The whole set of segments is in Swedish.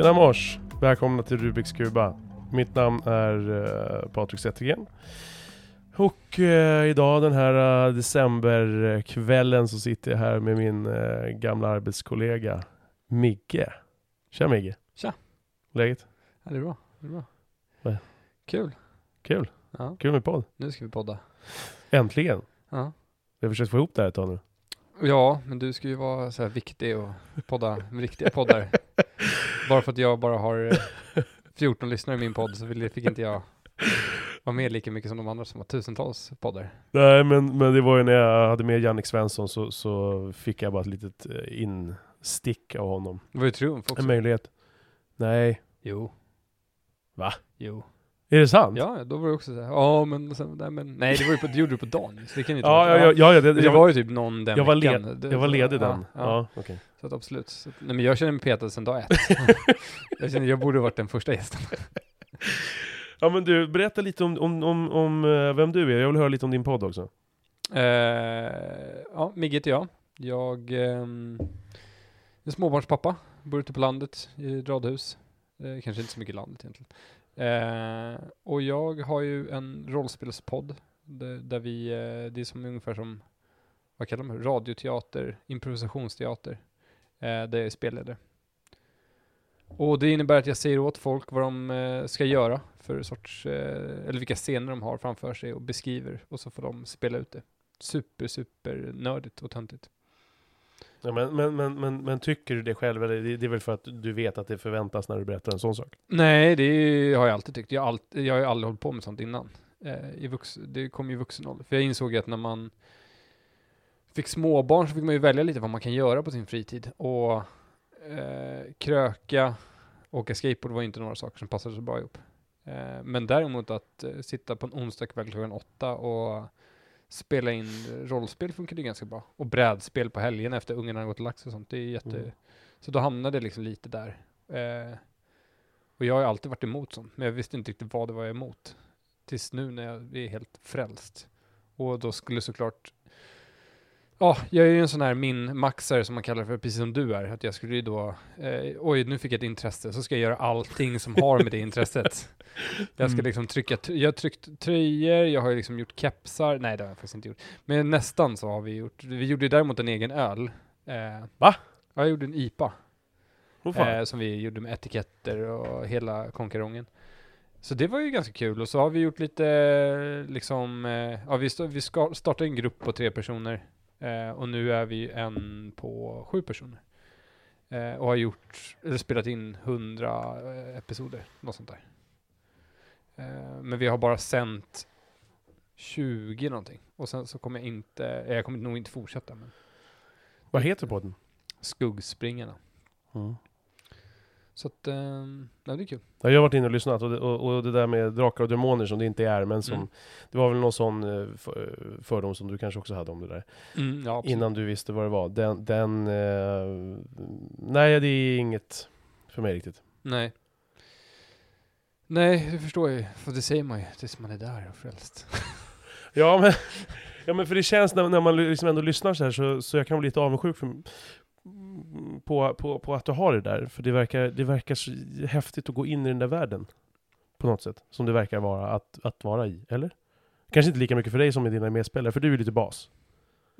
Tjena mors! Välkomna till Rubiks Kuba. Mitt namn är uh, Patrik Zettergren. Och uh, idag den här uh, decemberkvällen så sitter jag här med min gamla arbetskollega Migge. Tja Migge! Tja! Läget? Ja, det är bra. Det är bra. Va? Kul. Kul! Ja, Kul med podd. nu ska vi podda. Äntligen! Ja. Vi har försökt få ihop det här ett tag nu. Ja, men du ska ju vara så här viktig och podda med riktiga poddar. Bara för att jag bara har eh, 14 lyssnare i min podd så fick inte jag vara med lika mycket som de andra som har tusentals poddar. Nej men, men det var ju när jag hade med Jannik Svensson så, så fick jag bara ett litet eh, instick av honom. Det var ju Triumf också. En möjlighet. Nej. Jo. Va? Jo. Är det sant? Ja, då var det också så här, ja men, sen, nej, men nej det var ju på, det gjorde du på dagen så det kan ju inte Ja, vara- ja, ja, ja, det, det jag, var var, ju typ någon den jag, var veckan. led, jag var ledig den. Ja, Ja, ja. okej. Så att absolut. Så, att- nej men jag känner mig petad sedan dag ett. jag känner jag borde varit den första gästen. Ja men du, berätta lite om, om, om, om eh, vem du är. Jag vill höra lite om din podd också. Eh, ja, Migge heter jag. Jag ehm, är småbarnspappa, bor ute på landet i radhus. Eh, kanske inte så mycket landet egentligen. Eh, och jag har ju en rollspelspodd där, där vi, eh, det är som ungefär som, vad kallar man det? radioteater, improvisationsteater, eh, där jag är spelledare. Och det innebär att jag säger åt folk vad de eh, ska göra för sorts, eh, eller vilka scener de har framför sig och beskriver och så får de spela ut det. Super, super nördigt och töntigt. Ja, men, men, men, men, men tycker du det själv? Eller det, det är väl för att du vet att det förväntas när du berättar en sån sak? Nej, det har jag alltid tyckt. Jag har, allt, jag har ju aldrig hållit på med sånt innan. Eh, i vux, det kom ju i vuxen ålder. För jag insåg ju att när man fick småbarn så fick man ju välja lite vad man kan göra på sin fritid. Och eh, kröka och åka skateboard var ju inte några saker som passade så bra ihop. Eh, men däremot att eh, sitta på en onsdag kväll klockan åtta och spela in rollspel funkade ju ganska bra. Och brädspel på helgen efter ungarna har gått och lagt sig och sånt. Det är jätte... Mm. Så då hamnade det liksom lite där. Eh, och jag har alltid varit emot sånt, men jag visste inte riktigt vad det var jag emot. Tills nu när jag är helt frälst. Och då skulle såklart Ja, jag är ju en sån här min-maxare som man kallar för, precis som du är. Att jag skulle ju då, eh, oj nu fick jag ett intresse, så ska jag göra allting som har med det intresset. Jag ska Mm. liksom trycka, jag har tryckt tröjor, jag har ju liksom gjort kepsar, nej det har jag faktiskt inte gjort. Men nästan så har vi gjort, vi gjorde ju däremot en egen öl. Eh, Va? Ja, jag gjorde en IPA. Oh. Eh, som vi gjorde med etiketter och hela konkarongen. Så det var ju ganska kul. Och så har vi gjort lite, liksom, eh, ja vi, startade en grupp på tre personer. Eh, och nu är vi en på sju personer. Eh, och har gjort, eller spelat in hundra eh, episoder, något sånt där. Eh, men vi har bara sänt 20 någonting. Och sen så kommer jag inte, eh, jag kommer nog inte fortsätta, men Vad heter podden? Skuggspringarna. Så att, ehm, ja det är kul. Ja, jag har varit inne och lyssnat och det, och, och det där med drakar och demoner som det inte är, men som Mm. Det var väl någon sån eh, för, fördom som du kanske också hade om det där. Mm, ja. Innan du visste vad det var. Den, den eh, nej det är inget för mig riktigt. Nej. Nej, det förstår jag ju. För det säger man ju tills man är där och frälst. Ja men, ja, men för det känns när, när man liksom ändå lyssnar så här så, så jag kan bli lite avundsjuk för, på, på, på att du har det där. För det verkar, det verkar så häftigt att gå in i den där världen. På något sätt. Som det verkar vara att, att vara i, eller? Kanske inte lika mycket för dig som med dina medspelare, för du är lite bas.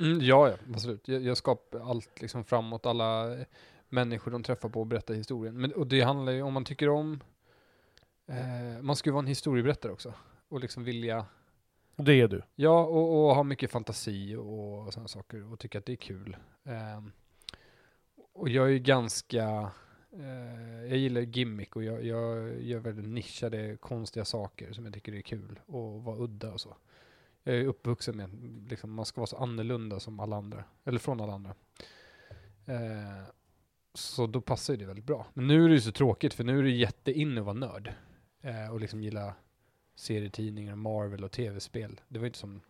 Mm, ja, ja, absolut. Jag, jag skapar allt liksom framåt, alla eh, människor de träffar på och berättar historien. Men, och det handlar ju om man tycker om, eh, man ska ju vara en historieberättare också. Och liksom vilja, Det är du. ja, och, och ha mycket fantasi och, och sådana saker och tycka att det är kul. Ehm, och jag är ju ganska, eh, jag gillar gimmick och jag, jag gör väldigt nischade, konstiga saker som jag tycker är kul och vara udda och så. Jag är uppvuxen med liksom, man ska vara så annorlunda som alla andra, eller från alla andra. Eh, så då passar ju det väldigt bra. Men nu är det ju så tråkigt för nu är det jätteinne att vara nörd. Eh, och liksom gilla serietidningar, Marvel och tv-spel. Det var inte som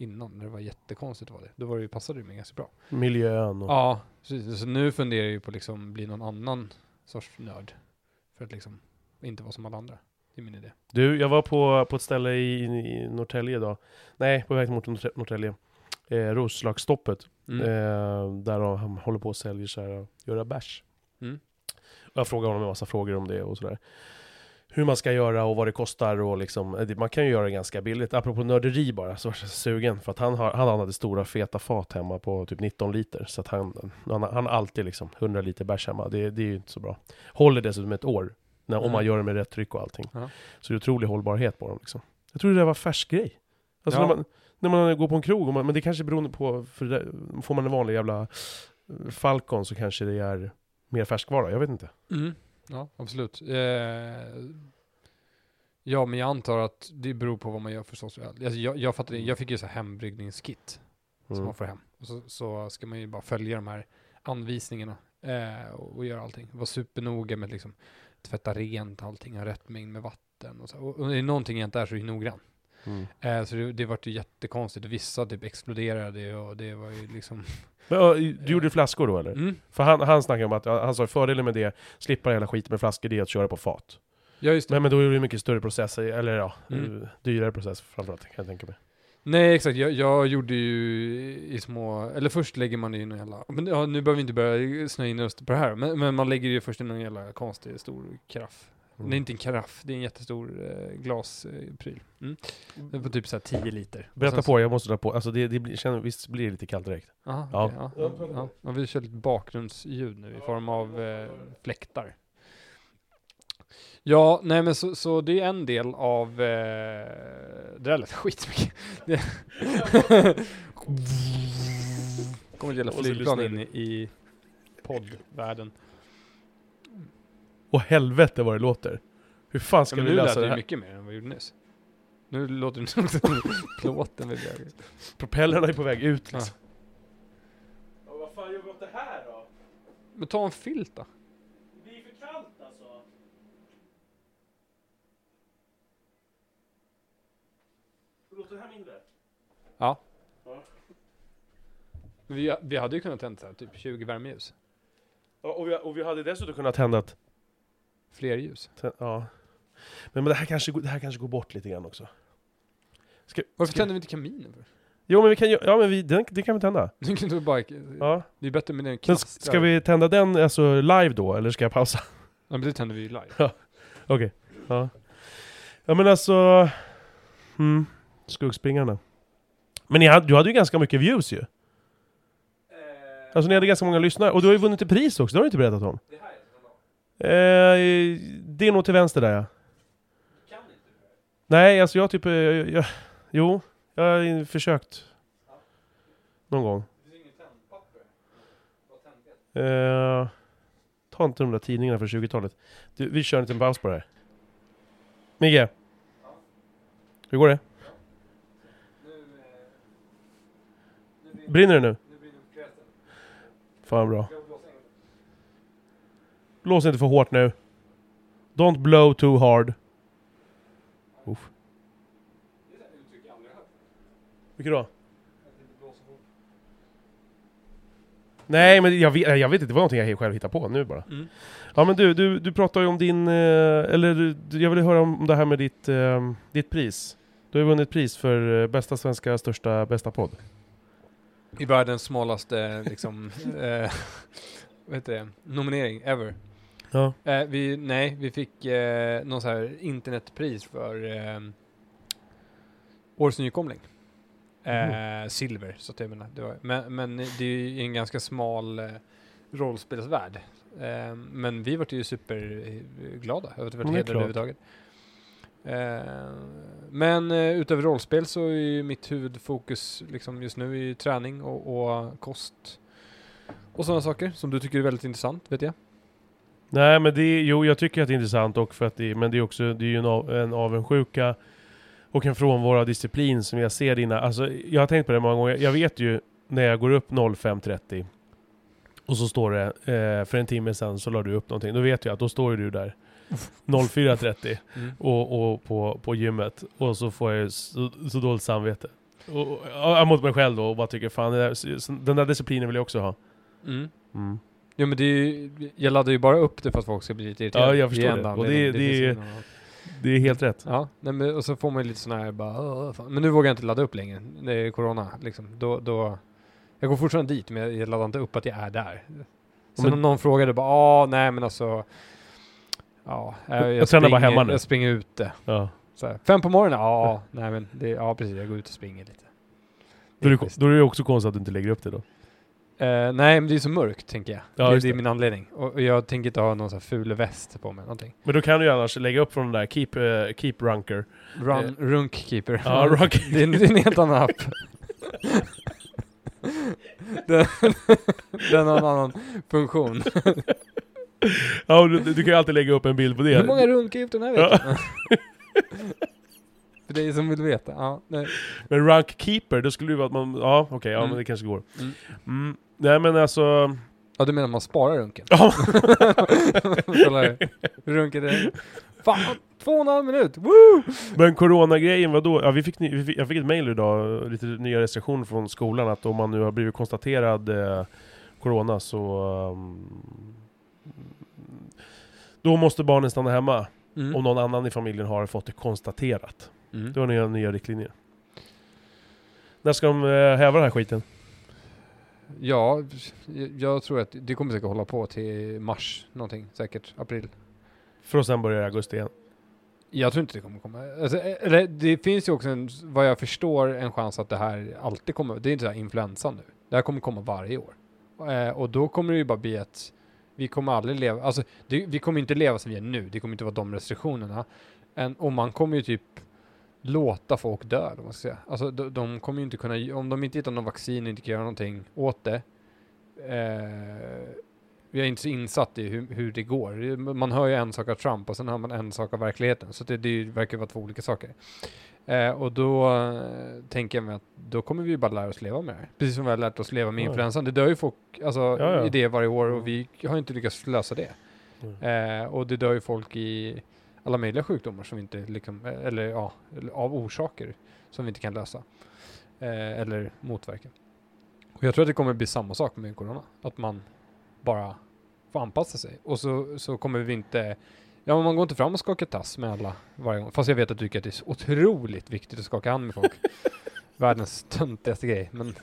innan när det var jättekonstigt vara det. Då var det ju, passade det mig ganska bra. Miljön och... Ja, precis. Så nu funderar jag ju på liksom bli någon annan sorts nörd. För att liksom inte vara som alla andra. Det är min idé. Du, jag var på, på ett ställe i, i Norrtälje idag. Nej, på väg mot Norrtä- Norrtälje. Eh, Roslagsstoppet. Mm. Eh, där de håller på och säljer så här, göra bärs. Mm. Och jag frågade honom en massa frågor om det och sådär. Hur man ska göra och vad det kostar och liksom, eh, man kan ju göra det ganska billigt. Apropå nörderi bara, så var jag sugen. För att han, har, han hade stora feta fat hemma på typ 19 liter. Så att han, han, han har alltid liksom 100 liter bärs hemma. Det, det är ju inte så bra. Håller dessutom ett år. När, Om Mm. man gör det med rätt tryck och allting. Ja. Så det är otrolig hållbarhet på dem liksom. Jag trodde det var färsk grej. Alltså Ja. när, man, när man går på en krog, man, men det kanske beroende på, för det, får man en vanlig jävla eh, Falcon så kanske det är mer färskvara, jag vet inte. Mm. Ja, absolut. Eh, ja, men jag antar att det beror på vad man gör för sorts öl. Alltså, jag, jag, fattar, det. jag fick ju så här hembryggningskit som Mm. man får hem. Och så, så ska man ju bara följa de här anvisningarna eh, och, och göra allting. Vara supernoga med liksom tvätta rent allting, ha rätt mängd med vatten och så. Och, och det är någonting jag inte är så noggrann. Mm. Eh, så det, det vart ju jättekonstigt. Vissa typ exploderade och det var ju liksom... Men, ja, du gjorde flaskor då eller? Mm. För han, han snackade om att, han sa fördelen med det, slippa hela skiten med flaskor, det är att köra på fat. Ja, just det. Men, men då är det mycket större processer, eller ja, Mm. eh, dyrare process framförallt kan jag tänka mig. Nej exakt, jag, jag gjorde ju i små, eller först lägger man det i någon jävla, men ja, nu behöver vi inte börja snöa in oss på det här, men, men man lägger ju först i någon jävla konstig stor karaff. Mm. Det är inte en karaff, det är en jättestor eh, glaspryl. Mm. Det är på typ såhär 10 liter. Berätta på, jag måste dra på, alltså det, det blir, känner, visst blir det lite kallt direkt. Aha, Ja. okej, ja. Ja, ja, ja. Vi kör lite bakgrundsljud nu i form av eh, fläktar. Ja, nej men så, så det är en del av... Eh, det där lät skitmycket. Kommer ett jävla flygplan in i, i poddvärlden. Och helvete vad det låter! Hur fan ska Ja, vi nu lät lösa det det ju här? mycket mer än vad vi gjorde nyss. Nu låter det som plåten vi bjöd. Propellrarna är på väg ut liksom. Ja. Vad fan gör vi åt det här då? Men ta en filt då. Det blir för kallt alltså. Låter det här mindre? Ja. Ja. Vi, vi hade ju kunnat tända så här, typ 20 värmeljus. Ja, och, vi, och vi hade dessutom kunnat tända ett... Fler ljus. Ja. Men, men det, här kanske, går- det här kanske går bort lite grann också. Ska, Varför ska, tänder vi inte kaminen för? Jo men vi kan ju- ja men vi, den, det kan vi tända. Nu kan du bara... Ja. Det är bättre med den Men knastrar. ska vi tända den alltså live då, eller ska jag pausa? Ja men det tänder vi ju live. Okej. Ja. Ja men alltså... Mm. Skuggspringarna. Men ni hade, du hade ju ganska mycket views ju. Alltså ni hade ganska många lyssnare. Och du har ju vunnit ett pris också, det har du inte berättat om. Eh, det är nog till vänster där ja. Nej, alltså jag typ... eh, Jag, jag, jo, jag har försökt. Någon gång. Eh, ta inte de där tidningarna från 20-talet. Du, vi kör en liten paus på det här. Migge? Hur går det? Brinner det nu? Fan bra. Blås inte för hårt nu. Don't blow too hard. Uff. Vilket då? Nej men jag vet, jag vet inte, det var någonting jag själv hittade på nu bara. Mm. Ja men du, du, du pratar ju om din, eh, eller jag vill höra om det här med ditt, eh, ditt pris. Du har vunnit pris för eh, bästa svenska största bästa podd. I världens smalaste liksom... eh, vad heter det? Nominering ever. Ja. Eh, vi, nej, vi fick eh, någon så här internetpris för eh, Årets nykomling. Eh, Silver, så att jag menar. Det var, men, men det är ju en ganska smal eh, rollspelsvärld. Eh, men vi vart ju superglada över att vi är hedrade överhuvudtaget. Eh, men eh, utöver rollspel så är ju mitt huvudfokus liksom just nu är ju träning och, och kost och sådana saker som du tycker är väldigt intressant, vet jag. Nej men det är, jo jag tycker att det är intressant och för att det, men det är också, det är ju en, av, en avundsjuka och en frånvaro av disciplin som jag ser dina, alltså jag har tänkt på det många gånger, jag vet ju när jag går upp 05.30 och så står det, eh, för en timme sedan så la du upp någonting, då vet jag att då står ju du där 04.30 Mm. och, och på, på gymmet och så får jag så, så dåligt samvete. Och, och, mot mig själv då och bara tycker fan, där, den där disciplinen vill jag också ha. Mm. Mm. Ja men det är ju, jag laddar ju bara upp det för att folk ska bli lite irriterade. Ja, jag förstår det. enda Och det- det finns är-. Det är helt rätt. Ja, nej, men, och så får man ju lite sådana här bara, "Åh, fan." men nu vågar jag inte ladda upp längre. Det är corona liksom. Då, då, jag går fortfarande dit men jag, laddar inte upp att jag är där. Så Men- när någon frågade bara, ja, nej men alltså, ja, jag, Jag tränar bara hemma nu. Jag springer ute. Ja. Här, fem på morgonen? Ja, nej men det, ja precis, jag går ut och springer lite. Då, är det, då är det också konstigt att du inte lägger upp det då. Eh, nej, men det är så mörkt, tänker jag. Ja, det, just det är det. min anledning. Och, och jag tänker inte ha någon sån här ful väst på mig, någonting. Men då kan du ju annars lägga upp från den där Keep, eh, keep Runker. Run, Runkkeeper. Ja, Runk. det, är, det är en helt annan app. den, den har en annan funktion. Ja, du, du kan ju alltid lägga upp en bild på det. Hur många runkar gjort den här veckan? För dig som vill veta. Ja, nej. Men Rank Keeper, då skulle det vara att man... Ja, okej, ja Mm. men det kanske går. Mm. Mm. Nej men alltså... ja, du menar man sparar runken? Ja, Kolla här. Runkar det. Fan, två och en halv minut! Woo! men coronagrejen, vadå? Ja, vi fick, vi fick, jag fick ett mail idag, lite nya restriktioner från skolan, att om man nu har blivit konstaterad eh, corona så... ehm, då måste barnen stanna hemma Mm. om någon annan i familjen har fått det konstaterat. Mm. Det var nya, nya riktlinjer. När ska de eh, häva den här skiten? Ja, jag- tror att det kommer säkert hålla på till mars någonting, säkert april. För att sen börja i augusti igen. Jag tror inte det kommer komma. Alltså, eh, eller, det finns ju också, en, vad jag förstår, en chans att det här alltid kommer. Det är inte så här influensan nu. Det här kommer komma varje år. Eh, och då kommer det ju bara bli att vi kommer aldrig leva, alltså det, vi kommer inte leva som vi är nu. Det kommer inte vara de restriktionerna. En, och man kommer ju typ låta folk dö, vad man ska säga. Alltså de, de kommer ju inte kunna, om de inte hittar någon vaccin och inte kan göra någonting åt det. Eh, vi är inte så insatt i hur, hur det går. Man hör ju en sak av Trump och sen hör man en sak av verkligheten. Så det, det verkar vara två olika saker. Eh, och då eh, tänker jag mig att då kommer vi ju bara lära oss leva med det. Precis som vi har lärt oss leva med Ja. influensan. Det dör ju folk alltså, Ja, ja. i det varje år och vi har inte lyckats lösa det. Mm. Eh, och det dör ju folk i alla möjliga sjukdomar som vi inte liksom, eh, eller ja, av orsaker som vi inte kan lösa. Eh, eller motverka. Och jag tror att det kommer bli samma sak med corona. Att man bara får anpassa sig. Och så, så kommer vi inte, ja man går inte fram och skakar tass med alla varje gång. Fast jag vet att du tycker att det är otroligt viktigt att skaka hand med folk. Världens töntigaste grej, men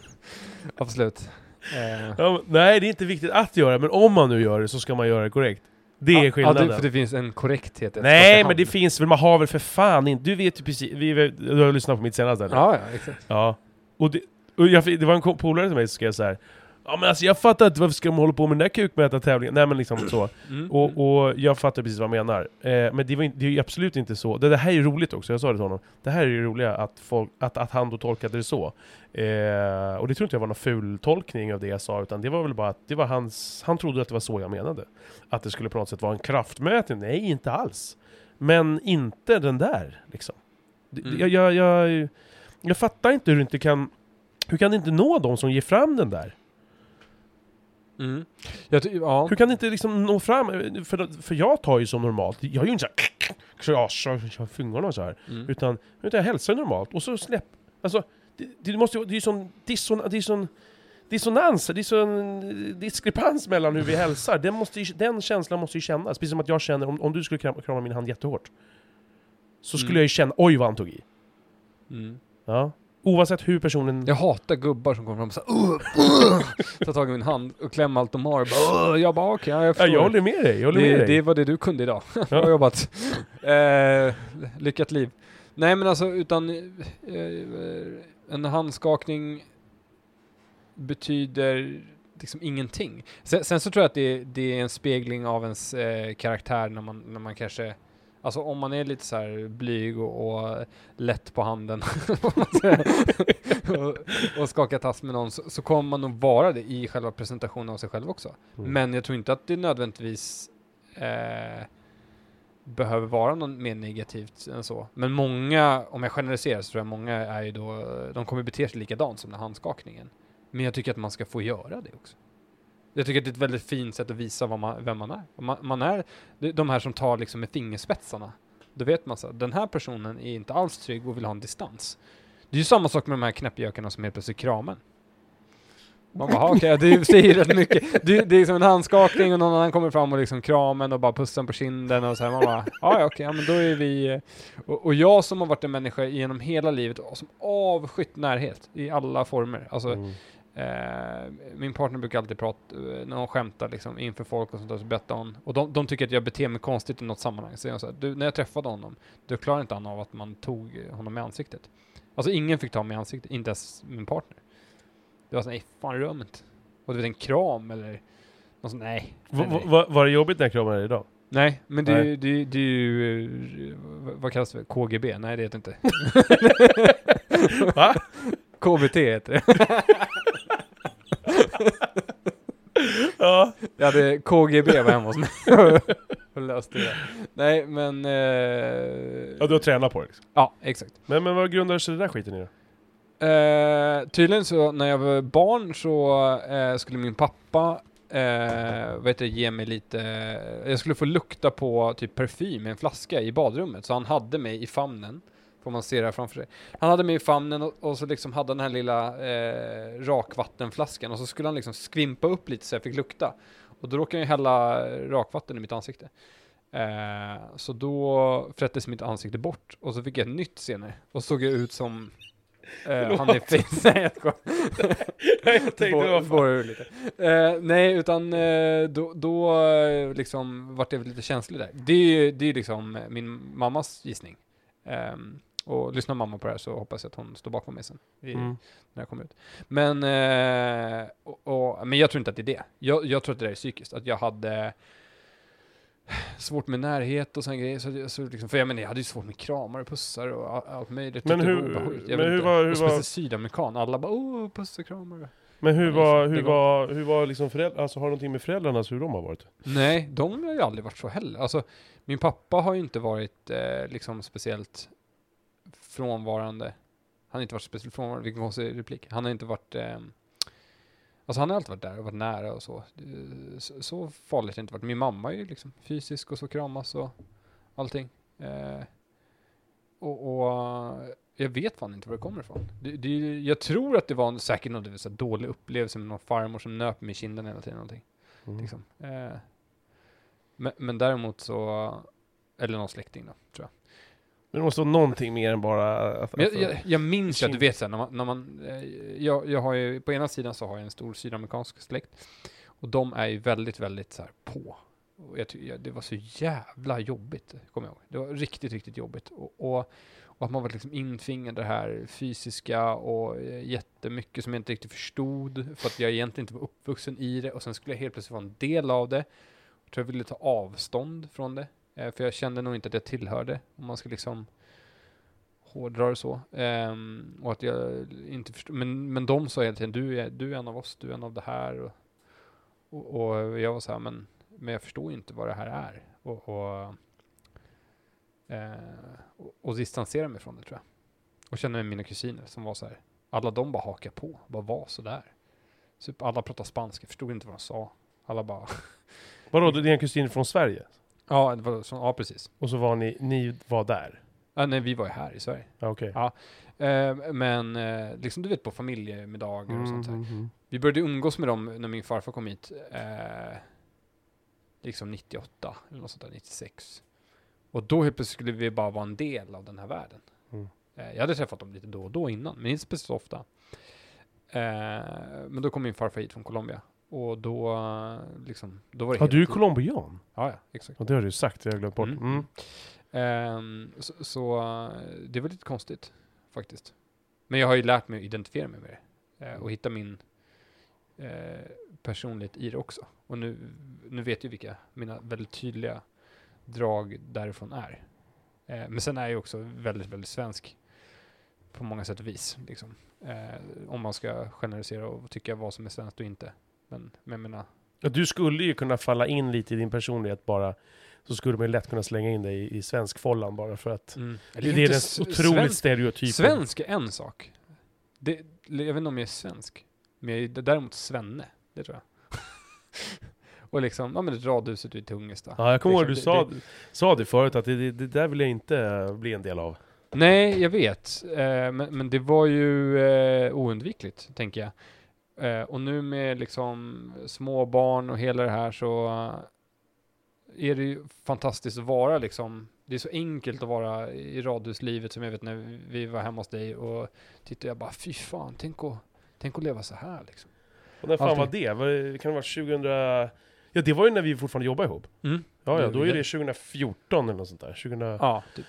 absolut. Eh, Ja, men- nej, det är inte viktigt att göra, men om man nu gör det så ska man göra det korrekt. Det är Ja, skillnaden. det, för det finns en korrekthet Nej, men det finns väl, man har väl för fan inte... Du vet ju precis, vi, du har lyssnat på mitt senaste eller? Ja, ja, exakt. Ja. Och, det, och jag, det var en polare till mig som skrev så här. Ja men alltså jag fattar inte varför ska de hålla på med den där kukmätartävlingen? Nej men liksom så. Mm. Och, och jag fattar precis vad han menar. Eh, men det, var, in- det är ju absolut inte så. Det, det här är roligt också, jag sa det till honom. Det här är ju roliga att, folk, att, att han då tolkade det så. Eh, och det tror inte jag var någon ful tolkning av det jag sa, utan det var väl bara att det var hans, han trodde att det var så jag menade. Att det skulle på något sätt vara en kraftmätning. Nej, inte alls. Men inte den där, liksom. Mm. Jag, jag, jag, jag fattar inte hur du inte kan... Hur kan det inte nå de som ger fram den där? Mm. Jag ja. Hur kan det inte liksom nå fram? För, för jag tar ju som normalt, jag gör ju inte såhär så fingrarna så här. Mm. Utan, utan jag hälsar normalt och så släpp... Alltså, det, det måste ju, det är ju sån disson, sån dissonans, det är sån diskrepans mellan hur vi hälsar. Den, måste ju, den känslan måste ju kännas. Precis som att jag känner, om, om du skulle krama, krama min hand jättehårt. Så skulle Mm. jag ju känna, oj vad han tog i. Mm. Ja. Oavsett hur personen... Jag hatar gubbar som kommer fram och så här, uh, uh, tar tag i min hand och klämmer allt de har. Och bara, uh, jag bara okej, ja, jag Ja, förstår. jag håller med dig, jag håller med det, dig. det var det du kunde idag. Ja. Bra jobbat. Eh, lyckat liv. Nej men alltså utan eh, en handskakning betyder liksom ingenting. Sen, sen så tror jag att det, det är en spegling av ens eh, karaktär när man, när man kanske Alltså om man är lite så här blyg och, och lätt på handen och, och skakar tass med någon så, så kommer man nog vara det i själva presentationen av sig själv också. Mm. Men jag tror inte att det nödvändigtvis eh, behöver vara något mer negativt än så. Men många, om jag generaliserar så tror jag många är ju då, de kommer bete sig likadant som den handskakningen. Men jag tycker att man ska få göra det också. Jag tycker att det är ett väldigt fint sätt att visa vad man, vem man är. Man, man är de- här som tar liksom med fingerspetsarna. Då vet man så den här personen är inte alls trygg och vill ha en distans. Det är ju samma sak med de här knäppjökarna som helt plötsligt kramar. Man bara, "Ha, okej, det säger rätt mycket. Det, det är som en handskakning och någon annan kommer fram och liksom kramen och bara pussar på kinden och så här. Man bara, ja, okej, ja, men då är vi... eh." Och, och jag som har varit en människa genom hela livet och som avskytt närhet i alla former. Alltså, Mm. Eh, min partner brukar alltid prata, eh, när hon skämtar liksom inför folk och sånt där, så berättar hon, och de, de tycker att jag beter mig konstigt i något sammanhang. Så jag så här, du, när jag träffade honom, då klarade inte han av att man tog honom i ansiktet. Alltså ingen fick ta mig i ansiktet, inte ens min partner. Det var så nej fan inte. Och du vet en kram eller något sånt, nej. Va, nej, nej. va, var det jobbigt när kramade dig idag? Nej, men det, är Nej. det, är- det är ju, eh, vad- vad kallas det? KGB? Nej, det heter inte. Va? KBT heter det. Ja. Jag hade KGB var hemma hos mig och löste det. Nej, men... Eh, ja, du har tränat på det liksom. ja, exakt. Men, men vad grundar sig det där skiten i då? Eh, tydligen så när jag var barn så eh, skulle min pappa eh, heter det, ge mig lite, jag skulle få lukta på typ parfym i en flaska i badrummet. Så han hade mig i famnen, får man se det här framför sig. Han hade mig i famnen och, och så liksom hade den här lilla eh, rakvattenflaskan och så skulle han liksom skvimpa upp lite så jag fick lukta. Och då råkade jag hälla rakvatten i mitt ansikte. Eh, så då frättes mitt ansikte bort och så fick jag ett nytt senare och såg jag ut som eh, han är face. Nej, jag skojar. jag tänkte, spårar ur lite. Eh, nej, utan eh, då, då liksom vart det lite känslig där. Det är ju det är liksom min mammas gissning. Ehm, och lyssnar mamma på det här så hoppas jag att hon står bakom mig sen. I, Mm. När jag kommer ut. Men, eh, och, och, men jag tror inte att det är det. Jag, jag tror att det där är psykiskt. Att jag hade svårt med närhet och sådana grejer. Så, så liksom, för jag menar, jag hade ju svårt med kramar och pussar och all- allt möjligt. Men det var hur- obehagligt. Jag men hur inte. var- hur och var- sydamerikan. Alla bara åh, puss och kramar. Men hur var, det hur var, hur var liksom föräldrar, alltså har det någonting med föräldrarnas, hur de har varit? Nej, de har ju aldrig varit så heller. Alltså, min pappa har ju inte varit eh, liksom speciellt frånvarande. Han har inte varit speciellt frånvarande, vilken konstig replik. Han har inte varit... Eh, alltså han har alltid varit där och varit nära och så. Eh, Så, så farligt har det inte varit. Min mamma är ju liksom fysisk och så kramas och allting. Eh, och, och eh, jag vet fan inte var det kommer ifrån. Det, det, jag tror att det var en, säkert någon så dålig upplevelse med någon farmor som nöp mig i kinden hela tiden. Någonting. Mm. Liksom. Eh, men, men däremot så, eller någon släkting då, tror jag. Men det måste vara någonting mer än bara... Att, jag, alltså- jag, jag minns ju att du vet såhär, när man, när man eh, jag, jag har ju, på ena sidan så har jag en stor sydamerikansk släkt. Och de är ju väldigt, väldigt så här på. Och jag, jag, det var så jävla jobbigt, kommer jag ihåg. Det var riktigt, riktigt jobbigt. Och, och, och att man var liksom intvingad det här fysiska och eh, jättemycket som jag inte riktigt förstod. För att jag egentligen inte var uppvuxen i det. Och sen skulle jag helt plötsligt vara en del av det. Jag tror jag ville ta avstånd från det. Eh, för jag kände nog inte att jag tillhörde. Om man ska liksom hårdra det så. Ehm, och att jag inte förstod. Men, men de sa hela tiden, du är, du är en av oss, du är en av det här. Och, och, och jag var så här, men, men jag förstår ju inte vad det här är. Och, och, eh, och, distansera mig från det tror jag. Och kände med mina kusiner som var så här, alla de bara hakade på, bara var så där. Så alla pratade spanska, förstod inte vad de sa. Alla bara, Vadå, dina kusiner från Sverige? Ja, det var så, ja precis. Och så var ni, ni var där? Ja, nej, vi var ju här i Sverige. Okej. Ja. Eh, men eh, liksom du vet på familjemiddagar och sånt där. Mm, mm. Vi började umgås med dem när min farfar kom hit. Eh, liksom 98 eller något sånt där, 96. Och då helt plötsligt skulle vi bara vara en del av den här världen. Mm. Eh, jag hade träffat dem lite då och då innan, men inte speciellt ofta. Eh, men då kom min farfar hit från Colombia. Och då, liksom, då var det Ja, du är colombian? Ja, ja, exakt. Ja, det har du sagt, jag har glömt bort. Mm. Ehm, så så eh, det var lite konstigt faktiskt. Men jag har ju lärt mig att identifiera mig med det. eh, och hitta min eh, personlighet i det också. Och nu, nu vet jag vilka mina väldigt tydliga drag därifrån är. Eh, men sen är jag också väldigt, väldigt svensk på många sätt och vis. Liksom. Om man ska generalisera och tycka vad som är svenskt och inte. Men, men menar, Ja, du skulle ju kunna falla in lite i din personlighet bara. Så skulle man ju lätt kunna slänga in dig i, i svensk follan bara för att... mm. Det, det är den otroligt stereotypen. Svensk är en sak. Det, jag vet inte om jag är svensk. Men jag är däremot svenne. Det tror jag. och liksom, ja men det radhuset ute i Tungesta. Ja, jag kommer ihåg att du Liksom, sa, det- sa det förut, att det, det, det där vill jag inte eh, bli en del av. Nej, jag vet. Eh, men, men det var ju eh, oundvikligt, tänker jag. Eh, och nu med liksom små barn och hela det här så är det ju fantastiskt att vara liksom. Det är så enkelt att vara i radhuslivet som jag vet när vi var hemma hos dig och tittade jag bara fy fan, tänk att, tänk att leva så här liksom. Och när fan Alltid. var det? Var? Kan det vara 2000... Ja, det var ju när vi fortfarande jobbade ihop. Mm. Ja, ja, då är det- det 2014 eller något sånt där. 2000... Ja, typ.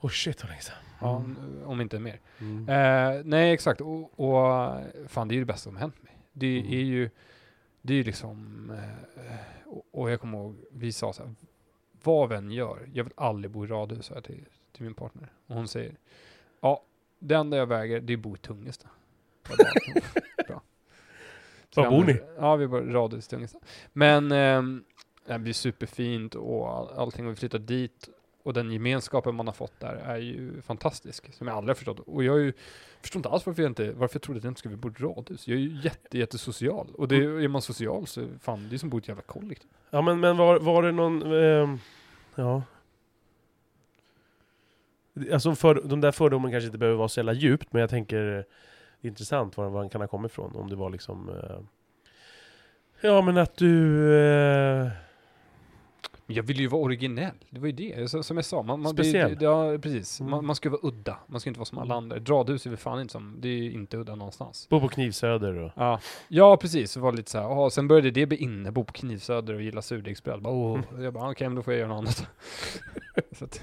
Oh shit vad länge sedan. Ja, om inte mer. Mm. Eh, nej, exakt. Och, och fan, det är ju det bästa som hänt mig. Det Mm. är ju, det är liksom, eh, och, jag kommer ihåg, vi sa så här, vad vi än gör, jag vill aldrig bo i radhus, jag till, till min partner. Och hon säger, ja, det enda jag väger, det är att bo i Tungesta. Bara, Bra. Var bor ni? Ja, vi bor i radhus i Tungesta. Men ehm, det blir superfint och all, allting, och vi flyttat dit. Och den gemenskapen man har fått där är ju fantastisk, som jag aldrig har förstått. Och jag är ju, förstår inte alls varför jag inte, varför jag trodde att jag inte skulle bo i radhus. Jag är ju jätte, jättesocial. Och det, är man social så, fan, det är som att bo i ett jävla kollektiv. Ja men, men var, var det någon... ehm, ja. Alltså för, de där fördomen kanske inte behöver vara så jävla djupt, men jag tänker eh, det är intressant var, var den kan ha kommit ifrån. Om det var liksom... eh, ja men att du... eh, jag vill ju vara originell, det var ju det. Så, som jag sa, man, man, Speciell. det, ja precis. Mm. Man, man ska vara udda, man ska inte vara som alla andra. Ett radhus är väl fan inte som, det är ju inte udda någonstans. bo på Knivsöder och... Ja, ja precis. Det var lite så här, aha, sen började det bli inne, bo på Knivsöder och gilla surdegsbröd. Bara, åh. Jag bara, okej, men då får jag göra något annat. så att,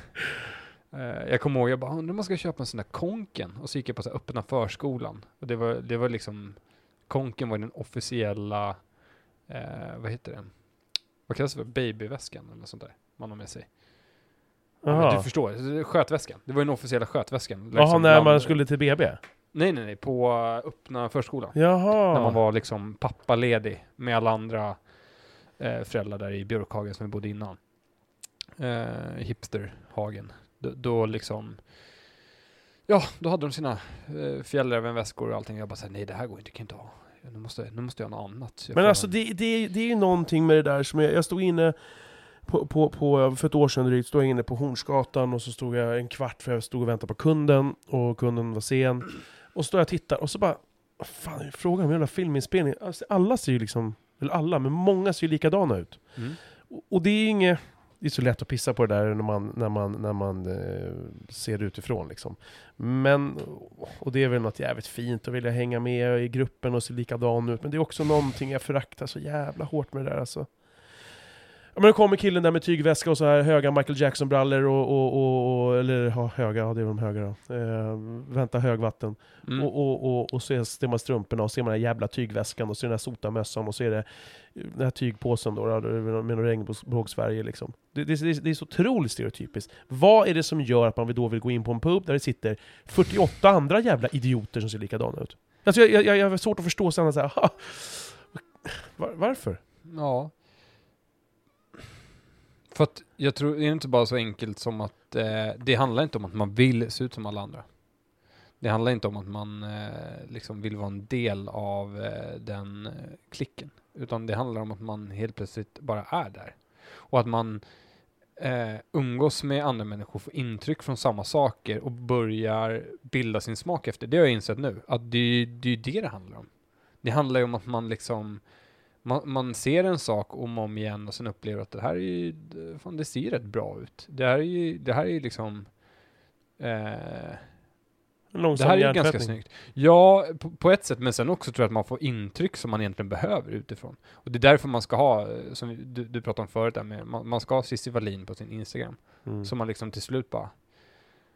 eh, jag kommer ihåg, jag bara, undrar om man ska köpa en sån där Konken. Och så gick jag på så här öppna förskolan. Och det var, det var liksom, Konken var den officiella, eh, vad heter det? Vad kallas det för? Babyväskan eller något sånt där man har med sig. Ja, du förstår, skötväskan. Det var den officiella skötväskan. Jaha, liksom när man skulle till BB? Nej, nej, nej, på eh, öppna förskolan. Jaha. När man var liksom pappaledig med alla andra eh, föräldrar där i Björkhagen som vi bodde innan. Eh, hipsterhagen. Då, då liksom, ja, då hade de sina eh, fjällrävenväskor och allting. Jag bara såhär, nej det här går inte, kan inte ha. Nu måste, nu måste jag ha något annat. Jag Men alltså en- det, det, det är ju någonting med det där som jag, jag stod inne på, på, på, för ett år sedan drygt, stod jag inne på Hornsgatan och så stod jag en kvart för jag stod och väntade på kunden och kunden var sen. Och så står jag och tittar och så bara, fan frågan om jävla filminspelning? Alltså, alla ser ju liksom, eller alla, men många ser ju likadana ut. Mm. Och, och det är ju inget, det är så lätt att pissa på det där när man, när man, när man eh, ser det utifrån liksom. Men, och det är väl något jävligt fint att vilja hänga med i gruppen och se likadan ut. Men det är också någonting jag föraktar så jävla hårt med det där alltså. Men då kommer killen där med tygväska och så här höga Michael Jackson-brallor och, och, och, och eller ja, höga, ja det är de höga då. Eh, vänta högvatten. Mm. Och, och, och, och så ser man strumporna och ser man den här jävla tygväskan och så är den här sotamössan och så är det den här tygpåsen då, med någon regnbågs-Sverige liksom. Det, det, det, det är så otroligt stereotypiskt. Vad är det som gör att man då vill gå in på en pub där det sitter 48 andra jävla idioter som ser likadana ut? Alltså jag, jag, jag har svårt att förstå sådana så här, "Ha, var, varför? Ja. För att jag tror, det är inte bara så enkelt som att eh, det handlar inte om att man vill se ut som alla andra. Det handlar inte om att man eh, liksom vill vara en del av eh, den eh, klicken. Utan det handlar om att man helt plötsligt bara är där. Och att man eh, umgås med andra människor, får intryck från samma saker och börjar bilda sin smak efter. Det har jag insett nu, att det, det är det det handlar om. Det handlar ju om att man liksom man, man ser en sak om och om igen och sen upplever att det här är ju, fan det ser rätt bra ut. Det här är ju, det här är ju liksom, eh, det här är ju ganska snyggt. Ja, på, på ett sätt, men sen också tror jag att man får intryck som man egentligen behöver utifrån. Och det är därför man ska ha, eh, som du, du pratade om förut, där med, man, man ska ha Cissi Wallin på sin Instagram. Mm. Så man liksom till slut bara,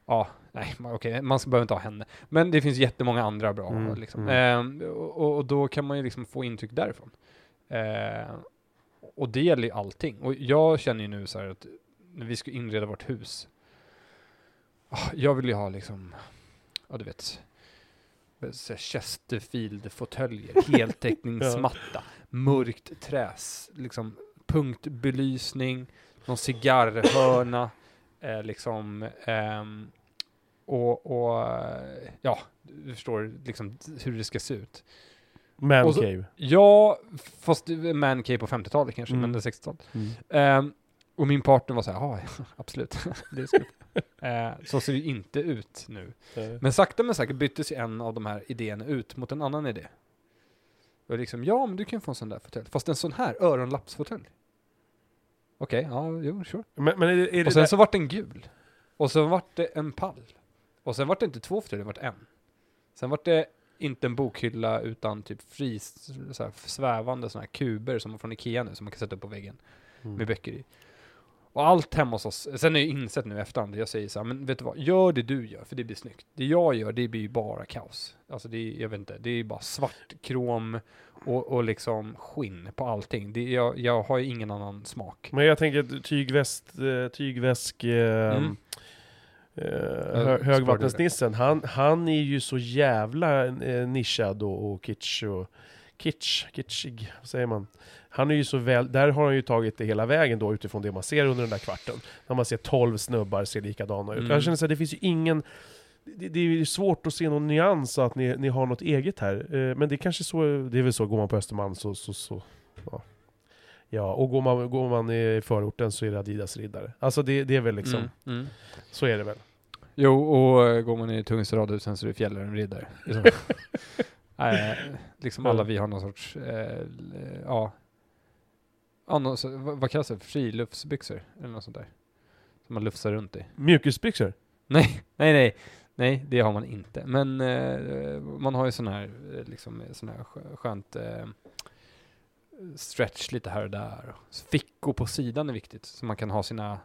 ja, nej, okej, man ska, behöver inte ha henne. Men det finns jättemånga andra bra. Mm, Liksom. mm. Ehm, och, och då kan man ju liksom få intryck därifrån. Ehm, och det gäller ju allting. Och jag känner ju nu så här att när vi ska inreda vårt hus, ah, jag vill ju ha liksom, ja du vet, Chesterfield-fåtöljer, heltäckningsmatta, mörkt träs, liksom punktbelysning, någon cigarrhörna, eh, liksom, ehm, och, och eh, ja, du förstår liksom hur det ska se ut. Man Och så- cave. Ja, fast det är man cave på 50-talet kanske, Mm. men det är 60-talet. Mm. Ehm, och min partner var så här, ja, absolut, uh, Så ser det inte ut nu. Eh, Men sakta men säkert byttes ju en av de här idéerna ut mot en annan idé. Och liksom, ja men du kan få en sån där fåtölj. Fast en sån här öronlappsfåtölj. Okej, ja, jo, sure. Men, men är det, är det Och sen där, så vart den gul. Och sen vart det en pall. Och sen vart det inte två fåtöljer, det vart en. Sen vart det inte en bokhylla utan typ fris, så här, svävande sådana här kuber som från Ikea nu som man kan sätta upp på väggen Mm. med böcker i. Och allt hemma hos oss, sen har jag insett nu efterhand, jag säger så här, men vet du vad, gör det du gör, för det blir snyggt. Det jag gör, det blir ju bara kaos. Alltså det är, jag vet inte, det är bara svart krom och, och liksom skinn på allting. Det, jag, jag har ju ingen annan smak. Men jag tänker tygväst, eh, tygväsk, eh, Mm. Eh, hö, högvattensnissen, han, han är ju så jävla eh, nischad och, och kitsch och kitsch, kitschig, vad säger man? Han är ju så väl, där har han ju tagit det hela vägen då utifrån det man ser under den där kvarten. När man ser 12 snubbar ser likadana ut. Mm. Jag känner så här, det finns ju ingen det, det är svårt att se någon nyans att ni, ni har något eget här. Eh, men det är kanske så, det är väl så, går man på Östermalm så, så, så ja. Ja, och går man, går man i förorten så är det Adidas riddare. Alltså det, det är väl liksom, Mm, mm. så är det väl. Jo, och eh, går man i Tungelsta radhusen så är det Fjällräven riddare. Det är så. Nej, liksom alla vi har någon sorts, eh, ja, ja någon, vad, vad kallas det? Friluftsbyxor? Eller något sånt där. Som man lufsar runt i. Mjukisbyxor? Nej, nej, nej. Nej, det har man inte. Men eh, man har ju sån här, eh, liksom, eh, sån här skö- skönt eh, stretch lite här och där. Fickor på sidan är viktigt, så man kan ha sina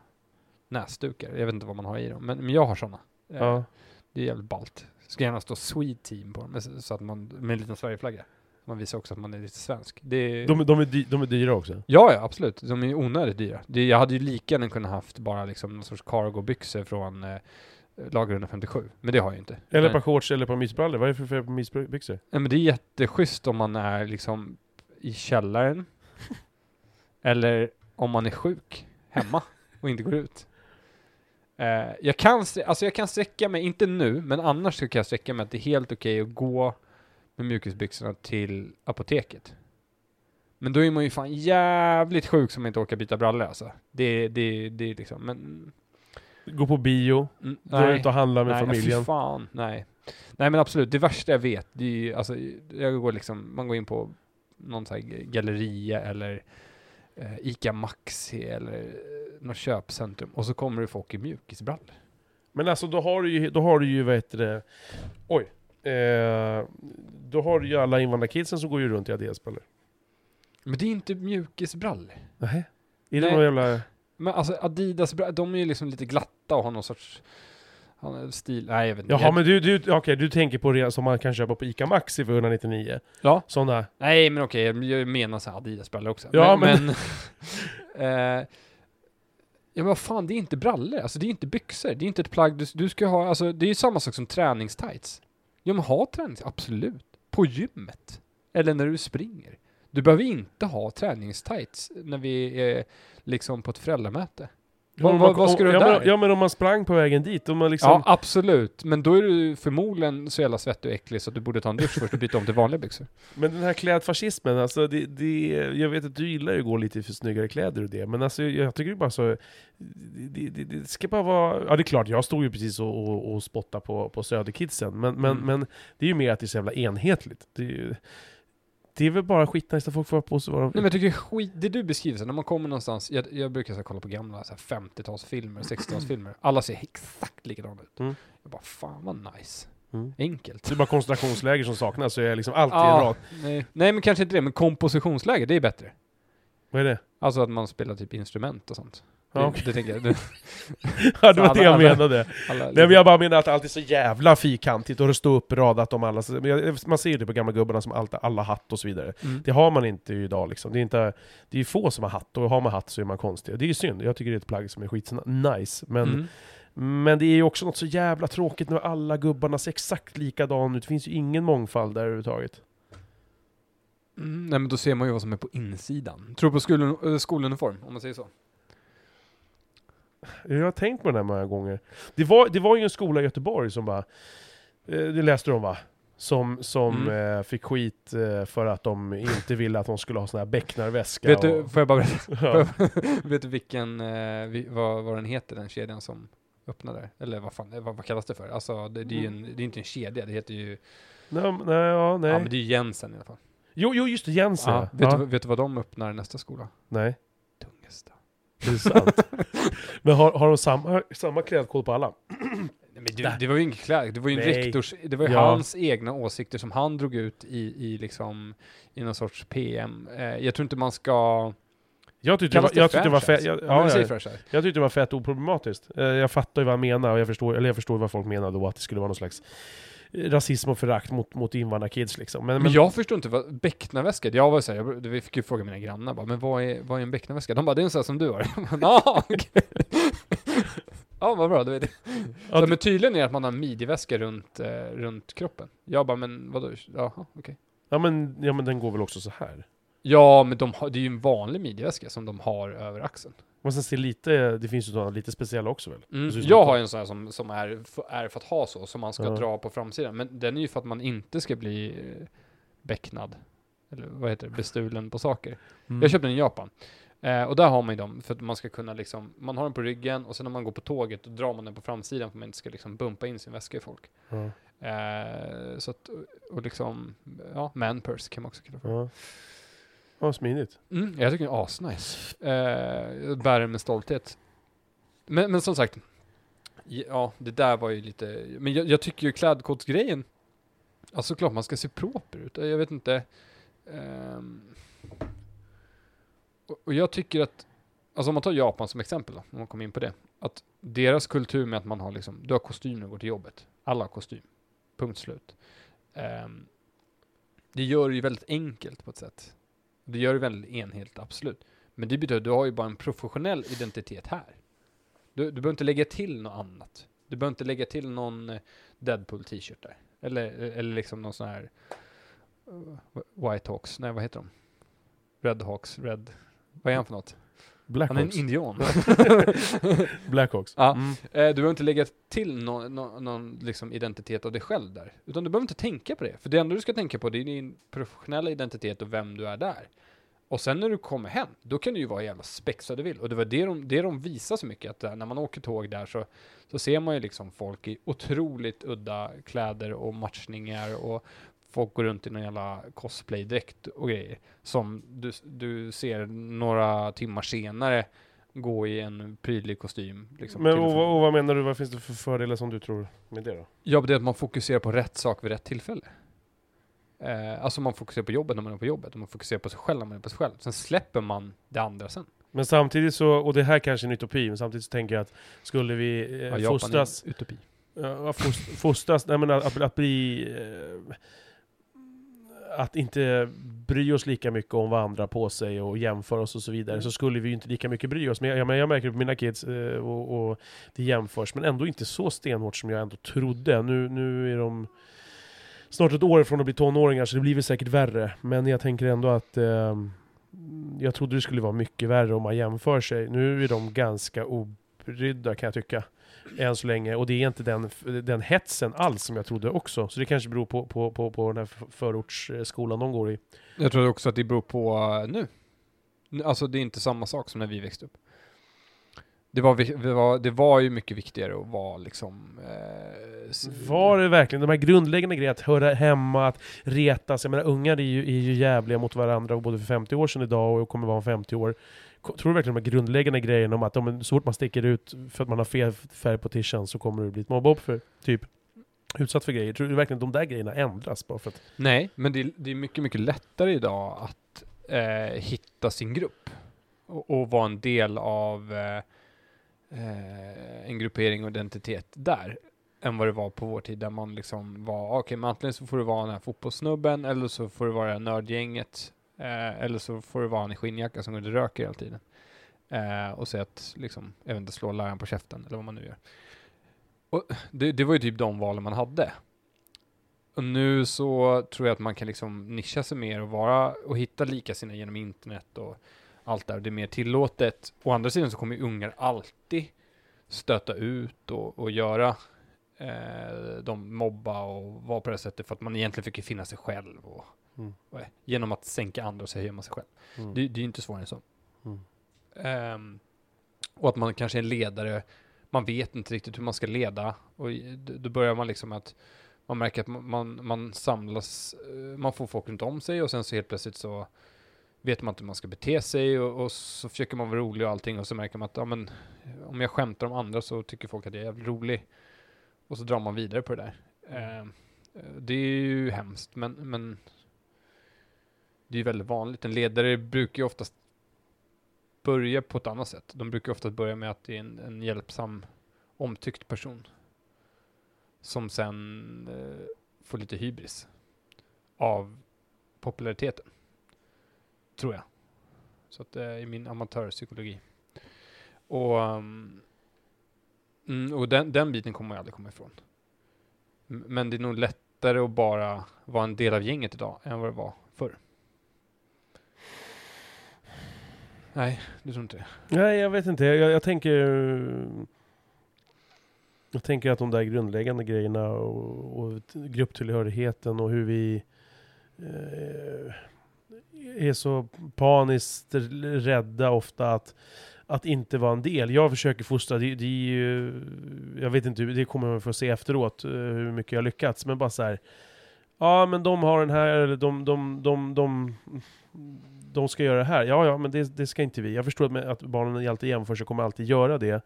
näsdukar. Jag vet inte vad man har i dem, men, men jag har såna. Eh, Ja. Det är jävligt ballt. Ska gärna stå Swede Team på dem, med- så att man, med en liten Sverigeflagga. Man visar också att man är lite svensk. Är, De, de, är dy, de är dyra också. Ja, ja, absolut. De är onödigt dyra. Det, jag hade ju lika gärna kunnat haft bara liksom någon sorts cargo-byxor från eh, lager 157. Men det har jag ju inte. Eller ett par shorts eller ett par mysbrallor. Vad är det för fel på mysbyxor? nej, men det är jätteschysst om man är liksom i källaren. eller om man är sjuk hemma och inte går ut. Eh, jag, kan, alltså jag kan sträcka mig, inte nu, men annars så kan jag sträcka mig att det är helt okej att gå med mjukisbyxorna till apoteket. Men då är man ju fan jävligt sjuk som inte orkar byta brallor alltså. Det, det, det är liksom, men... Gå på bio, Mm, gå ut och handla med nej, familjen. fan, nej. Nej men absolut, det värsta jag vet, det är ju, alltså, jag går liksom, man går in på någon sån här galleria eller eh, Ica Maxi eller eh, något köpcentrum och så kommer det folk i mjukisbrallor. Men alltså då har du ju, då har du ju vad heter det, oj. Eh, då har du ju alla invandrarkidsen som går ju runt i Adidas-brallor. Men det är inte mjukisbrallor. Nej. Är det Nej. någon jävla... Men alltså Adidas, de är ju liksom lite glatta och har någon sorts han- stil, nej jag vet inte. Jaha men du, du, okej, du tänker på det som man kan köpa på ICA Maxi för 199? Ja. Sådana? Nej men okej, jag- jag menar så Adidas-brallor också. Ja, men... men eh, ja men vad fan, det är inte brallor, alltså det är inte byxor, det är inte ett plagg du, du ska ha, alltså det är ju samma sak som träningstights. Ja men ha tränings, absolut. På gymmet. Eller när du springer. Du behöver inte ha träningstights när vi är liksom på ett föräldramöte. Vad- vad- vad ska du ja, där? men, ja men om man sprang på vägen dit, om man liksom... Ja, absolut. Men då är du förmodligen så jävla svettig och äcklig så att du borde ta en dusch först och byta om till vanliga byxor. Men den här klädfascismen, alltså det, det, jag vet att du gillar ju att gå lite för snyggare kläder och det, men alltså jag, jag tycker det bara så... Det, det, det ska bara vara... Ja det är klart, jag stod ju precis och, och, och spottade på, på Söderkidsen, men, men, Mm. men det är ju mer att det är så jävla enhetligt. Det är, ju, det är väl bara skitnice att folk får ha på sig vad de Nej men jag tycker skit, det du beskriver, så när man kommer någonstans, jag, jag brukar så här, kolla på gamla så här, 50-talsfilmer, 60-talsfilmer, alla ser exakt likadana ut. Mm. Jag bara, fan vad nice. Mm. Enkelt. Det är bara koncentrationsläger som saknas, så är liksom allt Ja, rad. nej, nej men kanske inte det, men kompositionsläge, det är bättre. Vad är det? Alltså att man spelar typ instrument och sånt. Ja, det, tänker jag. Ja, det var det jag menade. alla, Nej men jag bara menar att allt är så jävla fyrkantigt och det står upp radat om alla. Man ser ju det på gamla gubbarna som alltid, alla hatt och så vidare. mm. Det har man inte idag liksom. Det är, inte, det är få som har hatt, och har man hatt så är man konstig. Det är ju synd, jag tycker det är ett plagg som är skit nice. Men, Mm. men det är ju också något så jävla tråkigt när alla gubbarna ser exakt likadana ut. Det finns ju ingen mångfald där överhuvudtaget. Mm, nej men då ser man ju vad som är på insidan. Tror på äh, skoluniform, om man säger så. Jag har tänkt på det här många gånger. Det var, det var ju en skola i Göteborg som bara, eh, det läste de va? Som, som Mm. eh, fick skit eh, för att de inte ville att de skulle ha sån här becknarväska. Vet du, och, får jag bara berätta? ja. Vet du vilken, eh, vi, vad, vad den heter, den kedjan som öppnade? Eller vad fan, vad, vad kallas det för? Alltså det, det är ju en, det är inte en kedja, det heter ju, nej, nej, ja, nej. ja men det är ju Jensen i alla fall. Jo, jo, just det, Jensen. Ja. vet, Ja. Du, vet du vad de öppnar nästa skola? Nej, Tungesta. Det är sant. Men har, har de samma, samma klädkod på alla? Nej, men men det, var ju inget kläd, det var ju en Nej. rektors, det var ju Ja. hans egna åsikter som han drog ut i, i liksom, i någon sorts PM. Eh, jag tror inte man ska... Jag tyckte det var, Kallas det jag tyckte det var fett, franchise? jag, Ja, men vi ja, säger ja, franchise. jag tyckte det var fett oproblematiskt. Eh, Jag fattar ju vad han menar, och jag förstår, eller jag förstår vad folk menar då, att det skulle vara någon slags rasism och förakt mot, mot invandrarkids liksom. Men, Men, men, jag förstår inte vad becknarväska, jag var såhär, jag, vi fick ju fråga mina grannar bara, men vad är, vad är en becknarväska? De bara, det är en sån här som du har. Jag bara, "Ah, okej." Ja, vad bra, då vet jag. Ja, Så, men tydligen är det att man har en midjeväska runt, eh, runt kroppen. Jag bara, men vadå? Jaha, okej. ja, men, ja men den går väl också så här. Ja, men de har, det är ju en vanlig midjeväska som de har över axeln. Man sen ser lite, det finns ju sådana lite speciella också väl? Mm. Jag har en sån här som, som är, är för att ha så, som man ska Ja. dra på framsidan. Men den är ju för att man inte ska bli eh, becknad. Eller vad heter det? Bestulen på saker. Mm. Jag köpte den i Japan. Eh, och där har man ju dem för att man ska kunna liksom, man har den på ryggen och sen när man går på tåget då drar man den på framsidan för att man inte ska liksom bumpa in sin väska i folk. Ja, Eh, så att, och liksom, ja, man purse kan man också kalla det för. Vad smidigt. Mm, jag tycker den är asnice. Eh, bär den med stolthet. Men, men som sagt, ja, det där var ju lite, men jag, jag tycker ju klädkodsgrejen, alltså klart man ska se proper ut. Jag vet inte. Um, och, och jag tycker att, alltså om man tar Japan som exempel då, om man kommer in på det, att deras kultur med att man har liksom, du har kostym när du går till jobbet. Alla har kostym. Punkt slut. Um, det gör det ju väldigt enkelt på ett sätt. Det gör det väldigt enhetligt, absolut. Men det betyder att du har ju bara en professionell identitet här. Du, du behöver inte lägga till något annat. Du behöver inte lägga till någon eh, Deadpool t-shirt där. Eller, eh, eller liksom någon sån här eh, White Hawks, nej vad heter de? Red Hawks, Red, vad är han för något? Han är en indian. Blackhawks. Ja. Mm. Eh, Du behöver inte lägga till någon, någon, någon liksom identitet av dig själv där. Utan du behöver inte tänka på det. För det enda du ska tänka på det är din professionella identitet och vem du är där. Och sen när du kommer hem, då kan du ju vara jävla spexad du vill. Och det var det de, det de visar så mycket, att där, när man åker tåg där så, så ser man ju liksom folk i otroligt udda kläder och matchningar och folk går runt i någon jävla cosplaydräkt och grejer. Som du, du ser några timmar senare gå i en prydlig kostym. Liksom, Men och, och vad- och vad menar du, vad finns det för fördelar som du tror med det då? Ja, det är att man fokuserar på rätt sak vid rätt tillfälle. Eh, alltså man fokuserar på jobbet när man är på jobbet, och man fokuserar på sig själv när man är på sig själv. Sen släpper man det andra sen. Men samtidigt så, och det här kanske är en utopi, men samtidigt så tänker jag att skulle vi eh, Ja, fostras, utopi. ja, fost, fostras, nej men att, att, att bli, eh, att inte bry oss lika mycket om vad andra på sig och jämföra oss och så vidare, så skulle vi ju inte lika mycket bry oss. Men jag, men jag märker på mina kids, eh, och, och det jämförs, men ändå inte så stenhårt som jag ändå trodde. Nu, nu är de snart ett år från att bli tonåringar, så det blir väl säkert värre. Men jag tänker ändå att eh, jag trodde det skulle vara mycket värre om man jämför sig. Nu är de ganska obrydda kan jag tycka. Än så länge. Och det är inte den, den hetsen alls som jag trodde också. Så det kanske beror på, på, på, på den här förortsskolan de går i. Jag tror också att det beror på eh, nu. Alltså det är inte samma sak som när vi växte upp. Det var, det var, det var ju mycket viktigare att vara liksom... Eh, Var det verkligen de här grundläggande grejerna, att höra hemma, att retas. Jag menar ungar är ju, är ju jävliga mot varandra, både för 50 år sedan idag och kommer vara om 50 år. Tror du verkligen de här grundläggande grejerna om att om så fort man sticker ut för att man har fel färg på tishan så kommer du bli ett mobboffer? Typ. Utsatt för grejer. Tror du verkligen de där grejerna ändras bara för att... Nej, men det, är- det är mycket, mycket lättare idag att eh, hitta sin grupp. Och, och vara en del av eh, eh, en gruppering och identitet där. Än vad det var på vår tid där man liksom var, okej men antingen så får du vara den här fotbollssnubben eller så får du vara nördgänget. Eh, eller så får du vara en i skinnjacka som går och röker hela tiden. Eh, och säga att liksom, jag vet inte, slå läraren på käften eller vad man nu gör. Och det, det var ju typ de valen man hade. Och nu så tror jag att man kan liksom nischa sig mer och vara och hitta likasinnade genom internet och allt där. Det är mer tillåtet. Å andra sidan så kommer ju ungar alltid stöta ut och, och göra eh, de mobba och vara på det sättet för att man egentligen försöker finna sig själv och, Mm. och genom att sänka andra så höjer man sig själv. Mm. Det, det är ju inte svårare än så. Mm. Ehm, och att man kanske är en ledare, man vet inte riktigt hur man ska leda och då börjar man liksom att man märker att man, man, man samlas, eh, man får folk runt om sig och sen så helt plötsligt så vet man inte hur man ska bete sig och, och så försöker man vara rolig och allting och så märker man att ja, men, om jag skämtar om andra så tycker folk att jag är jävligt rolig. Och så drar man vidare på det där. Eh, det är ju hemskt, men, men det är ju väldigt vanligt. En ledare brukar ju oftast börja på ett annat sätt. De brukar oftast börja med att det är en, en hjälpsam, omtyckt person. Som sen eh, får lite hybris av populariteten. Tror jag. Så att det är min amatörpsykologi. Och, um, och den, den biten kommer jag aldrig komma ifrån. Men det är nog lättare att bara vara en del av gänget idag än vad det var förr. Nej, du tror inte det? Nej, jag vet inte. Jag, jag tänker... Eh, jag tänker att de där grundläggande grejerna och, och grupptillhörigheten och hur vi eh, är så paniskt rädda ofta att, att inte vara en del. Jag försöker fostra, det, det är ju, jag vet inte, det kommer man få se efteråt eh, hur mycket jag lyckats, men bara så här. Ja, men de har den här, eller de, de, de, de, de de ska göra det här. Ja, ja, men det, det ska inte vi. Jag förstår att, att barnen alltid jämför sig kommer alltid göra det.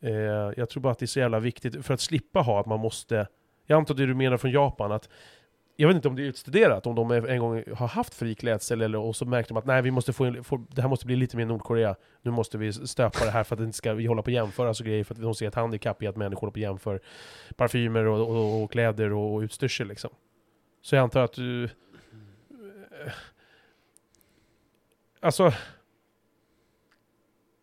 Eh, jag tror bara att det är så jävla viktigt för att slippa ha att man måste... Jag antar det du menar från Japan, att jag vet inte om det är utstuderat, om de en gång har haft fri klädsel, eller, och så märkte de att nej, vi måste få, in- få, det här måste bli lite mer Nordkorea. Nu måste vi stöpa det här för att det inte ska vi hålla på att jämföra så grejer, för att de ser ett handikapp i att människor håller på att jämföra parfymer och, och, och kläder och, och utstyrsel liksom. Så jag antar att du... Alltså...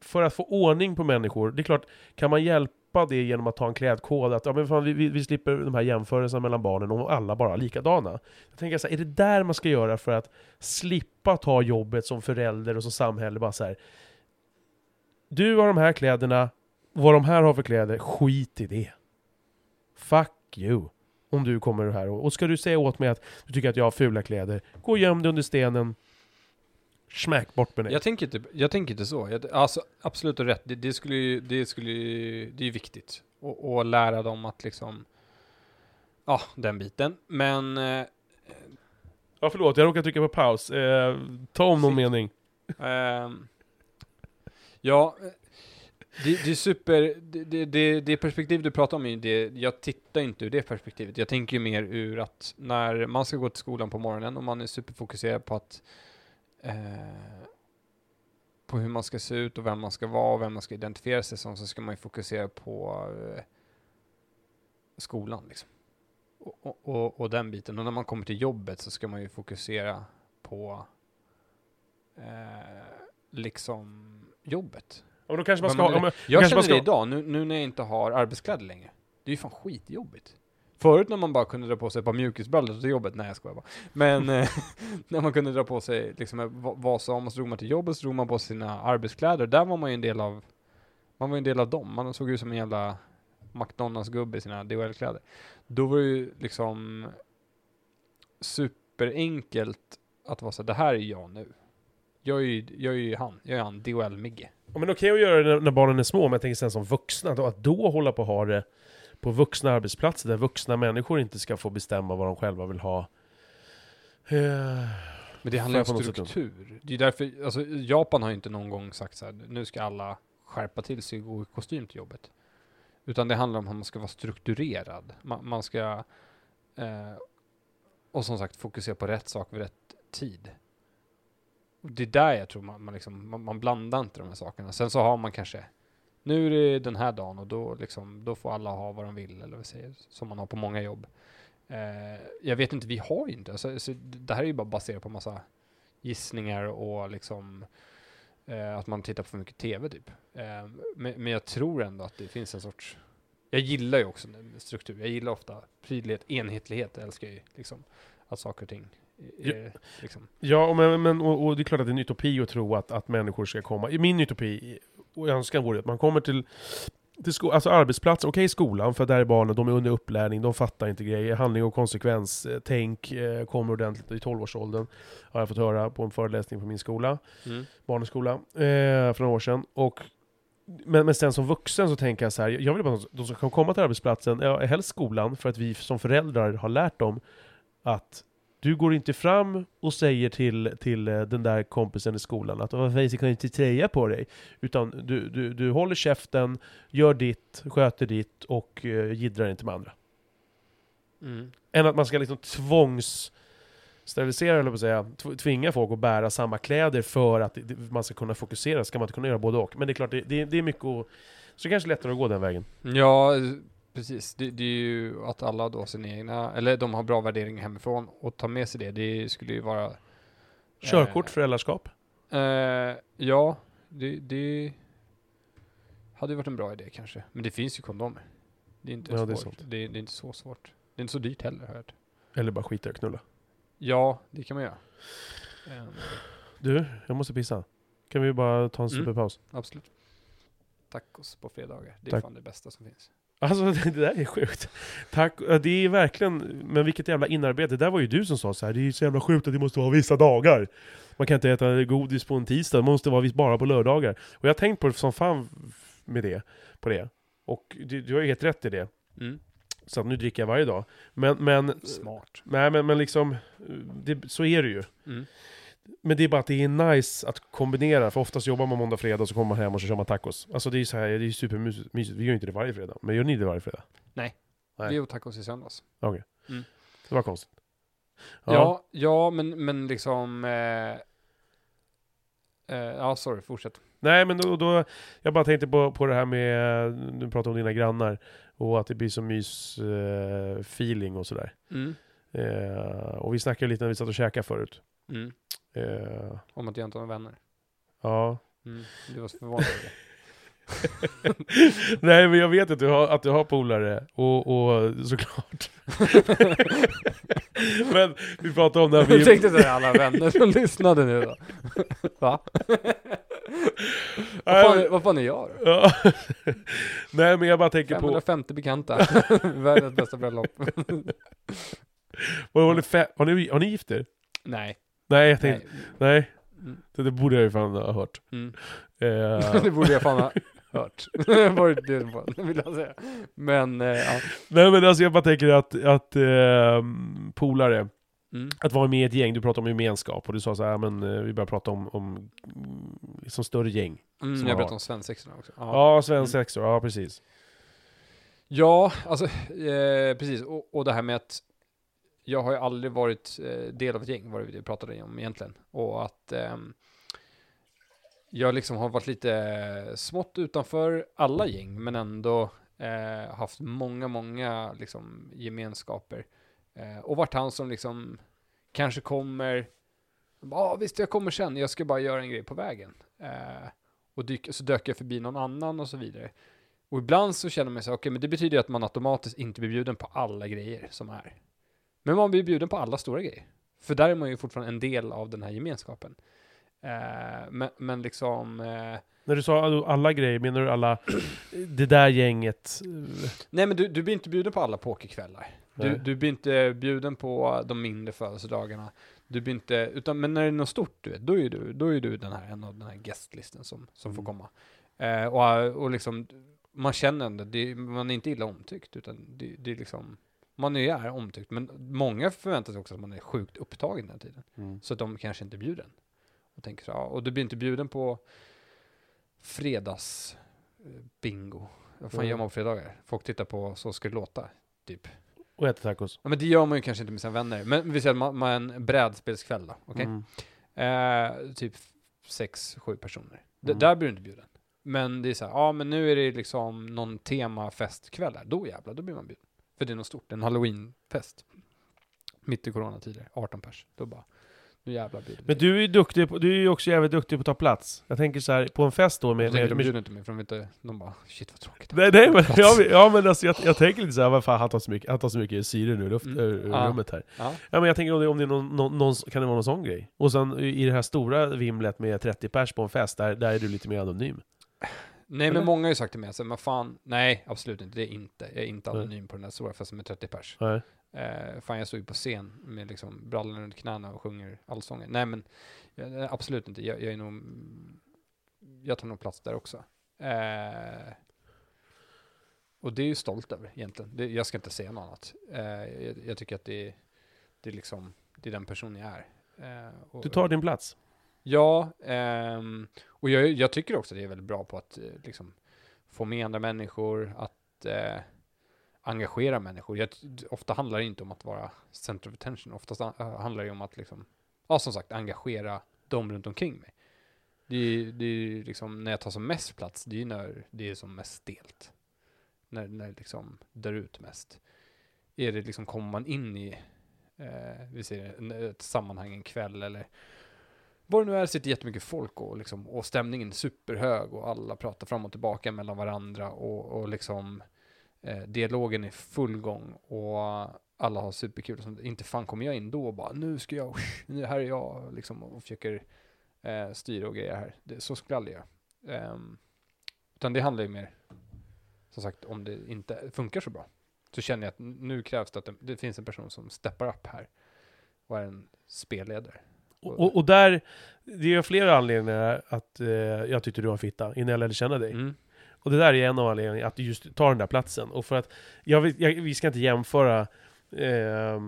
För att få ordning på människor, det är klart, kan man hjälpa det genom att ta en klädkod, att ja, men fan, vi, vi, vi slipper de här jämförelserna mellan barnen och alla bara är likadana. Jag tänker så här, är det där man ska göra för att slippa ta jobbet som förälder och som samhälle, bara så här. Du har de här kläderna, vad de här har för kläder, skit i det. Fuck you. Om du kommer här och, och ska du säga åt mig att du tycker att jag har fula kläder, gå och göm dig under stenen, smack bort med det. Jag tänker inte, jag tänker inte så. Jag, alltså, absolut och rätt. Det, det skulle ju, det skulle ju, det är viktigt. Och, och lära dem att liksom, ja, den biten. Men, eh, Ja förlåt, jag råkade trycka på paus. Eh, ta om någon mening. ehm, ja, eh, det, det är super, det, det, det, det perspektiv du pratar om, är det, jag tittar inte ur det perspektivet. Jag tänker ju mer ur att när man ska gå till skolan på morgonen och man är superfokuserad på att eh, på hur man ska se ut och vem man ska vara och vem man ska identifiera sig som så ska man ju fokusera på eh, skolan liksom. Och, och, och, och den biten. Och när man kommer till jobbet så ska man ju fokusera på eh, liksom jobbet. Men då kanske man ska man- ha... Men, Jag känner man ska- det idag, nu, nu när jag inte har arbetskläder längre. Det är ju fan skitjobbigt. Förut när man bara kunde dra på sig ett par mjukisbrallor till jobbet, nej jag skojar bara. Men eh, när man kunde dra på sig liksom vad, som, och så drog man till jobbet så drog man på sig sina arbetskläder. Där var man ju en del av, man var ju en del av dem. Man såg ut som en jävla McDonalds-gubbe i sina DHL-kläder. Då var det ju liksom superenkelt att vara så det här är jag nu. Jag är ju, jag är ju han, jag är han, DHL-Migge. Ja, men okej att göra det när, när barnen är små, men jag tänker sen som vuxna, då, att då hålla på och ha det på vuxna arbetsplatser där vuxna människor inte ska få bestämma vad de själva vill ha. Eh, Men det handlar ju om struktur. Det är därför, alltså Japan har ju inte någon gång sagt så här, nu ska alla skärpa till sig och gå i kostym till jobbet. Utan det handlar om att man ska vara strukturerad. Man, man ska, eh, och som sagt, fokusera på rätt sak vid rätt tid. Och Det är där jag tror man, man, liksom, man, man blandar inte de här sakerna. Sen så har man kanske, nu är det den här dagen och då, liksom, då får alla ha vad de vill, eller vad säger, som man har på många jobb. Eh, jag vet inte, vi har ju inte, alltså, så det här är ju bara baserat på massa gissningar och liksom eh, att man tittar på för mycket tv typ. Eh, men, men jag tror ändå att det finns en sorts, jag gillar ju också struktur, jag gillar ofta prydlighet, enhetlighet, jag älskar ju liksom att saker och ting är, liksom. Ja, men, men, och, och det är klart att det är en utopi att tro att, att människor ska komma. I min utopi, och önskan vore att man kommer till, till sko- alltså arbetsplatser, okej skolan, för där är barnen, de är under upplärning, de fattar inte grejer. Handling och konsekvens, eh, tänk, eh, kommer ordentligt i 12-årsåldern. Har jag fått höra på en föreläsning på min skola, barnens skola, eh, för några år sedan. Och, men, men sen som vuxen så tänker jag så här, jag vill bara att de som kan komma till arbetsplatsen, ja, helst skolan, för att vi som föräldrar har lärt dem att Du går inte fram och säger till, till eh, den där kompisen i skolan att varför kan inte tröja på dig? Utan du, du, du håller käften, gör ditt, sköter ditt och uh, jiddrar inte med andra. Mm. Än att man ska liksom tvångs sterilisera eller på att säga, tv- tvinga folk att bära samma kläder för att man ska kunna fokusera, ska man inte kunna göra både och. Men det är klart, det, det, det är mycket att, Så det kanske är lättare att gå den vägen. Ja, precis. Det, det är ju att alla då har sina egna, eller de har bra värderingar hemifrån och tar med sig det. Det skulle ju vara... Körkort, Eh, föräldraskap. Eh, ja, det, det hade ju varit en bra idé kanske. Men det finns ju kondomer. Det är inte, Ja, svårt. det Det, är sant. det, är inte så svårt. Det är inte så dyrt heller har jag hört. Eller bara skita att knulla. Ja, det kan man göra. Ehm, Du, jag måste pissa. Kan vi bara ta en Mm. superpaus? absolut. Tacos på fredagar. Det är Tack. fan det bästa som finns. Alltså det, där är sjukt. Tack, det är verkligen, men vilket jävla inarbete. Det där var ju du som sa så här. det är ju så jävla sjukt att det måste vara vissa dagar. Man kan inte äta godis på en tisdag, det måste vara bara på lördagar. Och jag har tänkt på det som fan med det, på det. Och du, du har ju helt rätt i det. Mm. Så att nu dricker jag varje dag. Men, men, Smart. nej, men, men liksom, det, så är det ju. Mm. Men det är bara att det är nice att kombinera, för oftast jobbar man måndag, fredag och så kommer man hem och så kör man tacos. Alltså det är ju så här, det är supermysigt. Vi gör inte det varje fredag, men gör ni det varje fredag? Nej. Vi åt tacos i söndags. Det var konstigt. Ja, ja, men, men liksom... Eh, eh, ja, sorry, fortsätt. Nej men då, då, jag bara tänkte på, på det här med, du pratade om dina grannar, och att det blir så mys eh, och sådär. Mm. Eh, och vi snackade lite när vi satt och käkade förut. Mm. Eh, Om att jag inte har vänner. ja. Mm. Du var så förvånad. Nej men jag vet att du har, att du har polare, och, och såklart. men vi pratade om det här Jag vi... tänkte såhär, alla vänner som lyssnade nu då. Va? vad, fan, vad fan är jag då? Ja. Nej men jag bara tänker på, 550 bekanta. Världens bästa bröllop. har, ni, har ni gift er? Nej. Nej jag tänkte, Nej. nej. Mm. Det, det borde jag ju fan ha hört. Mm. Eh, det borde jag fan ha hört. Död på, vill jag säga. Men, eh, ja. nej men alltså jag bara tänker att, att eh, polare, Mm. att vara med i ett gäng, du pratade om gemenskap och du sa så här, men eh, vi börjar prata om, om mm, liksom större gäng. Mm, Som jag berättade om svensexorna också. Ja, Ja, svensexor, ja precis. ja alltså eh, precis. Och, och det här med att jag har ju aldrig varit eh, del av ett gäng, var det vi pratade om egentligen. Och att ehm, jag liksom har varit lite eh, smått utanför alla gäng, men ändå eh, haft många, många liksom, gemenskaper. Eh, och varit han som liksom kanske kommer, ja visst jag kommer sen, jag ska bara göra en grej på vägen. Eh, och dyk, så dök jag förbi någon annan och så vidare. Och ibland så känner man sig, okej men det betyder ju att man automatiskt inte blir bjuden på alla grejer som är. Men man blir bjuden på alla stora grejer. För där är man ju fortfarande en del av den här gemenskapen. Eh, men, men liksom, eh, När du sa alla grejer, menar du alla, det där gänget? nej men du, du blir inte bjuden på alla pokerkvällar. Du, du blir inte bjuden på de mindre födelsedagarna. Du blir inte, utan, men när det är något stort, du vet, då är du, då är du den här, en av den här gästlisten som, som får Mm. komma. Eh, och, och liksom, man känner ändå, det, man är inte illa omtyckt, utan det, det är liksom, man är, omtyckt, men många förväntar sig också att man är sjukt upptagen den tiden. Mm. Så att de kanske inte är bjuden. Och tänker så, ja, och du blir inte bjuden på fredags eh, bingo. Vad fan Mm. gör man på fredagar? Folk tittar på Så ska det låta, typ. Och äter tacos. Ja, men det gör man ju kanske inte med sina vänner. Men vi säger att man, man en brädspelskväll då, okej? Mm. Eh, typ sex, sju personer. D- Mm. där blir du inte bjuden. Men det är så här, ja men nu är det liksom någon temafestkväll där. Då jävlar, då blir man bjuden. För det är något stort, en halloweenfest. Mitt i coronatider, 18 pers. Då bara, nu jävlar blir det. Men du är ju duktig på, du är ju också jävligt duktig på att ta plats. Jag tänker så här, på en fest då Jag med... tänker, med, de bjuder inte mig för de inte, de bara, shit vad tråkigt. nej, nej men, ja, men- ja men alltså, jag, jag tänker lite såhär, vad fan han tar så mycket, han tar så mycket syre nu luft, Mm. ur, Ja. rummet här. Ja. Ja men jag tänker om det, om det är någon, någon, någon, kan det vara någon sån grej? Och sen i det här stora vimlet med 30 pers på en fest, där, där är du lite mer anonym. Nej Eller? men många har ju sagt till mig, så, men fan, nej absolut inte, det är inte. Jag är inte Nej. anonym på den här stora festen med 30 pers. Nej. Eh, fan jag stod ju på scen med liksom brallorna runt knäna och sjunger allsånger. Nej men eh, absolut inte, jag, jag är nog, jag tar nog plats där också. Eh, och det är ju stolt över egentligen. Det, jag ska inte säga något annat. Eh, jag, jag tycker att det, det är liksom, det är den person jag är. Eh, och, Du tar din plats. Ja, ehm, och jag, jag tycker också att det är väldigt bra på att eh, liksom, få med andra människor, att eh, engagera människor. Jag, ofta handlar det inte om att vara center of attention, oftast handlar det om att liksom, ja som sagt, engagera dem runt omkring mig. Det är, det är liksom, när jag tar som mest plats, det är när det är som mest stelt. När, när det liksom dör ut mest. Är det liksom, kommer man in i, eh, vi säger ett sammanhang en kväll eller vad det nu är, sitter jättemycket folk och, liksom, och stämningen är superhög och alla pratar fram och tillbaka mellan varandra och, och liksom eh, dialogen är full gång och alla har superkul. Och. Inte fan kommer jag in då och bara nu ska jag, nu här är jag liksom och försöker eh, styra och grejer här. Det, så skulle jag aldrig göra. Um, utan det handlar ju mer, som sagt, om det inte funkar så bra. Så känner jag att nu krävs det att det, det finns en person som steppar upp här och är en spelledare. Och, och, där, det är flera anledningar att eh, jag tyckte du var en fitta innan jag lärde känna dig. Mm. Och det där är en av anledningarna, att just tar den där platsen. Och för att, jag, jag, vi ska inte jämföra eh,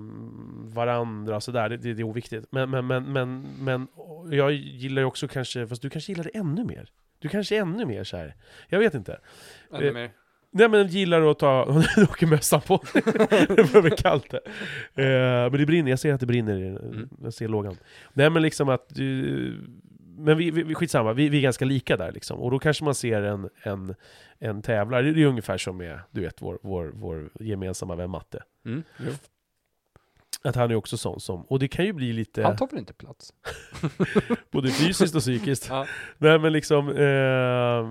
varandra sådär, det, det, det är oviktigt. Men, men, men, men, men jag gillar ju också kanske, fast du kanske gillar det ännu mer. Du kanske är ännu mer så här. Jag vet inte. Ännu mer. Nej men gillar att ta, nu åker mössan på. det börjar bli kallt här. Eh, men det brinner, jag ser att det brinner, i- Mm. jag ser lågan. Nej men liksom att du, men vi, vi, skitsamma, vi, vi är ganska lika där liksom. Och då kanske man ser en, en, en tävlare, det är ungefär som med, du vet, vår, vår, vår gemensamma vän Matte. Mm. Att han är också sån som, och det kan ju bli lite, Han tar väl inte plats? både fysiskt och psykiskt. Ja. Nej men liksom, eh,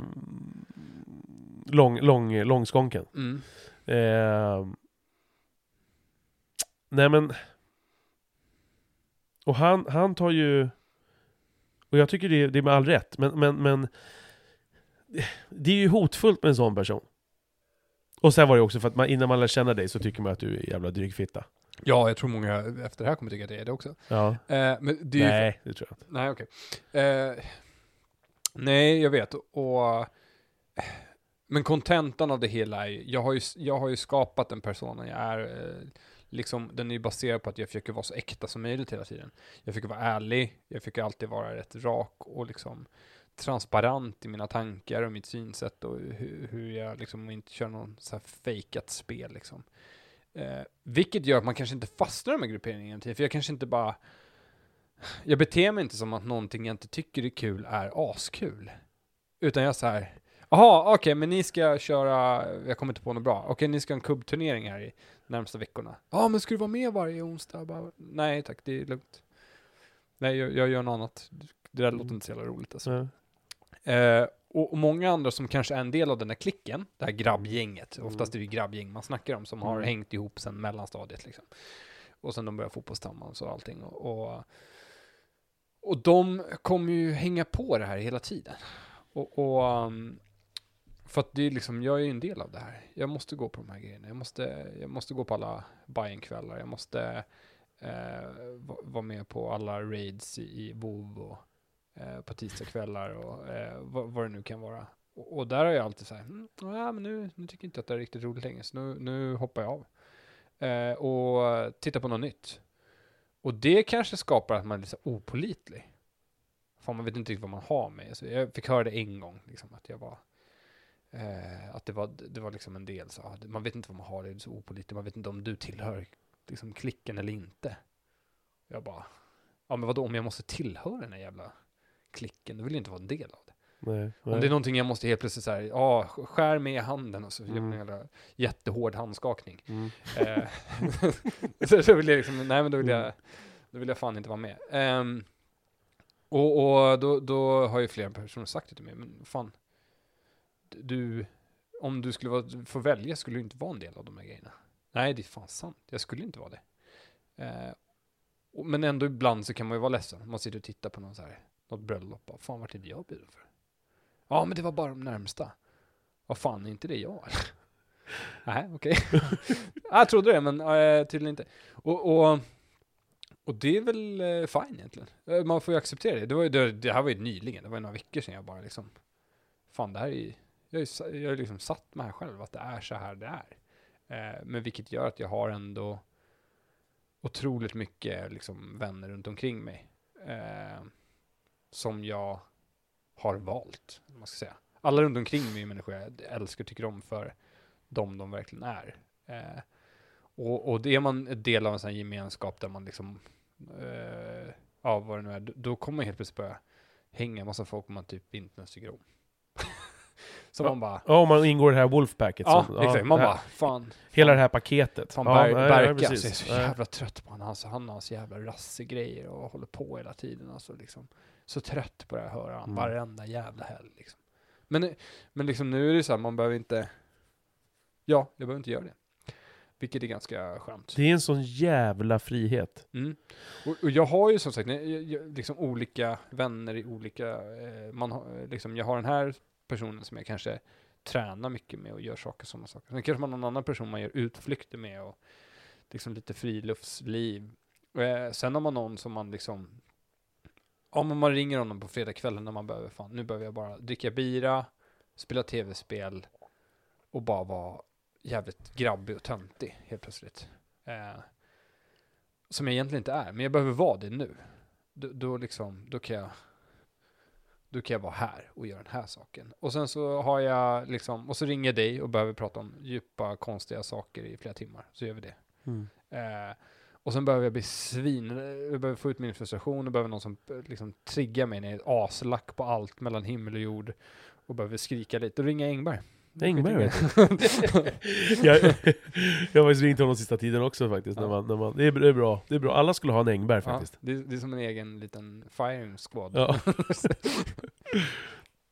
lång, lång, långskånken. Mm. Eh, nej men... Och han, han tar ju... Och jag tycker det, det är med all rätt, men, men, men... Det är ju hotfullt med en sån person. Och sen var det också för att man, innan man lär känna dig så tycker man att du är jävla dryg fitta. Ja, jag tror många efter det här kommer tycka att det är det också. Ja. Eh, men det är ju Nej, det tror jag inte. Nej, okej. Eh, nej, jag vet. Och, men kontentan av det hela är ju, jag har ju, jag har ju skapat den personen jag är. Eh, liksom, den är ju baserad på att jag försöker vara så äkta som möjligt hela tiden. Jag försöker vara ärlig, jag försöker alltid vara rätt rak och liksom transparent i mina tankar och mitt synsätt och hur, hur jag liksom inte kör någon så här fejkat spel liksom. Eh, vilket gör att man kanske inte fastnar med grupperingen till, för jag kanske inte bara jag beter mig inte som att någonting jag inte tycker är kul är askul. Utan jag så här, jaha, okej, men ni ska köra, jag kommer inte på något bra, okej, ni ska ha en kubbturnering här i närmsta veckorna. Ja, men ska du vara med varje onsdag? Bara, Nej, tack, det är lugnt. Nej, jag, jag gör något annat. Det där låter inte så jävla roligt alltså. Ja. Eh, och, och många andra som kanske är en del av den här klicken, det här grabbgänget, Mm. oftast är det ju grabbgäng man snackar om, som har Mm. hängt ihop sedan mellanstadiet liksom. Och sen de börjar fotboll tillsammans och allting. Och, och, och de kommer ju hänga på det här hela tiden. Och, och um, för att det är liksom, jag är ju en del av det här. Jag måste gå på de här grejerna. Jag måste, jag måste gå på alla Bajen-kvällar. Jag måste eh, vara med på alla raids i, i WoW och eh, på tisdagskvällar och eh, vad, vad det nu kan vara. Och, och där har jag alltid så här, mm, ja, men nu, nu tycker jag inte att det är riktigt roligt längre, så nu, nu hoppar jag av. Eh, och tittar på något nytt. Och det kanske skapar att man är lite opolitlig. För man vet inte riktigt vad man har med sig. Jag fick höra det en gång, liksom, att jag var eh, att det var, det var liksom en del så, ah, man vet inte vad man har, det är så opolitligt, man vet inte om du tillhör liksom klicken eller inte. Jag bara, ja men vadå, om jag måste tillhöra den här jävla klicken, då vill jag inte vara en del av det. Nej, Om nej. det är någonting jag måste helt plötsligt såhär, ja, skär med handen och så man Mm. en jävla jättehård handskakning. Mm. Eh, så så vill jag liksom, nej men då vill jag, Mm. då vill jag fan inte vara med. Ehm, och och då, då har ju flera personer sagt det till mig, men fan, du, om du skulle vara, få välja skulle du inte vara en del av de här grejerna. Nej, det är fan sant, jag skulle inte vara det. Eh, och, men ändå ibland så kan man ju vara ledsen, man sitter och tittar på någon så här, något bröllop, bara fan vart är det jag bjuden för? Ja, men det var bara de närmsta. Vad fan, är inte det jag? Nej, okej. jag trodde det, men äh, tydligen inte. Och, och, och det är väl äh, fine egentligen. Eh, man får ju acceptera det. Det, var ju, det, det här var ju nyligen, det var ju några veckor sedan jag bara liksom, fan det här är ju- jag har ju jag liksom satt mig här själv att det är så här det är. Eh, men vilket gör att jag har ändå otroligt mycket liksom, vänner runt omkring mig. Eh, som jag har valt, man ska säga. Alla runt omkring mig är människor jag älskar och tycker om för de de verkligen är. Eh, och, och det är man en del av en sån här gemenskap där man liksom, eh, ja vad det nu är, då- då kommer man helt plötsligt börja hänga en massa folk man typ inte ens tycker om. Så Ja. man bara, Ja, om man ingår i det här Wolfpacket. ja, som- exakt, man bara, fan, Hela det här paketet. Fan, ja, Ber- nej, Berke, nej, alltså, jag är så jävla trött på honom. Alltså, han har hans jävla rassegrejer och håller på hela tiden. Alltså, liksom. Så trött på det här, höra han Mm. varenda jävla helg. Liksom. Men, men liksom, nu är det så här, man behöver inte, ja, jag behöver inte göra det. Vilket är ganska skönt. Det är en sån jävla frihet. Mm. Och, och jag har ju som sagt jag, jag, liksom olika vänner i olika, eh, man har, liksom, jag har den här personen som jag kanske tränar mycket med och gör saker sådana saker. Sen kanske man har någon annan person man gör utflykter med och liksom lite friluftsliv. Eh, sen har man någon som man liksom, om man ringer honom på fredagskvällen när man behöver, fan nu behöver jag bara dricka bira, spela tv-spel och bara vara jävligt grabbig och töntig helt plötsligt. Eh, som jag egentligen inte är, men jag behöver vara det nu. Då, då liksom, då kan jag då kan jag vara här och göra den här saken. Och sen så har jag liksom, och så ringer jag dig och behöver prata om djupa, konstiga saker i flera timmar. Så gör vi det. Mm. Eh, och sen behöver jag bli svin, jag behöver få ut min frustration och behöver någon som eh, liksom triggar mig när jag är aslack på allt mellan himmel och jord och behöver skrika lite. Då ringer jag Engberg. Engberg, jag, jag har faktiskt ringt honom sista tiden också faktiskt. När Ja. man, när man, det, är, det är bra. Det är bra. Alla skulle ha en Engberg Ja, faktiskt. det, är- det är som en egen liten firing squad. Ja.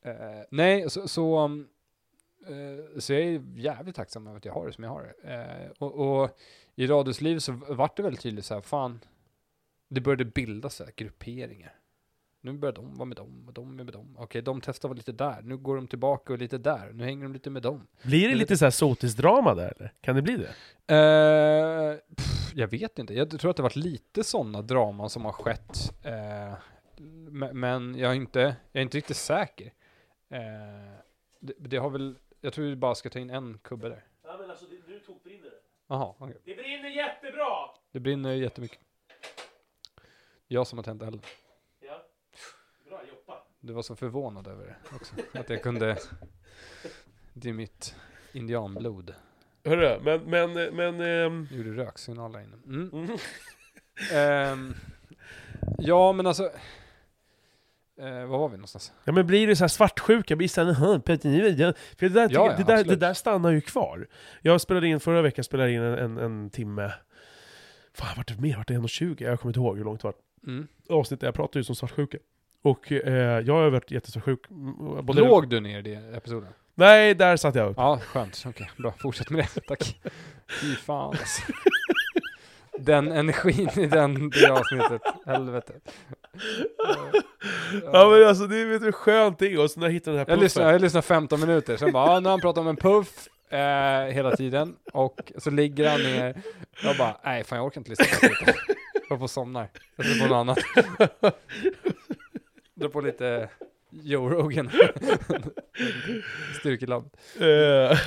Eh, nej, så, så, um, eh, så jag är jävligt tacksam över att jag har det som jag har det. Eh, och, och i Radios liv så vart det väldigt tydligt så här, fan, det började bildas så här grupperingar. Nu börjar de vara med dem och de är med dem. Okej, de testar vara lite där. Nu går de tillbaka och lite där. Nu hänger de lite med dem. Blir det lite så här sotisdrama där eller? Kan det bli det? Eh, pff, jag vet inte. Jag tror att det varit lite sådana draman som har skett. Me- men jag är inte, jag är inte riktigt säker. Eh, det, det har väl, jag tror vi bara ska ta in en kubbe där. Ja men alltså, nu tokbrinner det. Jaha, okej. Det brinner jättebra! Det brinner jättemycket. Jag som har tänt elden. Du var så förvånad över det också. Att jag kunde, det är mitt indianblod. Hörru, men, men, men... Nu gjorde röksignaler där inne. Mm. mm. Ehm, ja, men alltså. Eh, var var vi någonstans? Ja men blir det så här svartsjuka, blir det så här, "Jaha, Peter, ni vet, jag-" för det där, Ja, ja, det, där, det där stannar ju kvar. Jag spelade in, förra veckan spelade in en, en, en timme, fan vart det mer? Vart det 1.20? Jag kommer inte ihåg hur långt det var. Mm. Avsnittet, jag pratade ju som svartsjuka. Och eh, jag har varit jättesvartsjuk. mm, både- Låg du ner i det episoden? Nej, där satt jag upp. Ja, skönt. Okej, bra. Fortsätt med det. Tack. Fy fan alltså. Den energin i den, det avsnittet. Helvete. Ja men alltså det är hur skönt är, och så när jag hittar den här Jag lyssnar, puffen. jag lyssnar 15 minuter, sen bara, ah, nu har han pratat om en puff eh, hela tiden. Och så ligger han ner. Jag bara, nej fan jag orkar inte lyssna på det. Jag får somnar. Jag ser på något annat. Dra på lite Joe Rogan. Styrkelabb. Eh,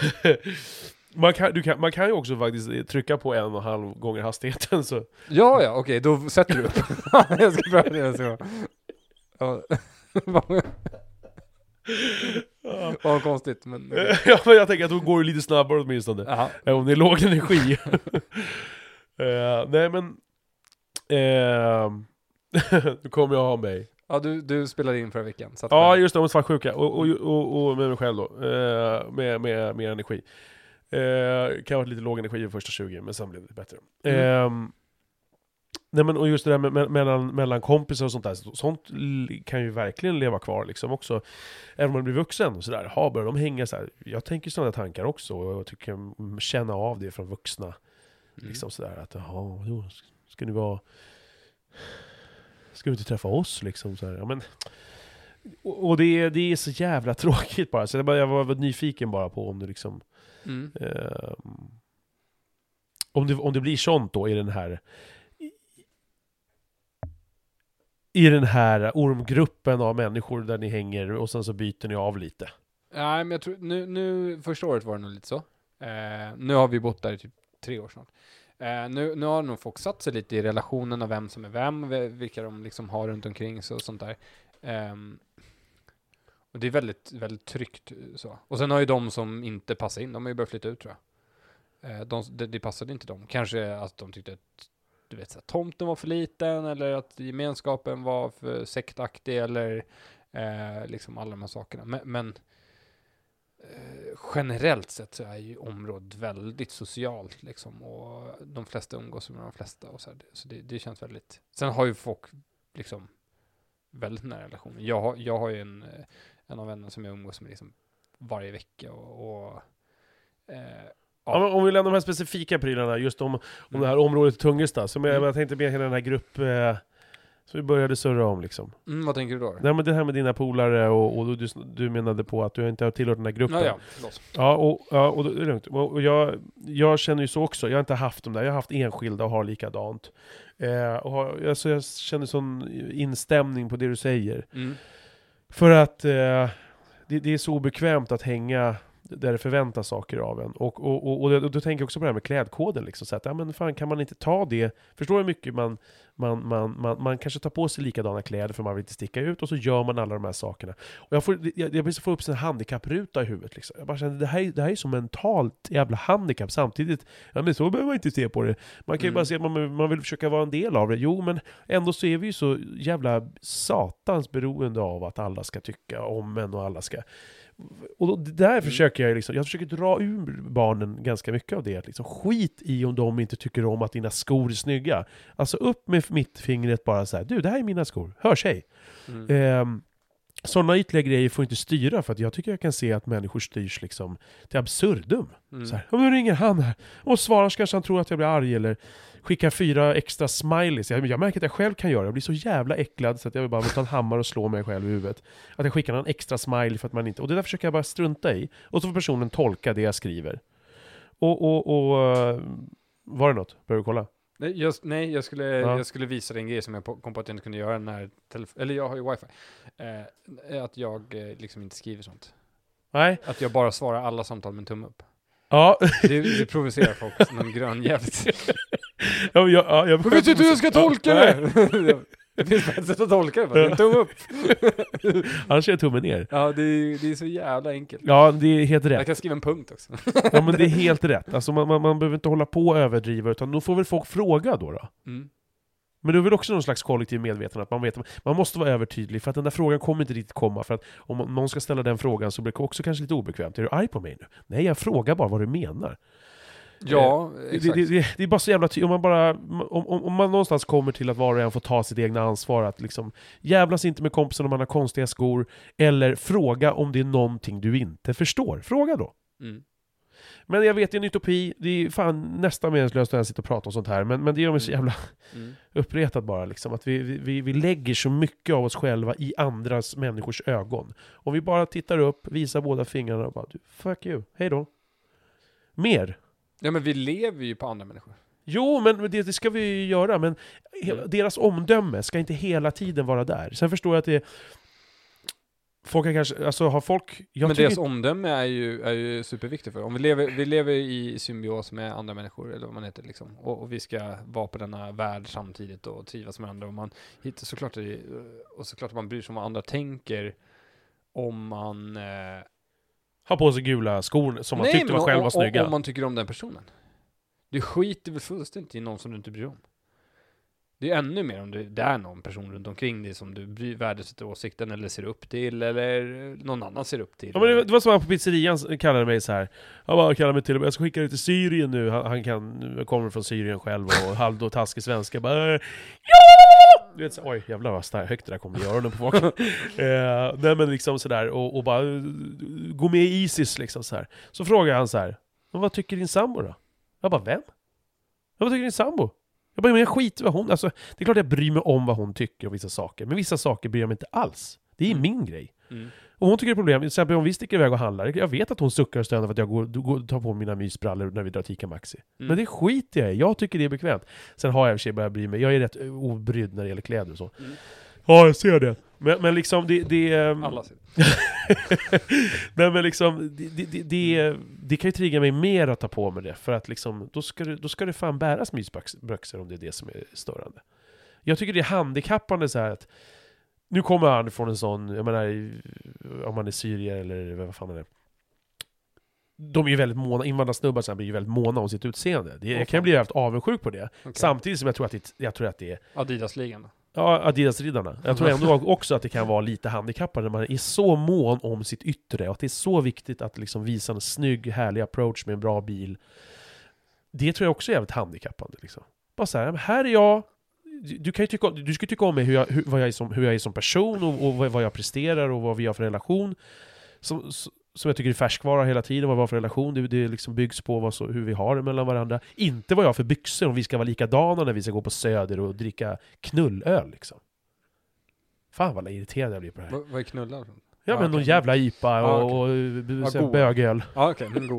man, kan, du kan, man kan ju också faktiskt eh, trycka på en och en halv gånger hastigheten så... Ja, ja, okej, då sätter du upp. jag ska pröva det nästa gång. Ja. Ja. Vad konstigt, men... ja men jag tänker att då går det lite snabbare åtminstone. Jaha. Även om det är låg energi. Eh, nej men... Uh, nu kommer jag ha mig. Ja, du, du spelade in förra veckan. Så Ja just det, om svartsjuka. Och, och, och, och med mig själv då. Eh, med, med mer energi. Uh, kan ha varit lite låg energi de första 20, men sen blev det bättre. Mm. Ehm, nej men och just det där med, med, mellan, mellan kompisar och sånt där, så- sånt kan ju verkligen leva kvar liksom också. Även om man blir vuxen och sådär. Ha, börjar de hänga så här. Jag tänker sådana tankar också, och jag tycker känna av det från vuxna. Mm. Liksom sådär att, jaha, jo, ska ni vara... Ska du inte träffa oss liksom? Så här, ja, men, och och det, är- det är så jävla tråkigt bara, så jag, bara, jag var nyfiken bara på om det liksom... Mm. ehm, om, det, om det blir sånt då i den här... I den här ormgruppen av människor där ni hänger och sen så byter ni av lite. Nej, men jag tror, nu, nu, första året var det nog lite så. Eh, nu har vi bott där i typ tre år snart. Eh, nu, nu har nog folk satt sig lite i relationen av vem som är vem, vilka de liksom har runt omkring sig och sånt där. Eh, och det är väldigt, väldigt tryggt eh, så. Och sen har ju de som inte passar in, de har ju börjat flytta ut tror jag. Eh, de, det, passade inte dem. Kanske att de tyckte att du vet, så här, tomten var för liten eller att gemenskapen var för sektaktig eller eh, liksom alla de här sakerna. Men, men generellt sett så är ju området väldigt socialt liksom och de flesta umgås med de flesta och så, här, så det, det känns väldigt. Sen har ju folk liksom väldigt nära relationer. Jag har, jag har ju en, eh, en av vännerna som jag umgås med liksom varje vecka och, och eh, Ja. om vi lämnar de här specifika prylarna, just om, om det här området Tungelsta, som jag, Mm. jag tänkte med hela den här grupp... Eh, som vi började surra om liksom. mm, vad tänker du då? Nej men det här med dina polare och, och du, du menade på att du inte har tillhört den här gruppen. Ja, ja, förlåt. Ja, och, ja, och det är lugnt. Och jag, jag känner ju så också, jag har inte haft dem där, jag har haft enskilda och har likadant. Eh, och har, alltså jag känner sån instämning på det du säger. Mm. För att eh, det, det är så obekvämt att hänga där det förväntas saker av en. Och, och, och, och, då- då tänker jag också på det här med klädkoden. Liksom, så att, ja, men fan, kan man inte ta det? Förstår du hur mycket man, man, man, man, man kanske tar på sig likadana kläder för man vill inte sticka ut, och så gör man alla de här sakerna. Och jag får, jag, jag får upp en handikappruta i huvudet. Liksom. Jag bara känner, det här, är- det här är så mentalt jävla handikapp. Samtidigt, ja men så behöver man inte se på det. Man kan ju Mm. bara se att man, man vill försöka vara en del av det. Jo, men ändå så är vi ju så jävla satans beroende av att alla ska tycka om en och alla ska... Och det där Mm. försöker jag liksom, jag försöker dra ur barnen ganska mycket av det. Liksom. Skit i om de inte tycker om att dina skor är snygga. Alltså upp med mittfingret bara så här. du det här är mina skor, hör sig. Mm. Ehm, sådana ytliga grejer får inte styra, för att jag tycker jag kan se att människor styrs liksom till absurdum. Mm. Så här, "Ja, men nu ringer han här. Och svarar så kanske han tror att jag blir arg eller skickar fyra extra smileys. Jag, jag märker att jag själv kan göra det. Jag blir så jävla äcklad så att jag vill bara ta en hammare och slå mig själv i huvudet. Att jag skickar en extra smiley för att man inte... Och det där försöker jag bara strunta i. Och så får personen tolka det jag skriver. Och, och, och... eh, Var det något? Behöver du kolla? Nej, jag, nej jag, skulle, Ja. jag skulle visa dig en grej som jag kom på att jag inte kunde göra när eller jag har ju wifi. Eh, att jag eh, liksom inte skriver sånt. Nej? Att jag bara svarar alla samtal med en tumme upp. Ja. Det, det provocerar folk som en grön jävligt. ja, jag, ja, jag Jag vet inte hur jag ska tolka det! Det finns ett sätt att tolka det, bara tumme upp. Annars är jag tummen ner. Ja, det är, det är så jävla enkelt. Ja, det är helt Jag rätt. kan skriva en punkt också. Ja, men det är helt rätt. Alltså, man, man, man behöver inte hålla på och överdriva, utan då får väl folk fråga då. då. Mm. Men det är väl också någon slags kollektiv medvetande att man vet man måste vara övertydlig, för att den där frågan kommer inte riktigt komma, för att om någon ska ställa den frågan så blir det också kanske lite obekvämt. Är du arg på mig nu? Nej, jag frågar bara vad du menar. Ja, Det, exakt. det, det, det är bara så jävla ty- om man bara, om, om, om man någonstans kommer till att var och en får ta sitt egna ansvar, att liksom jävlas inte med kompisen om man har konstiga skor, eller fråga om det är någonting du inte förstår. Fråga då. Mm. Men jag vet, det är en utopi, det är fan nästan meningslöst att ens sitta och prata om sånt här, men, men det gör mig så jävla Mm. uppretad bara liksom. Att vi, vi, vi lägger så mycket av oss själva i andras människors ögon. Om vi bara tittar upp, visar båda fingrarna och bara "Du, fuck you, hej då. Mer. Ja, men vi lever ju på andra människor. Jo, men det, det ska vi ju göra, men Mm. deras omdöme ska inte hela tiden vara där. Sen förstår jag att det Folk har kanske, alltså har folk... Men deras omdöme är ju, är ju superviktigt för Om vi lever, vi lever i symbios med andra människor, eller vad man heter liksom, och, och vi ska vara på denna värld samtidigt och trivas med andra. Och man hittar såklart, och såklart att man bryr sig om vad andra tänker om man... Eh, har på sig gula skor som man nej, tyckte var själv var snygga. Om, om man tycker om den personen. Du skiter väl fullständigt i någon som du inte bryr om. Det är ännu mer om det, det är någon person runt omkring dig som du värdesätter åsikten eller ser upp till eller någon annan ser upp till. Ja, men det, var- det var som han på pizzerian kallade mig så här. Han bara kallade mig till och med, jag ska skicka dig till Syrien nu. Han, han kan, kommer från Syrien själv och halvdå taskig svenska. Bara, "Eh, ja!" Du vet, så, oj jävlar vad starkt högt det där kommer i öronen på folk. eh, nej men liksom sådär, och, och bara eh, gå med i Isis liksom så här. Så frågar han så här. Men vad tycker din sambo då? Jag bara, vem? Ja, vad tycker din sambo? Jag bara, men jag skiter vad hon... Alltså, det är klart jag bryr mig om vad hon tycker om vissa saker, men vissa saker bryr jag mig inte alls. Det är Mm. min grej. Mm. Och hon tycker det är problem, till exempel om vi sticker iväg och handlar, jag vet att hon suckar och stönar för att jag går, går, tar på mina mysbrallor när vi drar till Ica Maxi. Mm. Men det skiter jag i, jag tycker det är bekvämt. Sen har jag i och för sig börjat bry mig, jag är rätt obrydd när det gäller kläder och så. Mm. Ja, jag ser det. Men, men liksom det... det ehm, Alla ser. Nej men liksom, det, det, det, det kan ju trigga mig mer att ta på mig det, för att liksom, då ska det, då ska det fan bäras mysbyxor om det är det som är störande. Jag tycker det är handikappande så här att, nu kommer han från en sån, jag menar, om man är syrier eller vad fan är det de är ju väldigt måna, invandrarsnubbar så här blir ju väldigt måna om sitt utseende. Det, jag kan bli jävligt avundsjuk på det. Okej. Samtidigt som jag tror att det, jag tror att det är Adidas-ligan? Ja, Adidas-riddarna. Jag tror ändå också att det kan vara lite handikappande när man är så mån om sitt yttre och att det är så viktigt att liksom visa en snygg, härlig approach med en bra bil. Det tror jag också är jävligt handikappande. Liksom. Bara så här, "Men här är jag. Du, kan ju tycka, du ska tycka om mig hur jag, hur, vad jag är som, hur jag är som person och, och vad jag presterar och vad vi har för relation. Som, som jag tycker är färskvara hela tiden, vad vi har för relation. Det, det liksom byggs på vad så, hur vi har det mellan varandra. Inte vad jag har för byxor, om vi ska vara likadana när vi ska gå på Söder och dricka knullöl liksom. Fan vad irriterad jag blir på det här. Vad vad är knullöl? Ja Ja, men någon jävla IPA Ja, och, och, Ja, och här god. bögöl. Ja okej, men.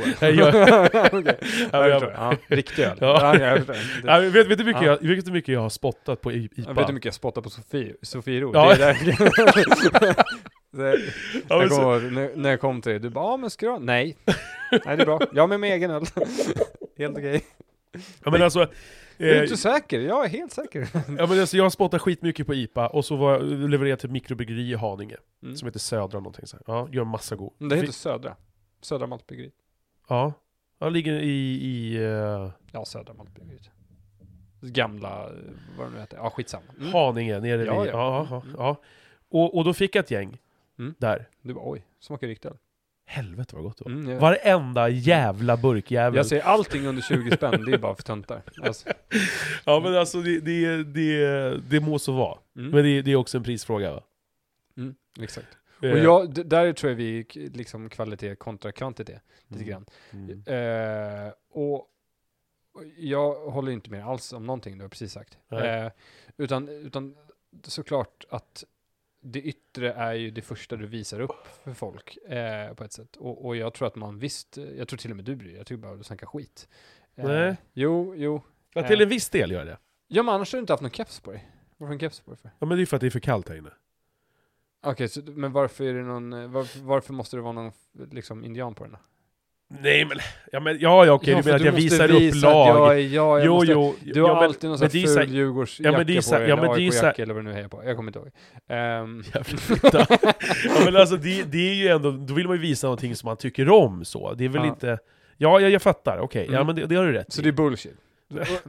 Ja, förstår. Ja, riktig öl. Ja. Ja, Ja, vet, vet, du mycket Ja. jag, vet du mycket jag har spottat på IPA? vet du mycket jag spottar på Sofie, Sofiero? Ja. Det Ja, jag ihåg när, när jag kom till dig, du bara ja men ska du ha?" Nej. Nej det är bra. Jag med min egen öl. Helt okej. ja, men alltså, Är du eh, inte säker? Jag är helt säker. ja, men alltså, jag har spottat skitmycket på IPA och så var jag levererad till ett mikrobryggeri i Haninge. Mm. Som heter Södra någonting så här. Ja, gör massa god. Det heter Södra. Södra Maltbryggeriet. Ja. Jag ligger i... i eh, Ja, Södra Maltbryggeriet. Gamla, eh, vad det nu heter. Ja, skitsamma. Mm. Haninge, nere Ja, vid... ja. Ja, ja, Mm. ja. Och, och då fick jag ett gäng. Mm. Där. Du bara oj, smakar riktigt. Helvete vad gott det var. Mm, jag, Varenda jävla burkjävel. jag säger allting under 20 spänn, det är bara för töntar. Alltså, Ja men alltså det, det, det, det må så vara. mm, Men det, det är också en prisfråga va? mm, exakt. Eh, Och jag, där tror jag vi liksom kvalitet kontra kvantitet lite Mm. grann. mm. Eh, och jag håller inte med alls om någonting du har precis sagt. Eh, utan, utan såklart att det yttre är ju det första du visar upp för folk eh, på ett sätt. Och, och jag tror att man visst, jag tror till och med du bryr dig, jag tycker bara att du snackar skit. Eh, Nej. Jo, jo. Ja, till en viss del gör jag det. Ja men annars har du inte haft någon keps på dig. Varför en keps på dig för? Ja men det är för att det är för kallt här inne. Okej, så, men varför är det någon, eh, varför, varför måste det vara någon liksom indian på den då? Nej men, ja men, ja ja okej, Ja, du menar att jag visar visa upp lag? Jag, ja, jag jo måste, jo, Du har ja, men- alltid någon men sån det är här ful Djurgårdsjacka Ja, men det är så på dig, ja, eller men här- AIK-jacka eller vad du nu hejar på. Jag kommer inte ihåg. Fitta. ja men alltså det, det är ju ändå, då vill man ju visa någonting som man tycker om så. Det är väl Ja. inte... Ja, jag, jag fattar, okej. Ja Mm. men det, det har du rätt så i. det är bullshit.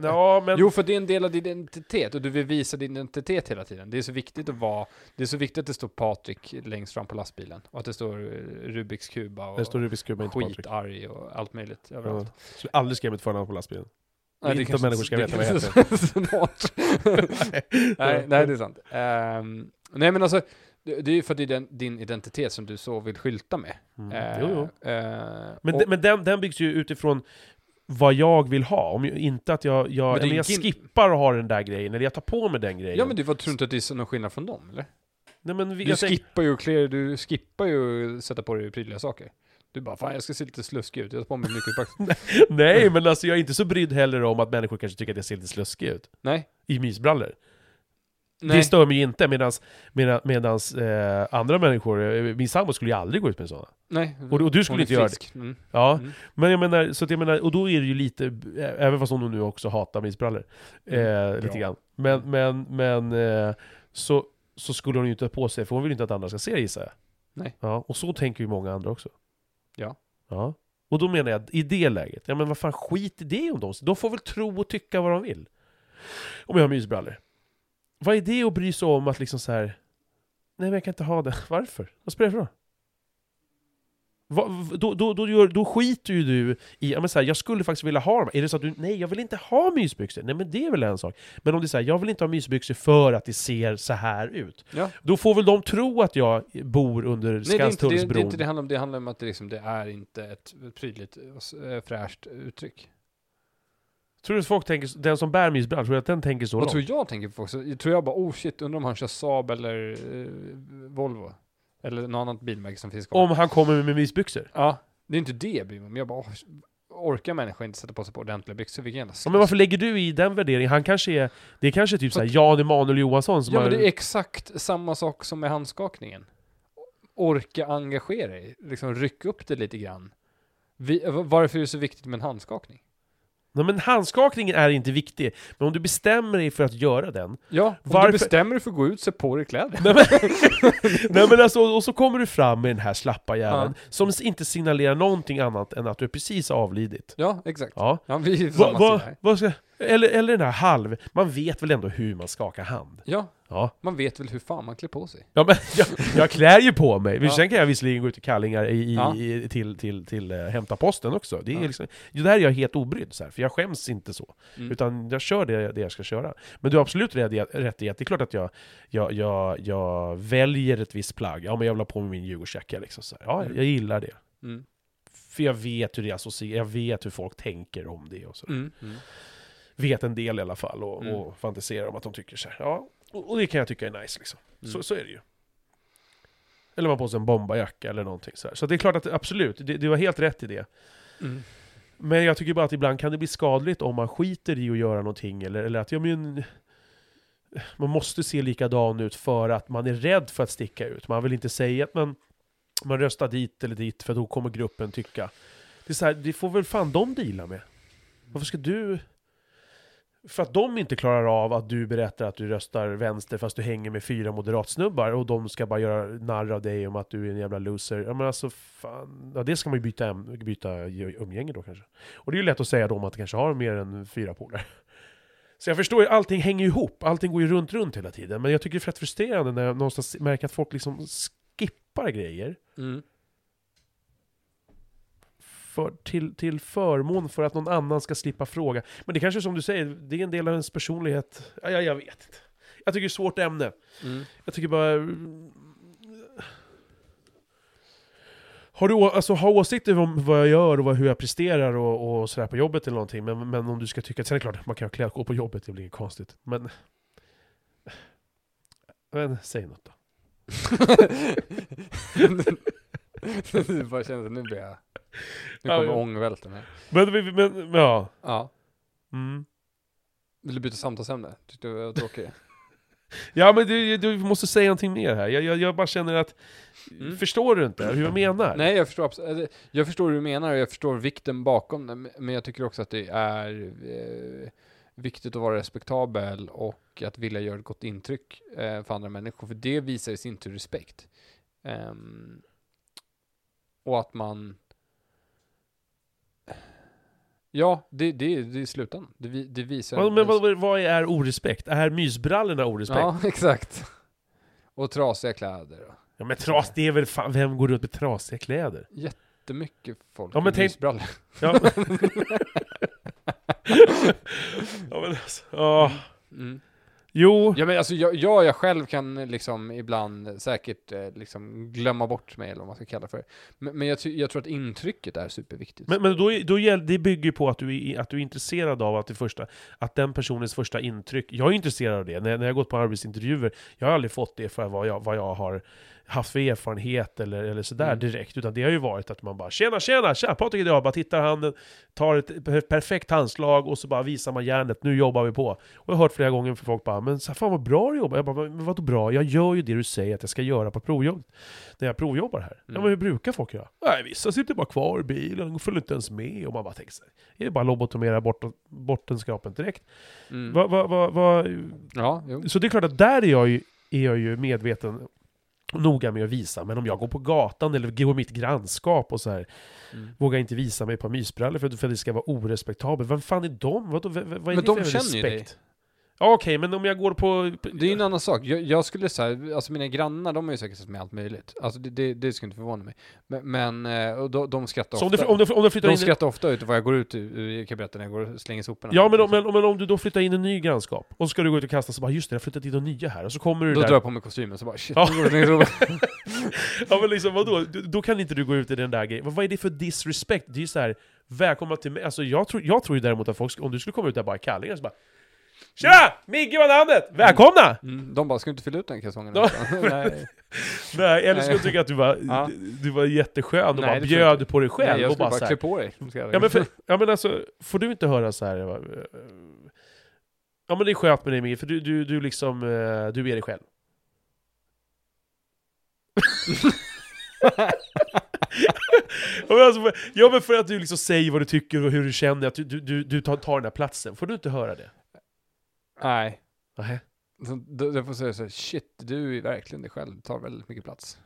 Ja men... Jo, för det är en del av din identitet och du vill visa din identitet hela tiden. Det är så viktigt att vara, det är så viktigt att det står Patrik längst fram på lastbilen och att det står eh, Rubiks kuba och Det står Rubiks kuba, inte skitarg och allt möjligt Ja. överallt. Så jag aldrig skrev mitt förnamn på lastbilen. Nej, Inte att människor ska veta vad jag är Smart. nej, nej, det är sant. Ehm, nej, men alltså, det, är ju för att det är den, din identitet som du så vill skylta med. Mm. Eh, Jo, jo. eh, Men, de, men den, den byggs ju utifrån vad jag vill ha. Om jag, inte att jag, jag, men jag skippar att ha den där grejen, eller jag tar på mig den grejen. Ja men du var tror inte att det är någon skillnad från dem eller? Nej, men vi, Du skippar ju klä, du skippar ju sätta på dig prydliga saker. Du bara, fan jag ska se lite sluskig ut, jag tar på mig nyckelpack. nej, men alltså jag är inte så brydd heller om att människor kanske tycker att jag ser lite sluskig ut. Nej. I mysbrallor. Nej. Det stör mig inte, medans, medan, medans eh, andra människor, eh, min sambo skulle ju aldrig gå ut med sådana. Nej. Och, och du skulle inte göra det. Mm. Ja, Mm. men jag menar, så att jag menar, och då är det ju lite, eh, även fast hon nu också hatar mysbrallor, eh, Mm, lite bra. grann. Men, men, men, eh, så, så skulle hon ju inte ha på sig, för hon vill inte att andra ska se det gissar jag. Nej. Ja, och så tänker ju många andra också. Ja. Ja. Och då menar jag, i det läget, ja men vad fan skit i det om dem. De får väl tro och tycka vad de vill. Om jag har mysbrallor. Vad är det att bry sig om att liksom så här. Nej men jag kan inte ha det. Varför? Vad spelar det för roll? Va, då, då, då, gör, då skiter ju du i, ja, men så här, jag skulle faktiskt vilja ha dem. Är det så att du, nej jag vill inte ha mysbyxor. Nej men det är väl en sak. Men om det är så här, jag vill inte ha mysbyxor för att det ser så här ut. Ja. Då får väl de tro att jag bor under Nej, det är, inte, det, det är Skanstullsbron. inte det handlar om, det handlar om att det, liksom, det är inte ett prydligt, fräscht uttryck. Tror du att folk tänker, den som bär mysbrallor, tror du att den tänker så Vad långt? tror jag tänker på folk? Så, jag tror jag bara, oh shit, undrar om han kör Saab eller eh, Volvo. Eller något annat bilmärke som finns kvar. Om han kommer med mysbyxor? Ja, det är inte det jag bryr mig om. Jag bara, åh, orkar människor inte sätta på sig på ordentliga byxor, vilken jävla Ja, men varför lägger du i den värderingen? Han kanske är, det är kanske typ såhär Jan Emanuel Johansson som Ja, har... men det är exakt samma sak som med handskakningen. Orka engagera dig, liksom ryck upp det lite grann. Vi, varför är det så viktigt med en handskakning? Nej, men handskakningen är inte viktig, men om du bestämmer dig för att göra den Ja, om Varför- du bestämmer dig för att gå ut, så på dig kläder. Nej men, nej, men alltså, och så kommer du fram med den här slappa jäveln som inte signalerar någonting annat än att du precis avlidit. Ja, exakt. Ja. Ja, vi är Va, va, vad ska, eller, eller den här halv, man vet väl ändå hur man skakar hand? Ja, Ja, man vet väl hur fan man klär på sig. ja men jag, jag klär ju på mig, Ja. sen kan jag visserligen gå ut i kallingar i, i, Ja. i, till, till, till uh, hämta posten också. Det är Ja. liksom, där är jag helt obrydd, så här, för jag skäms inte så. Mm. Utan jag kör det, det jag ska köra. Men du har absolut rätt i, rätt i att det är klart att jag, jag, jag, jag väljer ett visst plagg. Ja, men jag vill ha på mig min Djurgårdsjacka. Liksom, så här. Ja, Mm. jag gillar det. Mm. För jag vet hur det associerar, jag vet hur folk tänker om det. Och så. Mm. Mm. Vet en del i alla fall och, Mm. och fantiserar om att de tycker så här. Ja, och, och det kan jag tycka är nice liksom. Så, Mm. så är det ju. Eller man på sig en bombarjacka eller någonting så här. Så det är klart att absolut, det, du har helt rätt i det. Mm. Men jag tycker bara att ibland kan det bli skadligt om man skiter i att göra någonting, eller, eller att ja, men, man måste se likadan ut för att man är rädd för att sticka ut. Man vill inte säga att man, man röstar dit eller dit, för då kommer gruppen tycka. Det är så här, det får väl fan de deala med. Varför ska du... För att de inte klarar av att du berättar att du röstar vänster fast du hänger med fyra moderatsnubbar och de ska bara göra narr av dig om att du är en jävla loser. Ja men alltså fan, ja, det ska man ju byta, byta umgänge då kanske. Och det är ju lätt att säga då om att du kanske har mer än fyra polare. Så jag förstår ju, allting hänger ju ihop, allting går ju runt, runt hela tiden. Men jag tycker det är rätt frustrerande när jag någonstans märker att folk liksom skippar grejer. Mm för, till, till förmån för att någon annan ska slippa fråga. Men det kanske är som du säger, det är en del av ens personlighet. Ja, jag, jag vet inte. Jag tycker det är ett svårt ämne. Mm. Jag tycker bara... Har du alltså, ha åsikter om vad jag gör och hur jag presterar och, och sådär på jobbet eller någonting, men, men om du ska tycka... Sen är det klart, man kan ha klädkod på jobbet, det blir inget konstigt. Men... Men säg något då. du bara känner att nu blir jag... Nu kommer ja. ångvälten här. Men, men, men ja. Ja. Mm. Vill du byta samtalsämne? Tyckte du var tråkigt? Ja men du, du måste säga någonting mer här. Jag, jag, jag bara känner att... Mm. Förstår du inte hur jag menar? Nej, jag förstår absolut. Jag förstår hur du menar och jag förstår vikten bakom det. Men jag tycker också att det är eh, viktigt att vara respektabel och att vilja göra ett gott intryck eh, för andra människor. För det visar i sin tur respekt. Ehm, och att man... Ja, det, det, det är slutändan. Det, det visar... Vad- Men vad, vad är orespekt? Är mysbrallorna orespekt? Ja. Ja, exakt. Och trasiga kläder. och men tras, det är väl fan, vem går runt med trasiga kläder? Jättemycket folk Ja, men tänk- mysbrallor. Ja, ja men alltså, ja. Mm. Jo, Ja men alltså jag, jag, jag själv kan liksom ibland säkert eh, liksom glömma bort mig eller vad man ska kalla det för. Men, men jag, jag tror att intrycket är superviktigt. men, men då, då det bygger ju på att du, är, att du är intresserad av att, det första, att den personens första intryck, jag är intresserad av det, när, när jag gått på arbetsintervjuer, jag har aldrig fått det för vad jag, vad jag har haft för erfarenhet eller, eller sådär Mm. direkt, utan det har ju varit att man bara ”Tjena, tjena, tjena, Patrik idag”, bara tittar handen, tar ett per- perfekt handslag och så bara visar man järnet, nu jobbar vi på. Och jag har hört flera gånger för folk bara ”Men så här, fan vad bra du jobbar”, jag bara ”Men vadå bra? Jag gör ju det du säger att jag ska göra på provjobb, när jag provjobbar här”. Ja Mm. men hur brukar folk göra? Nej, vissa sitter bara kvar i bilen och följer inte ens med, och man bara tänker sig det är bara att lobotomera bort, bottenskrapen direkt. Mm. Va, va, va, va, Ja, jo. så det är klart att där är jag ju, är jag ju medveten noga med att visa, men om jag går på gatan eller går mitt grannskap och så här Mm. vågar inte visa mig på mysbrallor för, för att det ska vara orespektabelt. Vem fan är de? Vad, vad, vad är Men det de för känner ju dig. Ja okej, men om jag går på... Det är ju en annan sak. Jag, jag skulle säga, alltså mina grannar, de har ju säkert sett med allt möjligt. Alltså det, det, det skulle inte förvåna mig. Men, men eh, och de, de skrattar Så om ofta. du, om, du, om du flyttar de in... skrattar ofta ut vad jag går ut jag berätta när jag går och slänger soporna. Ja men om, men, men om du då flyttar in en ny grannskap, och så ska du gå ut och kasta, så bara just det, jag har flyttat in de nya här, och så kommer du Då där... drar jag på mig kostymen så bara shit, Ja. i. Ja men liksom vadå? Du- Då kan inte du gå ut i den där grejen. Vad är det för disrespect? Det är ju så här, välkomna till mig. Alltså jag tror, jag tror ju däremot att folk, om du skulle komma ut där bara i kallingar så bara Tja! Migge var namnet! Välkomna! Mm, de bara, ska du inte fylla ut den kalsongen? Ja. Nej, Nej, eller skulle tycka att du var, Ja. du, var jätteskön och Nej, bara bjöd inte. på dig själv Nej jag och skulle bara, bara klä på dig. Ja men, för, ja men alltså, får du inte höra så här? eh, Ja men det är skönt med dig Migge, för du, du, du liksom, eh, du är dig själv. ja, men alltså, för- ja men för att du liksom säger vad du tycker och hur du känner, att du, du, du, tar, tar den här platsen. Får du inte höra det? Nej. Nej. Då får jag säga så här, shit, du är verkligen dig själv, tar väldigt mycket plats.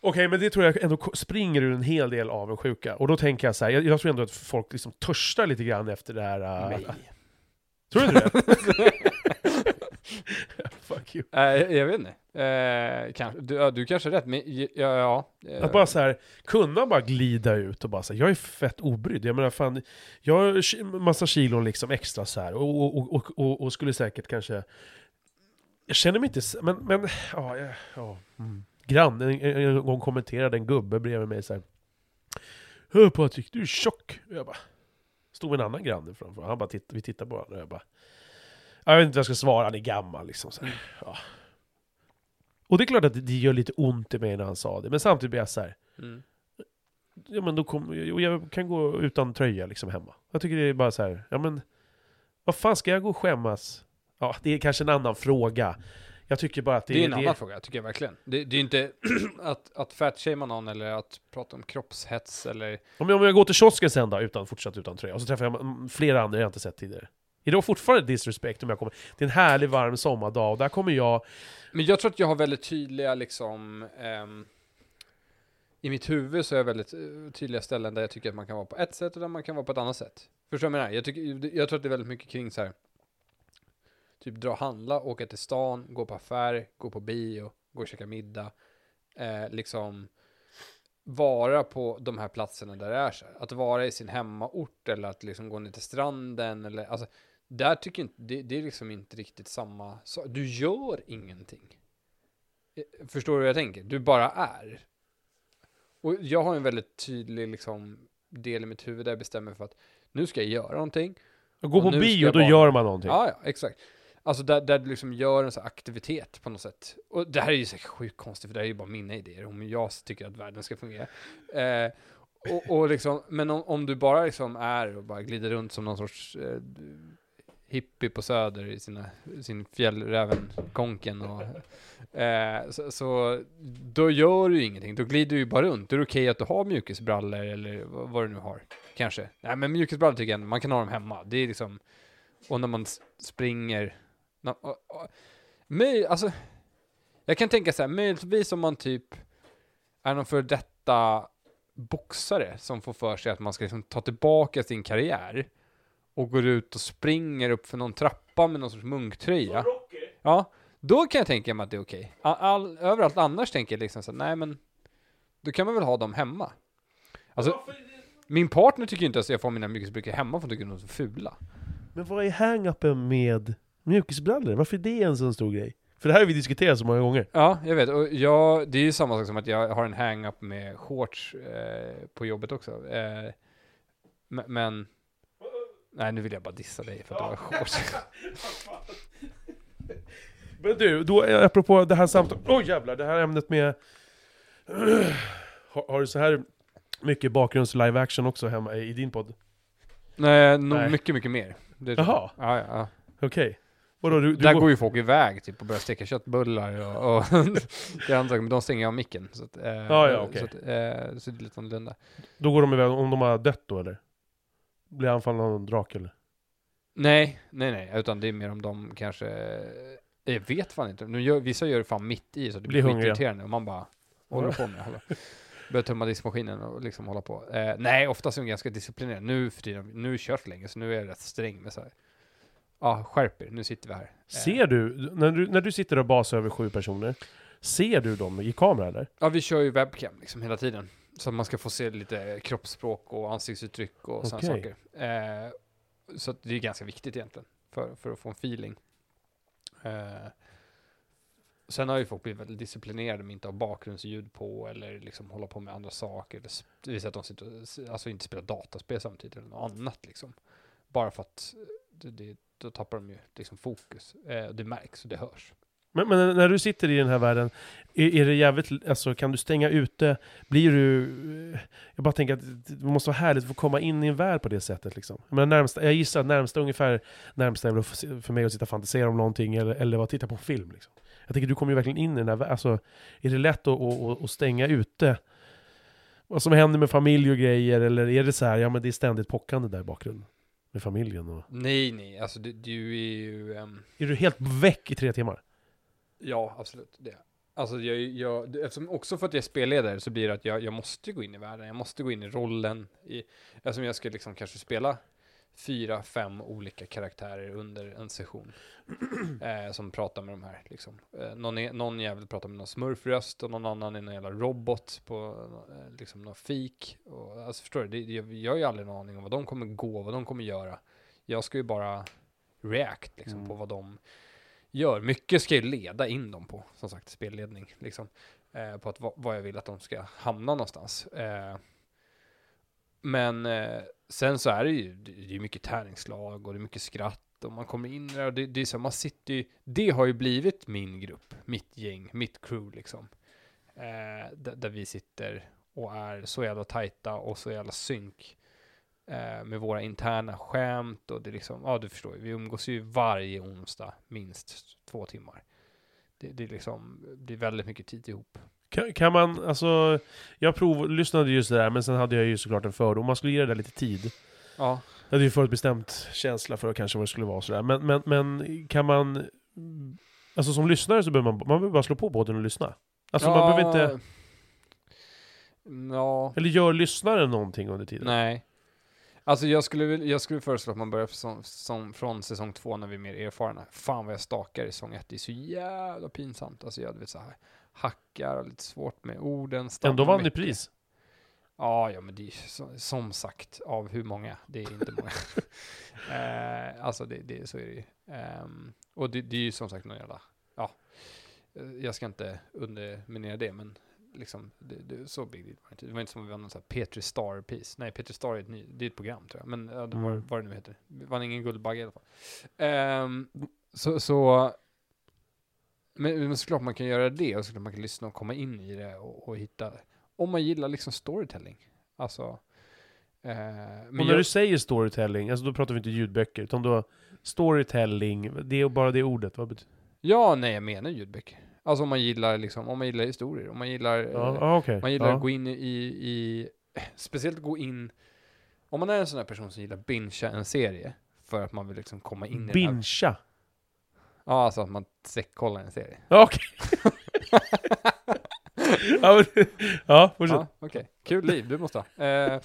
Okej, men det tror jag ändå springer ur en hel del avundsjuka. Och då tänker jag så här, jag, jag tror ändå att folk liksom törstar lite grann efter det här... Uh, Mig. tror du inte det? Fuck you. Nej, jag vet inte. Eh, kanske, du, ja, du kanske har rätt, men ja, ja. Att bara så här, kunna bara glida ut och bara säga jag är fett obrydd. Jag menar fan, jag har massa kilon liksom extra så här och, och, och, och, skulle säkert kanske... Jag känner mig inte... Men, men ja, ja, ja. Mm. Grannen en, en gång kommenterade en gubbe bredvid mig så här. Hör Patrik, du är tjock. Och jag bara... Stod en annan granne framför. Han bara titt, vi tittar på varandra och jag bara... Jag vet inte vad jag ska svara, han är gammal liksom. Så här. Ja. Och det är klart att det- det gör lite ont i mig när han sa det, men samtidigt blir jag så här. Mm. Ja men då kommer, och jag kan gå utan tröja liksom hemma. Jag tycker det är bara så här, ja men... Vad fan ska jag gå och skämmas? Ja, det är kanske en annan fråga. Jag tycker bara att det, Det är en annan fråga, tycker jag verkligen. Det, det är ju inte att, att fatshamea någon eller att prata om kroppshets eller... Om jag, om jag går till kiosken sen då, utan, fortsatt utan tröja, och så träffar jag mm, flera andra jag inte sett tidigare. Är det fortfarande disrespect om jag kommer... Det är en härlig varm sommardag och där kommer jag... Men jag tror att jag har väldigt tydliga liksom... Um, I mitt huvud så är jag väldigt eh, tydliga ställen där jag tycker att man kan vara på ett sätt och där man kan vara på ett annat sätt. Förstår du vad jag menar? Jag, tycker, jag tror att det är väldigt mycket kring så här. Typ dra och handla, åka till stan, gå på affär, gå på bio, gå och käka middag. Eh, liksom vara på de här platserna där det är så här. Att vara i sin hemmaort eller att liksom gå ner till stranden eller alltså där tycker inte, det, det är liksom inte riktigt samma sak. Du gör ingenting. Eh, Förstår du vad jag tänker? Du bara är. Och jag har en väldigt tydlig liksom del i mitt huvud där jag bestämmer för att nu ska jag göra någonting. Gå Och på nu ska bio, då bara- gör man någonting. Ja, ja, exakt. Alltså där, där du liksom gör en sån här aktivitet på något sätt. Och det här är ju så sjukt konstigt, för det här är ju bara mina idéer om hur jag tycker att världen ska fungera. Eh, och, och liksom, men om, om du bara liksom är och bara glider runt som någon sorts eh, hippie på söder i sina, sin fjällräven-konken eh, så, så då gör du ju ingenting, då glider du ju bara runt. Då är det okej att du har mjukisbrallor eller vad, vad du nu har, kanske. Nej men mjukisbrallor tycker jag ändå, man kan ha dem hemma. Det är liksom, och när man springer, na, och, och, möj, alltså, jag kan tänka så här, möjligtvis om man typ är någon för detta boxare som får för sig att man ska liksom ta tillbaka sin karriär och går ut och springer upp för någon trappa med någon sorts munktröja. Ja, då kan jag tänka mig att det är okej. All, all, överallt annars tänker jag liksom så här, nej men, då kan man väl ha dem hemma. Alltså, min partner tycker inte att jag får mina mjukisbrickor hemma för att tycker de är så fula. Men vad är hang-upen med mjukisbrallor? Varför är det en sån stor grej? För det här har vi diskuterat så många gånger. Ja, jag vet. Och jag, det är ju samma sak som att jag har en hang-up med shorts eh, på jobbet också. Eh, men, men... Nej, nu vill jag bara dissa dig för att du har shorts. Men du, då, eh, apropå det här samtalet, oj jävlar, det här ämnet med... har, har du så här mycket bakgrunds live action också hemma i din podd? Nej, nog Nej. mycket, mycket mer. Det. Jaha. Ja, ja, ja. Okej. Vadå, du, du Där går- går ju folk iväg typ och börjar steka köttbullar och, och det andra men de stänger av micken. Så att, eh, Ja, ja, okej. så, att, eh, så det är lite annorlunda. då går de iväg om de har dött då eller? Blir anfallna av en drake eller? Nej, nej, nej, utan det är mer om de kanske... Jag vet fan inte. Nu gör, vissa gör det fan mitt i så det Blir blir skitirriterande och man bara håller på med. Håller. Börjar tömma diskmaskinen och liksom hålla på. Eh, nej, oftast är de ganska disciplinerade. Nu för tiden, nu har kört länge så nu är jag rätt sträng med så här. Ja, skärp er, nu sitter vi här. Eh, Ser du, när du, när du sitter och basar över sju personer, ser du dem i kamera eller? Ja, vi kör ju webcam liksom hela tiden. Så att man ska få se lite kroppsspråk och ansiktsuttryck och sådana Okej. saker. Eh, så att det är ganska viktigt egentligen för, för att få en feeling. Eh, sen har ju folk blivit väldigt disciplinerade med inte ha bakgrundsljud på eller liksom hålla på med andra saker. Det säga att de sitter och, alltså inte spelar dataspel samtidigt eller något annat liksom. Bara för att det, det är då tappar de ju liksom fokus. Eh, det märks och det hörs. Men, men när du sitter i den här världen, är, är det jävligt, alltså kan du stänga ute, blir du... eh, Jag bara tänker att det måste vara härligt att få komma in i en värld på det sättet liksom. Men närmsta, jag gissar att närmsta ungefär, närmsta är väl för mig att sitta och fantisera om någonting eller, eller att titta på en film liksom. Jag tänker du kommer ju verkligen in i den här världen, alltså är det lätt att, att, att, stänga ute vad som händer med familj och grejer, eller är det så här, ja men det är ständigt pockande där i bakgrunden? Med familjen och... Nej, nej, alltså du, du är ju... ehm, Är du helt väck i tre timmar? Ja, absolut. Det. Alltså jag, jag, eftersom också för att jag är spelledare så blir det att jag, jag måste gå in i världen, jag måste gå in i rollen. I, eftersom jag ska liksom kanske spela fyra, fem olika karaktärer under en session. eh, som pratar med de här liksom. Eh, någon, är, någon jävel pratar med någon smurfröst och någon annan är någon jävla robot på eh, liksom någon fik. Och, alltså förstår du, det, jag, jag har ju aldrig någon aning om vad de kommer gå, vad de kommer göra. Jag ska ju bara react liksom Mm. på vad de gör. Mycket ska ju leda in dem på, som sagt, spelledning. Liksom, eh, på att va, vad jag vill att de ska hamna någonstans. Eh, men eh, sen så är det ju det är mycket tärningslag och det är mycket skratt och man kommer in där och det, det är så, man sitter ju, det har ju blivit min grupp, mitt gäng, mitt crew liksom. Eh, där, där vi sitter och är så jävla tajta och så jävla synk eh, med våra interna skämt och det är liksom, ja du förstår, ju, vi umgås ju varje onsdag minst två timmar. Det, det är liksom, det är väldigt mycket tid ihop. Kan, kan man, alltså, jag prov, lyssnade ju sådär, men sen hade jag ju såklart en fördom. Man skulle ge det där lite tid. Ja, Jag hade ju förutbestämt känsla för kanske vad det skulle vara sådär. Men, men, men kan man... Alltså som lyssnare så behöver man, man behöver bara slå på båten och lyssna. Alltså man behöver inte... Ja, Eller gör lyssnaren någonting under tiden? nej. Alltså jag skulle, jag skulle föreslå att man börjar som, som från säsong två när vi är mer erfarna. Fan vad jag stakar i säsong ett, det är så jävla pinsamt. Alltså jag vet så här, hackar och lite svårt med orden. Ändå vann ni pris. Ja, ja, men det är så, som sagt av hur många? Det är inte många. eh, alltså, det, det, så är det ju. Ehm, och det, det är ju som sagt någon jävla, ja, eh, jag ska inte underminera det, men liksom, det, det, så big deal var det inte. Det var inte som att vi vann någon sån här Petri Star-pris. Nej, Petri Star är ett, ny, det är ett program tror jag, men ja, det var, Mm. vad det nu heter. Vi vann ingen Guldbagge i alla fall. Ehm, så, så men, men såklart man kan göra det och såklart man kan lyssna och komma in i det och, och hitta om man gillar liksom storytelling. Alltså. Men och när jag, du säger storytelling, alltså då pratar vi inte ljudböcker, utan då storytelling, det är bara det ordet, vad betyder ja, nej, jag menar ljudböcker. Alltså om man gillar liksom, om man gillar historier, om man gillar, Ja, eh, ja okej. man gillar ja. att gå in i, i, speciellt gå in, om man är en sån här person som gillar bingea en serie, för att man vill liksom komma in i den här, ja alltså att man kollar en serie. Okej. ja, men- ja, fortsätt. Ja, okej. Kul liv du måste ha. Eh,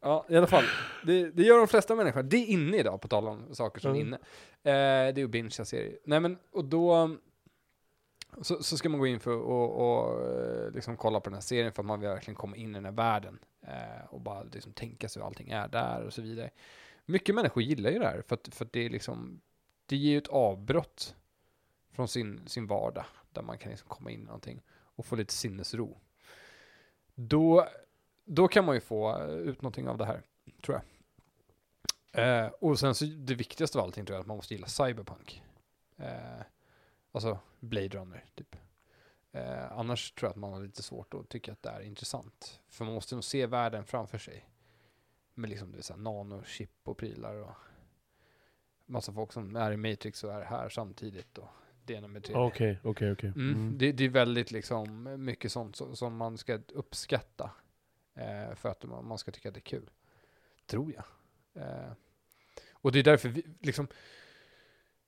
ja, i alla fall. Det, det gör de flesta människor. Det är inne idag, på tal om saker som är Mm. inne. Eh, det är att bingea serier. Nej men, och då så, så ska man gå in för och, och eh, liksom kolla på den här serien för att man vill verkligen komma in i den här världen. Eh, och bara liksom tänka sig hur allting är där och så vidare. Mycket människor gillar ju det här för att, för att det är liksom, det ger ju ett avbrott från sin, sin vardag där man kan liksom komma in i någonting och få lite sinnesro. Då, då kan man ju få ut någonting av det här, tror jag. Eh, och sen så det viktigaste av allting tror jag är att man måste gilla cyberpunk. Eh, alltså Blade Runner, typ. Eh, annars tror jag att man har lite svårt att tycka att det är intressant. För man måste nog se världen framför sig. Med liksom det här nanochip och prylar och massa folk som är i Matrix och är här samtidigt och det ena med tredje. Okej, okej, okej. Mm. Mm. Det, det är väldigt liksom mycket sånt som, som man ska uppskatta eh, för att man, man ska tycka att det är kul. Tror jag. Eh, och det är därför vi, liksom,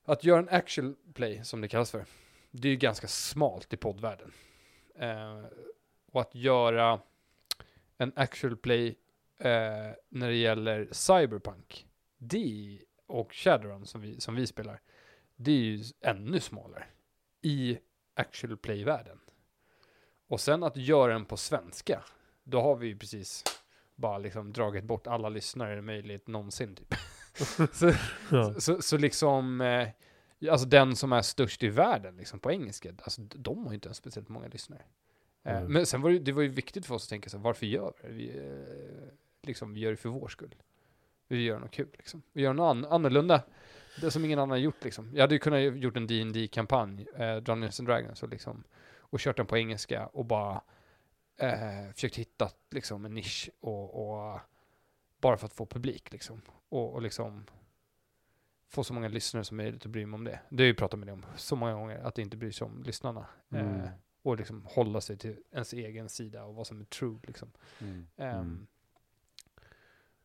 att göra en actual play, som det kallas för, det är ju ganska smalt i poddvärlden. Eh, och att göra en actual play eh, när det gäller Cyberpunk, det och Shadowrun som vi, som vi spelar, det är ju ännu smalare i actual play-världen. Och sen att göra den på svenska, då har vi ju precis bara liksom dragit bort alla lyssnare möjligt någonsin typ. så, Ja. så, så liksom, eh, alltså den som är störst i världen liksom på engelska, alltså de har ju inte ens speciellt många lyssnare. Eh, Mm. Men sen var det, det var ju viktigt för oss att tänka så här, varför gör vi det? Vi, eh, liksom, vi gör det för vår skull. Vi gör något kul liksom. Vi gör något an- annorlunda. Det som ingen annan har gjort liksom. Jag hade ju kunnat gjort en dd kampanj eh, Dungeons and Dragons, och liksom, och kört den på engelska och bara eh, försökt hitta liksom en nisch och, och bara för att få publik liksom. Och, och liksom få så många lyssnare som möjligt att bry mig om det. Det har jag ju pratat med dig om så många gånger, att det inte bryr sig om lyssnarna. Mm. Eh, och liksom hålla sig till ens egen sida och vad som är true liksom. Mm. Ehm,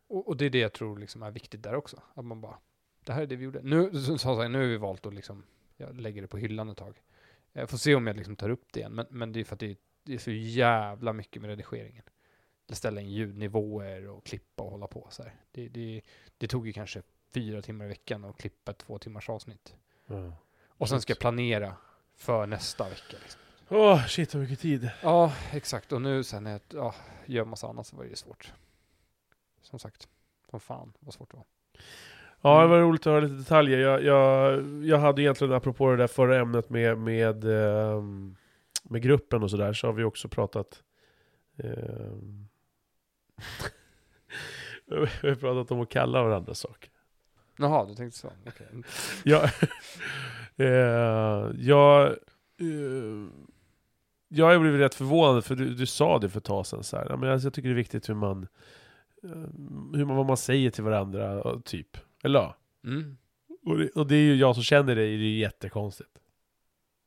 och, och det är det jag tror liksom är viktigt där också. Att man bara, det här är det vi gjorde. Nu, sa jag, nu har vi valt att liksom, jag lägger det på hyllan ett tag. Jag får se om jag liksom tar upp det igen, men, men det är för att det är, det är så jävla mycket med redigeringen. Ställa in ljudnivåer och klippa och hålla på så här. Det, det, det tog ju kanske fyra timmar i veckan att klippa ett två timmars avsnitt. Ja. Och sen ska jag planera för nästa vecka. Liksom. Åh, shit vad mycket tid. Ja, exakt. Och nu sen när jag ja, gör massa annat så var det ju svårt. Som sagt, som fan vad svårt det var. Ja, det var roligt att höra lite detaljer. Jag, jag, jag hade egentligen, apropå det där förra ämnet med, med, ehm, med gruppen och sådär, så har vi också pratat... ehm, vi har pratat om att kalla varandra saker. Jaha, du tänkte så. Okej. Jag, eh, jag, eh, jag blivit rätt förvånad, för du, du sa det för ett tag sedan. Så här. Ja, men alltså, jag tycker det är viktigt hur man, eh, hur man, vad man säger till varandra, typ. Eller ja. Mm. Och det, och det är ju jag som känner dig, det är jättekonstigt.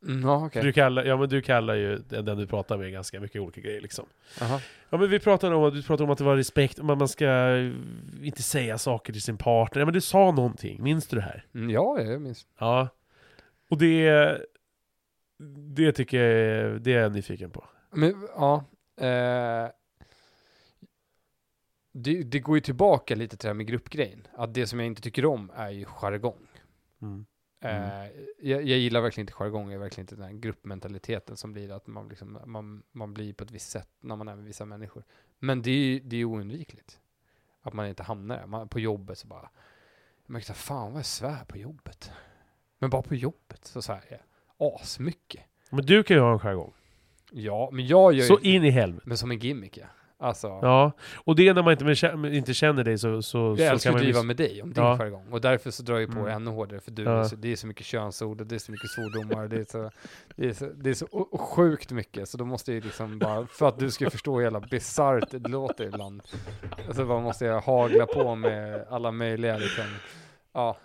Mm, okej. Du, kallar, ja, men du kallar ju den du pratar med ganska mycket olika grejer liksom. Jaha. Ja men vi pratade om, du pratade om att det var respekt, man, man ska inte säga saker till sin partner. Ja men du sa någonting, minns du det här? Mm, ja, jag minns. Ja. Och det... Det tycker jag är, det är jag nyfiken på. Men ja. Eh, det, det går ju tillbaka lite till det här med gruppgrejen. Att det som jag inte tycker om är ju jargong. Mm. Eh, jag, jag gillar verkligen inte jargong, jag verkligen inte den här gruppmentaliteten som blir att man, liksom, man, man blir på ett visst sätt när man är med vissa människor. Men det är ju det är oundvikligt. Att man inte hamnar där. Man, på jobbet så bara, jag märkte fan vad jag svär på jobbet. Men bara på jobbet så svär jag asmycket. Men du kan ju ha en jargong. Ja, men jag gör Så ju, in i helvete. men som en gimmick ja. Alltså, Ja. Och det är när man inte, inte känner dig så, så, jag så kan man... driva miss- med dig om din Ja. jargong. Och därför så drar jag på Mm. ännu hårdare, för du, Ja. så, det är så mycket könsord och det är så mycket svordomar. det är så, det är så, det är så och sjukt mycket, så då måste jag ju liksom bara, för att du ska förstå hur jävla bisarrt det låter ibland. Alltså bara måste jag hagla på med alla möjliga liksom, ja.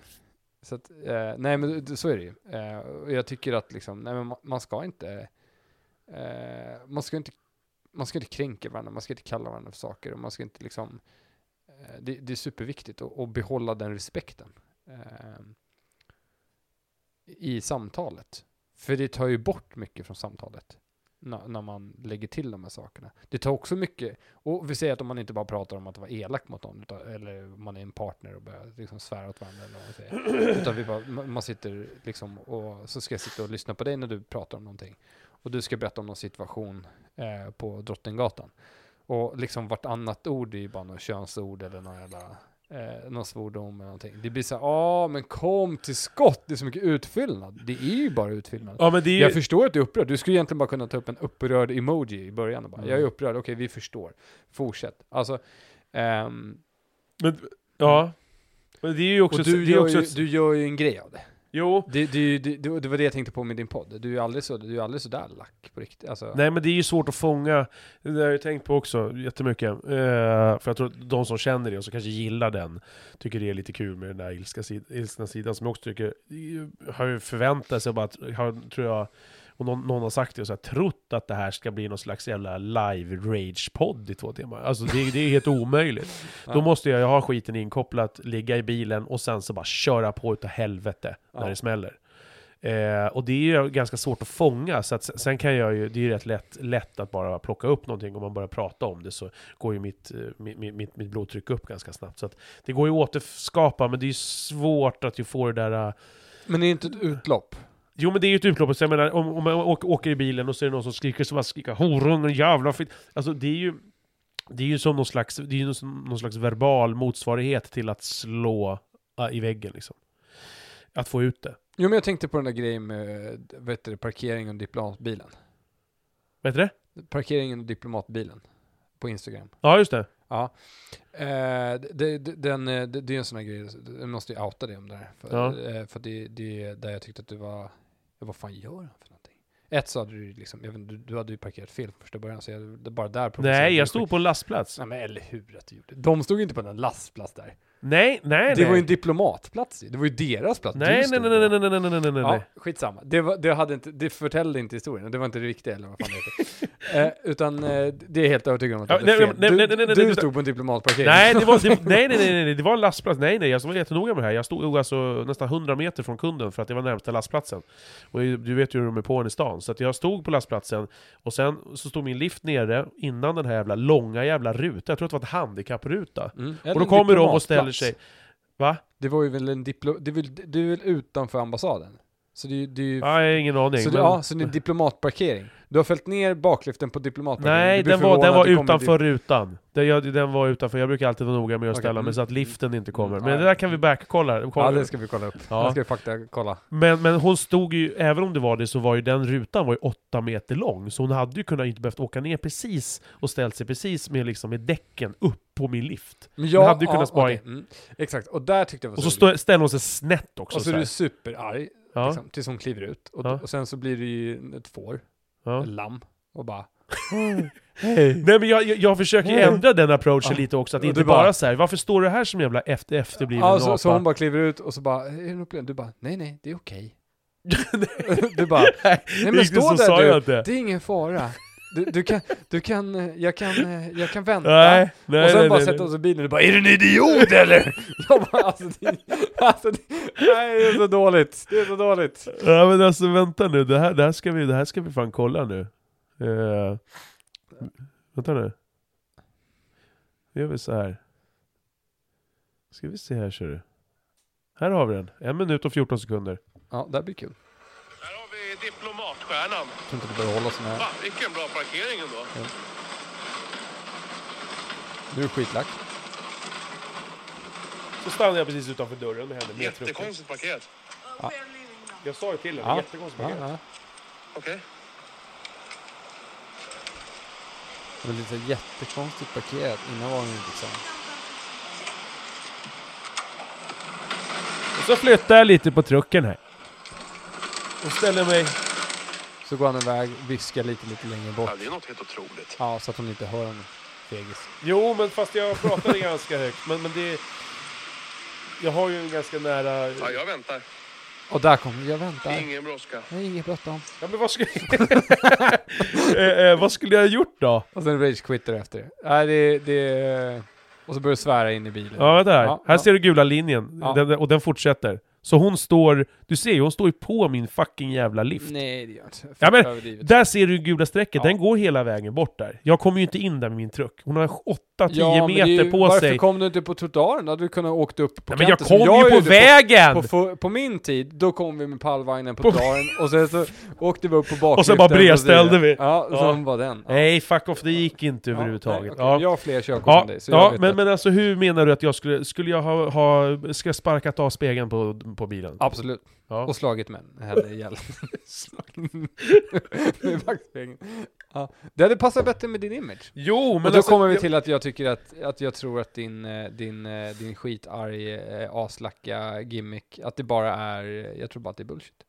Så att, eh, nej men så är det ju. Eh, jag tycker att liksom, nej men ma- man ska inte, eh, man ska inte man ska inte kränka varandra, man ska inte kalla varandra för saker och man ska inte liksom eh, det, det är superviktigt att, att behålla den respekten eh, i samtalet. För det tar ju bort mycket från samtalet när, när man lägger till de här sakerna. Det tar också mycket, och vi säger att om man inte bara pratar om att vara elak mot någon, utan, eller man är en partner och börjar liksom svära åt varandra, eller vad man säger. utan vi bara, man sitter liksom och så ska jag sitta och lyssna på dig när du pratar om någonting. Och du ska berätta om någon situation eh, på Drottninggatan. Och liksom vartannat ord är ju bara något könsord eller någon jävla eh, någon svordom eller någonting. Det blir så ja men kom till skott, det är så mycket utfyllnad. Det är ju bara utfyllnad. Ja men det är ju... Jag förstår att du är upprörd, du skulle egentligen bara kunna ta upp en upprörd emoji i början och bara, Mm. jag är upprörd, okej vi förstår. Fortsätt. Alltså, ehm, men, ja. Men det är ju också... och du gör, också ju, du gör ju en grej av det. Jo. Det, det, det, det, var det jag tänkte på med din podd. Du är aldrig så, du är aldrig så där lack på riktigt. Alltså, Nej men det är ju svårt att fånga, det har jag tänkt på också jättemycket. Eh, för jag tror att de som känner det och som kanske gillar den, tycker det är lite kul med den där ilska ilskna sidan, som jag också tycker, har ju förväntat sig bara, att, har, tror jag, och någon, någon har sagt det, så här, trott att det här ska bli någon slags jävla live rage-podd i två timmar. Alltså det, det är helt omöjligt. Då måste jag ju ha skiten inkopplat, ligga i bilen och sen så bara köra på utav helvete när det smäller. Eh, och det är ju ganska svårt att fånga, så att sen- kan jag ju, det är ju rätt lätt, lätt att bara plocka upp någonting, om man börjar prata om det så går ju mitt, eh, mitt, mitt, mitt, blodtryck upp ganska snabbt. Så att det går ju att återskapa, men det är ju svårt att ju få det där... eh, Men det är inte ett utlopp. Jo men det är ju ett utlopp, så jag menar om, om man åker, åker i bilen och så är det någon som skriker så bara skriker horungen jävla fit. Alltså det är ju... Det är ju som någon slags, det är ju någon slags verbal motsvarighet till att slå äh, i väggen liksom. Att få ut det. Jo men jag tänkte på den där grejen med, vet du, parkeringen och diplomatbilen. Vet du det? Parkeringen och diplomatbilen. På Instagram. Ja just det. Ja. Eh, det, det, den, eh, det, det är en sån här grej, jag måste ju outa det om det här. För, Ja. eh, för det, det är där jag tyckte att du var, vad fan gör han för någonting? Ett så hade du liksom, jag vet, du, du hade ju parkerat fel från första början, så jag, det bara där Nej, jag stod på en lastplats. Nej men eller hur att du gjorde. De stod ju inte på en lastplats där. Nej, nej, Det nej. var ju en diplomatplats. Det var ju deras plats. Nej, nej, nej, nej, nej, nej, nej, nej, nej, nej, Ja, skitsamma. Det, var, det, hade inte, det förtällde inte historien, det var inte det riktiga eller vad fan det heter. eh, utan eh, det är helt övertygad om att Ja, du hade nej, fel. nej, Du, nej, nej, du stod på en diplomatparkering. Nej, det var, det, nej, nej, nej, nej, det var en lastplats. Nej, nej, jag var jättenoga med det här. Jag stod alltså nästan 100 meter från kunden för att det var närmsta lastplatsen. Och du vet ju hur de är på en i stan. Så att jag stod på lastplatsen, och sen så stod min lift nere innan den här jävla långa jävla rutan. Jag tror att det var ett handikappruta. Mm. Och då en kommer de och ställer sig... Va? Det var ju väl en diplo... Det är väl, det är väl utanför ambassaden? Så det, det är ju... Ja, jag har ingen aning. så, det, men- ja, så det är diplomatparkering. Du har följt ner bakliften på diplomatparkeringen. Nej, den var, den var kommer utanför dip- rutan. Den, jag, den var utanför, jag brukar alltid vara noga med att Okej, ställa mm, mig så att mm. liften inte kommer. Mm, Men ja, det där kan vi backkolla. Ja, det ska vi kolla upp. Ja. Det ska vi fakta kolla. Men, men hon stod ju, även om det var det, så var ju den rutan var ju åtta meter lång. Så hon hade ju kunnat inte behövt åka ner precis och ställt sig precis med, liksom, med däcken upp på min lift. Men jag hade ju kunnat spara okej, mm, Exakt, och där tyckte jag var Och så så stå, ställer hon sig snett också. Och så så är du superarg, ja, liksom, tills hon kliver ut. Och, Ja. och sen så blir det ju ett får, ja. ett lamm, och bara... Nej men jag, jag, jag försöker ju ändra den approachen Ja. lite också, att inte bara, bara- så här, varför står du här som jävla efter, efterbliven Ja, så, så hon bara kliver ut och så bara, är det något problem? Du bara, nej nej, det är okej. du bara, Nej, men stå där du, det är ingen fara. Du, du kan, du kan, eh, jag kan, eh, jag kan vänta. Nej, nej, och sen nej, bara sätta oss i bilen och bara, är du en idiot eller? jag bara, alltså, det, alltså det, nej, det är så dåligt. Det är så dåligt. Ja men alltså vänta nu, det här, det här, ska, vi, det här ska vi fan kolla nu. Uh, vänta nu. Nu gör vi så här. Ska vi se här ser du. Här har vi den. En minut och 14 sekunder. Ja, det här blir kul. Diplomatstjärnan. Jag tror inte det behöver hålla sån här. Va, vilken bra parkering ändå. Nu är skitlack. Så stannar jag precis utanför dörren med henne. Jättekonstigt parkerat. Ja. Jag sa ju till henne, Ja, jättekonstigt ja, parkerat. ja. Okej. Det var lite jättekonstigt parkerat. Innan var den liksom... Och så flyttar jag lite på trucken här. Och ställer mig... Så går han iväg, viskar lite, lite längre bort. Ja, det är något helt otroligt. Ja, så att hon inte hör en fegis. Jo, men fast jag pratade ganska högt. Men, men det... Jag har ju en ganska nära... Ja, jag väntar. Och där kommer jag väntar. Ingen brådska. Nej, inget bråttom. Ja, men vad skulle... eh, eh, vad skulle jag ha gjort då? Och sen rage quitter efter det. Nej, det, det... Och så börjar du svära in i bilen. Ja, här. Ja, här ja. ser du gula linjen. Ja. Den, och den fortsätter. Så hon står... Du ser ju, hon står ju på min fucking jävla lift. Nej, det gör jag inte. Ja, men- Överdrivet. Där ser du gula strecket, Ja. den går hela vägen bort där. Jag kommer ju inte in där med min truck. Hon har 8-10 men det är meter ju- på varför sig. kom du inte på trottoaren? Då hade du kunnat åkt upp på Ja, men jag kanten kom som ju på vägen! På, på, på min tid, då kom vi med pallvagnen på trottoaren och sen så åkte vi upp på bakliften. Och sen bara bredställde vi. Ja, Ja. som var den. Ja. Nej, fuck off, det gick inte Ja, överhuvudtaget. nej, okej. Ja. Jag har fler körkort Ja, än dig, så jag ja vet men, att- men alltså hur menar du att jag skulle, skulle jag ha, ha ska jag sparkat av spegeln på, på bilen? Absolut. Ja. Och slagit med henne ihjäl. Med backspegeln. ja. Det hade passat bättre med din image. Jo, men Men då alltså, kommer vi jag- till att jag tycker att, att jag tror att din, eh, din, eh, din skitarg, eh, aslacka gimmick, att det bara är, jag tror bara att det är bullshit.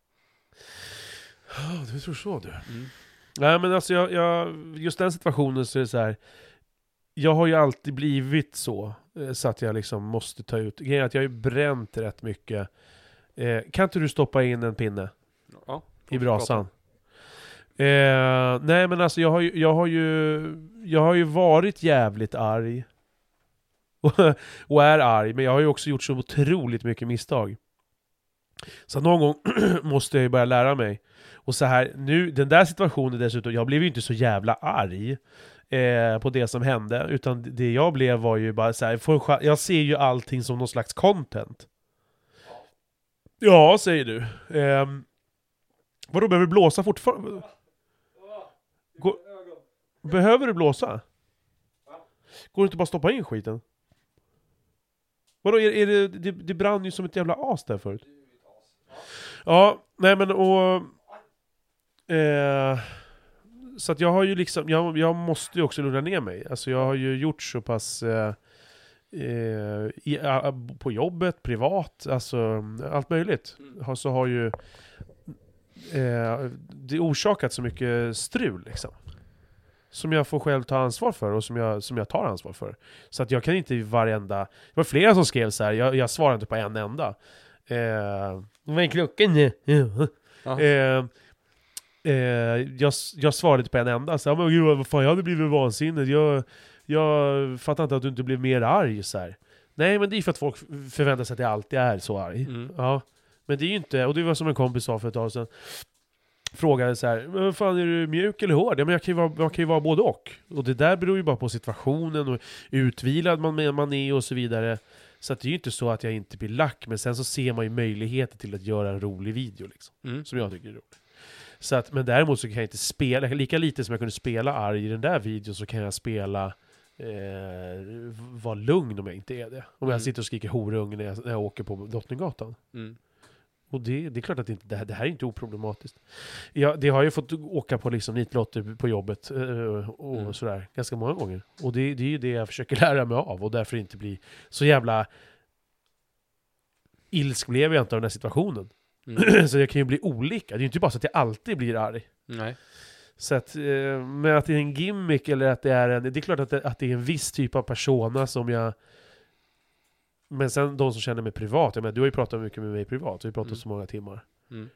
Du tror så du. Mm. Nej men alltså jag, jag, just den situationen så är det så här. Jag har ju alltid blivit så, så att jag liksom måste ta ut, grejen är att jag har ju bränt rätt mycket. Eh, kan inte du stoppa in en pinne Ja, i brasan? Eh, nej men alltså jag har ju, jag har ju, jag har ju varit jävligt arg. Och, är arg, men jag har ju också gjort så otroligt mycket misstag. Så någon gång måste jag ju börja lära mig. Och så här, nu, den där situationen dessutom, jag blev ju inte så jävla arg eh, på det som hände, utan det jag blev var ju bara så här, jag ser ju allting som någon slags content. Ja, säger du. Eh, vadå, behöver du blåsa fortfarande? Går, behöver du blåsa? Går det inte bara att stoppa in skiten? Vadå, är, är det, det, det brann ju som ett jävla as där förut. Ja, nej men och... Eh, så att jag har ju liksom, jag, jag måste ju också lugna ner mig. Alltså jag har ju gjort så pass eh, i, a, på jobbet, privat, alltså allt möjligt. Har, så har ju eh, det orsakat så mycket strul liksom. Som jag får själv ta ansvar för och som jag, som jag tar ansvar för. Så att jag kan inte i varenda... Det var flera som skrev så här. jag, jag svarar inte på en enda. Eh, vad är klockan? Ja. Ja. Eh, eh, jag, jag svarade inte på en enda, så här, men gud vad fan, jag hade blivit vansinnig, jag, jag fattar inte att du inte blev mer arg så här. Nej men det är för att folk förväntar sig att jag alltid är så arg. Mm. Ja. Men det är ju inte, och det var som en kompis sa för ett tag sedan, frågade så här, men fan är du mjuk eller hård? Ja men jag kan ju vara, man kan ju vara både och. Och det där beror ju bara på situationen och utvilad man, man är och så vidare. Så det är ju inte så att jag inte blir lack, men sen så ser man ju möjligheter till att göra en rolig video liksom. Mm. Som jag tycker är rolig. Så att, men däremot så kan jag inte spela, lika lite som jag kunde spela arg i den där videon så kan jag spela eh, vara lugn om jag inte är det. Om jag Mm. sitter och skriker horunge när jag, när jag åker på Drottninggatan. Mm. Och det, det är klart att det, inte, det, här, det här är inte oproblematiskt. Jag, det har jag fått åka på liksom nitlotter på jobbet eh, och Mm. sådär ganska många gånger. Och det, det är ju det jag försöker lära mig av och därför inte bli så jävla ilsk blev jag inte av den här situationen. Mm. så jag kan ju bli olika. Det är ju inte bara så att jag alltid blir arg. Nej. Så att, eh, men att det är en gimmick eller att det är en... Det är klart att det, att det är en viss typ av persona som jag... Men sen de som känner mig privat, jag menar, du har ju pratat mycket med mig privat, vi har pratat Mm. så många timmar. Mm.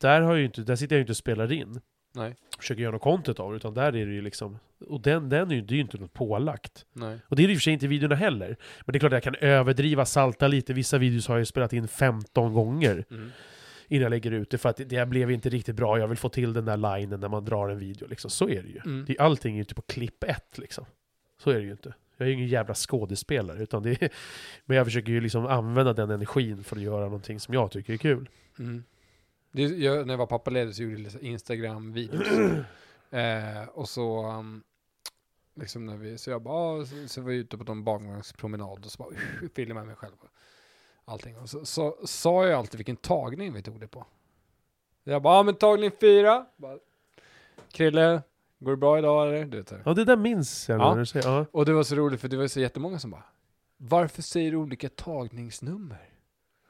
Där, har jag ju inte, där sitter jag ju inte och spelar in, Nej. försöker göra något content av utan där är det ju liksom... Och den, den är ju, det är ju inte något pålagt. Nej. Och det är det i och för sig inte i videorna heller. Men det är klart att jag kan överdriva, salta lite. Vissa videos har jag ju spelat in 15 gånger Mm. Innan jag lägger ut det, för att det, blev inte riktigt bra. Jag vill få till den där linen när man drar en video, liksom. Så är det ju. Mm. Det, allting är ju inte på klipp ett, liksom. Så är det ju inte. Jag är ju ingen jävla skådespelare, utan det är, Men jag försöker ju liksom använda den energin för att göra någonting som jag tycker är kul. Mm. Det, jag, när jag var pappaledig så gjorde jag lite Instagram-videos. eh, och så, um, liksom när vi, så jag bara, ah, så, så var jag ute på en barnvagnspromenad och så bara, uh, filmade jag mig själv. Allting. Och så, så sa jag alltid vilken tagning vi tog det på. Jag bara, ah, men tagning fyra. Bara, Krille, går det bra idag eller? Du vet. Ja, det där minns jag Ja. när du säger. Ja. Och det var så roligt för det var så jättemånga som bara, varför säger du olika tagningsnummer?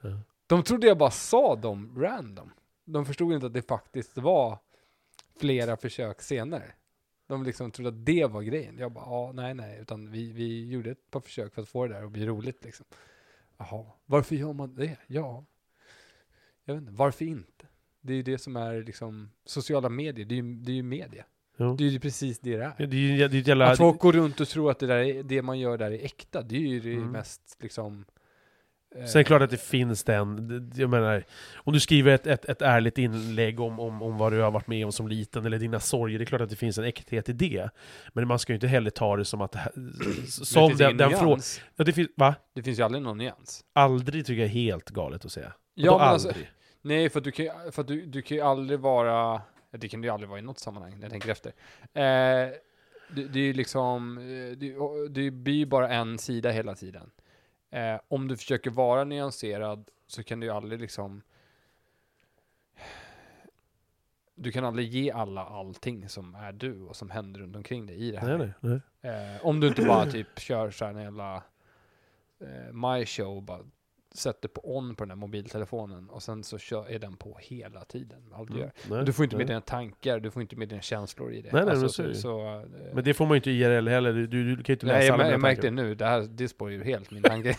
Ja. De trodde jag bara sa dem random. De förstod inte att det faktiskt var flera försök senare. De liksom trodde att det var grejen. Jag bara, ja, nej, nej, utan vi, vi gjorde ett par försök för att få det där att bli roligt liksom. Jaha, varför gör man det? Ja, jag vet inte, varför inte? Det är ju det som är liksom sociala medier, det är ju, det är ju media. Ja. Det är ju precis det det är. Det är ju det är jävla... Att folk går runt och tror att det, där är, det man gör där är äkta, det är ju det Mm. mest liksom... eh, Sen är det klart att det finns den, det- jag menar, om du skriver ett, ett, ett ärligt inlägg om, om, om vad du har varit med om som liten, eller dina sorger, det är klart att det finns en äkthet i det. Men man ska ju inte heller ta det som att det det som finns den, ingen den frågan... Ja, det finns, va? Det finns ju aldrig någon nyans. Aldrig tycker jag är helt galet att säga. Ja, men alltså, aldrig? nej, för att du kan, för att du, du kan ju aldrig vara... Det kan du ju aldrig vara i något sammanhang, när jag tänker efter. Eh, det, det är ju liksom... eh, Det, det blir ju bara en sida hela tiden. Eh, om du försöker vara nyanserad så kan du ju aldrig liksom... Du kan aldrig ge alla allting som är du och som händer runt omkring dig i det här. Nej, nej, nej. Eh, om du inte bara typ kör så här en jävla eh, My Show, bara sätter på on på den här mobiltelefonen och sen så kör, är den på hela tiden. Allt du Mm, gör. nej, Du får inte med nej. dina tankar, du får inte med dina känslor i det. Nej, nej, men Alltså, så så, eh, Men det får man ju inte i IRL heller, du, du, du kan ju inte läsa Nej, jag, alla mina jag märkte det nu, det här det spår ju helt min tanke.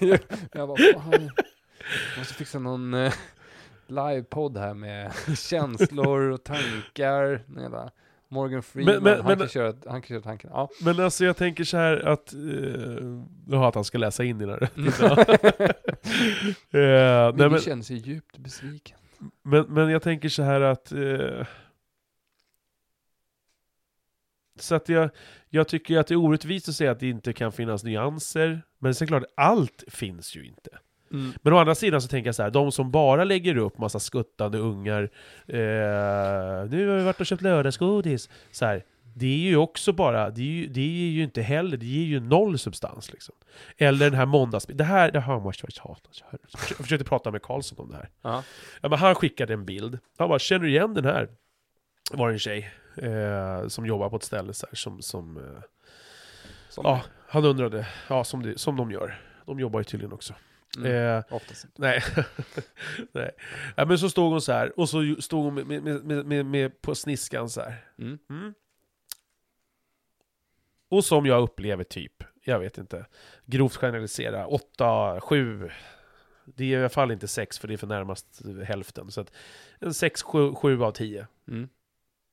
jag bara, fan, måste fixa någon eh, livepodd här med känslor och tankar. Jävla Morgan Freeman, men- han, men- kan köra, han kan köra tanken. Ja. Men alltså jag tänker så här att... Eh, att han ska läsa in dina rätt. Mm. Eh, men, känner sig djupt besviken. men, men jag tänker så här att... Eh, så att jag, jag tycker att det är orättvist att säga att det inte kan finnas nyanser. Men sen klart, allt finns ju inte. Mm. Men å andra sidan så tänker jag så här, de som bara lägger upp massa skuttande ungar, eh, nu har vi varit och köpt lördagsgodis, så här, det är ju också bara, det är ju, det är ju inte heller, det ger ju noll substans liksom. Eller den här måndags... Det här, det här måste jag hata. Jag försökte prata med Karlsson om det här. Ja. Ja, men han skickade en bild. Han bara, känner du igen den här? var en tjej eh, som jobbar på ett ställe så här, som, som eh, Som ja, han undrade, ja som, det, som de gör. De jobbar ju tydligen också. Mm. Eh, nej. nej. Ja, men så stod hon så här, och så stod hon med, med, med, med, med på sniskan så här. Mm. Mm. Och som jag upplever typ, jag vet inte, grovt generalisera, 8, 7, det är i alla fall inte 6 för det är för närmast hälften. Så att en 6, 7, 7 av 10 Mm.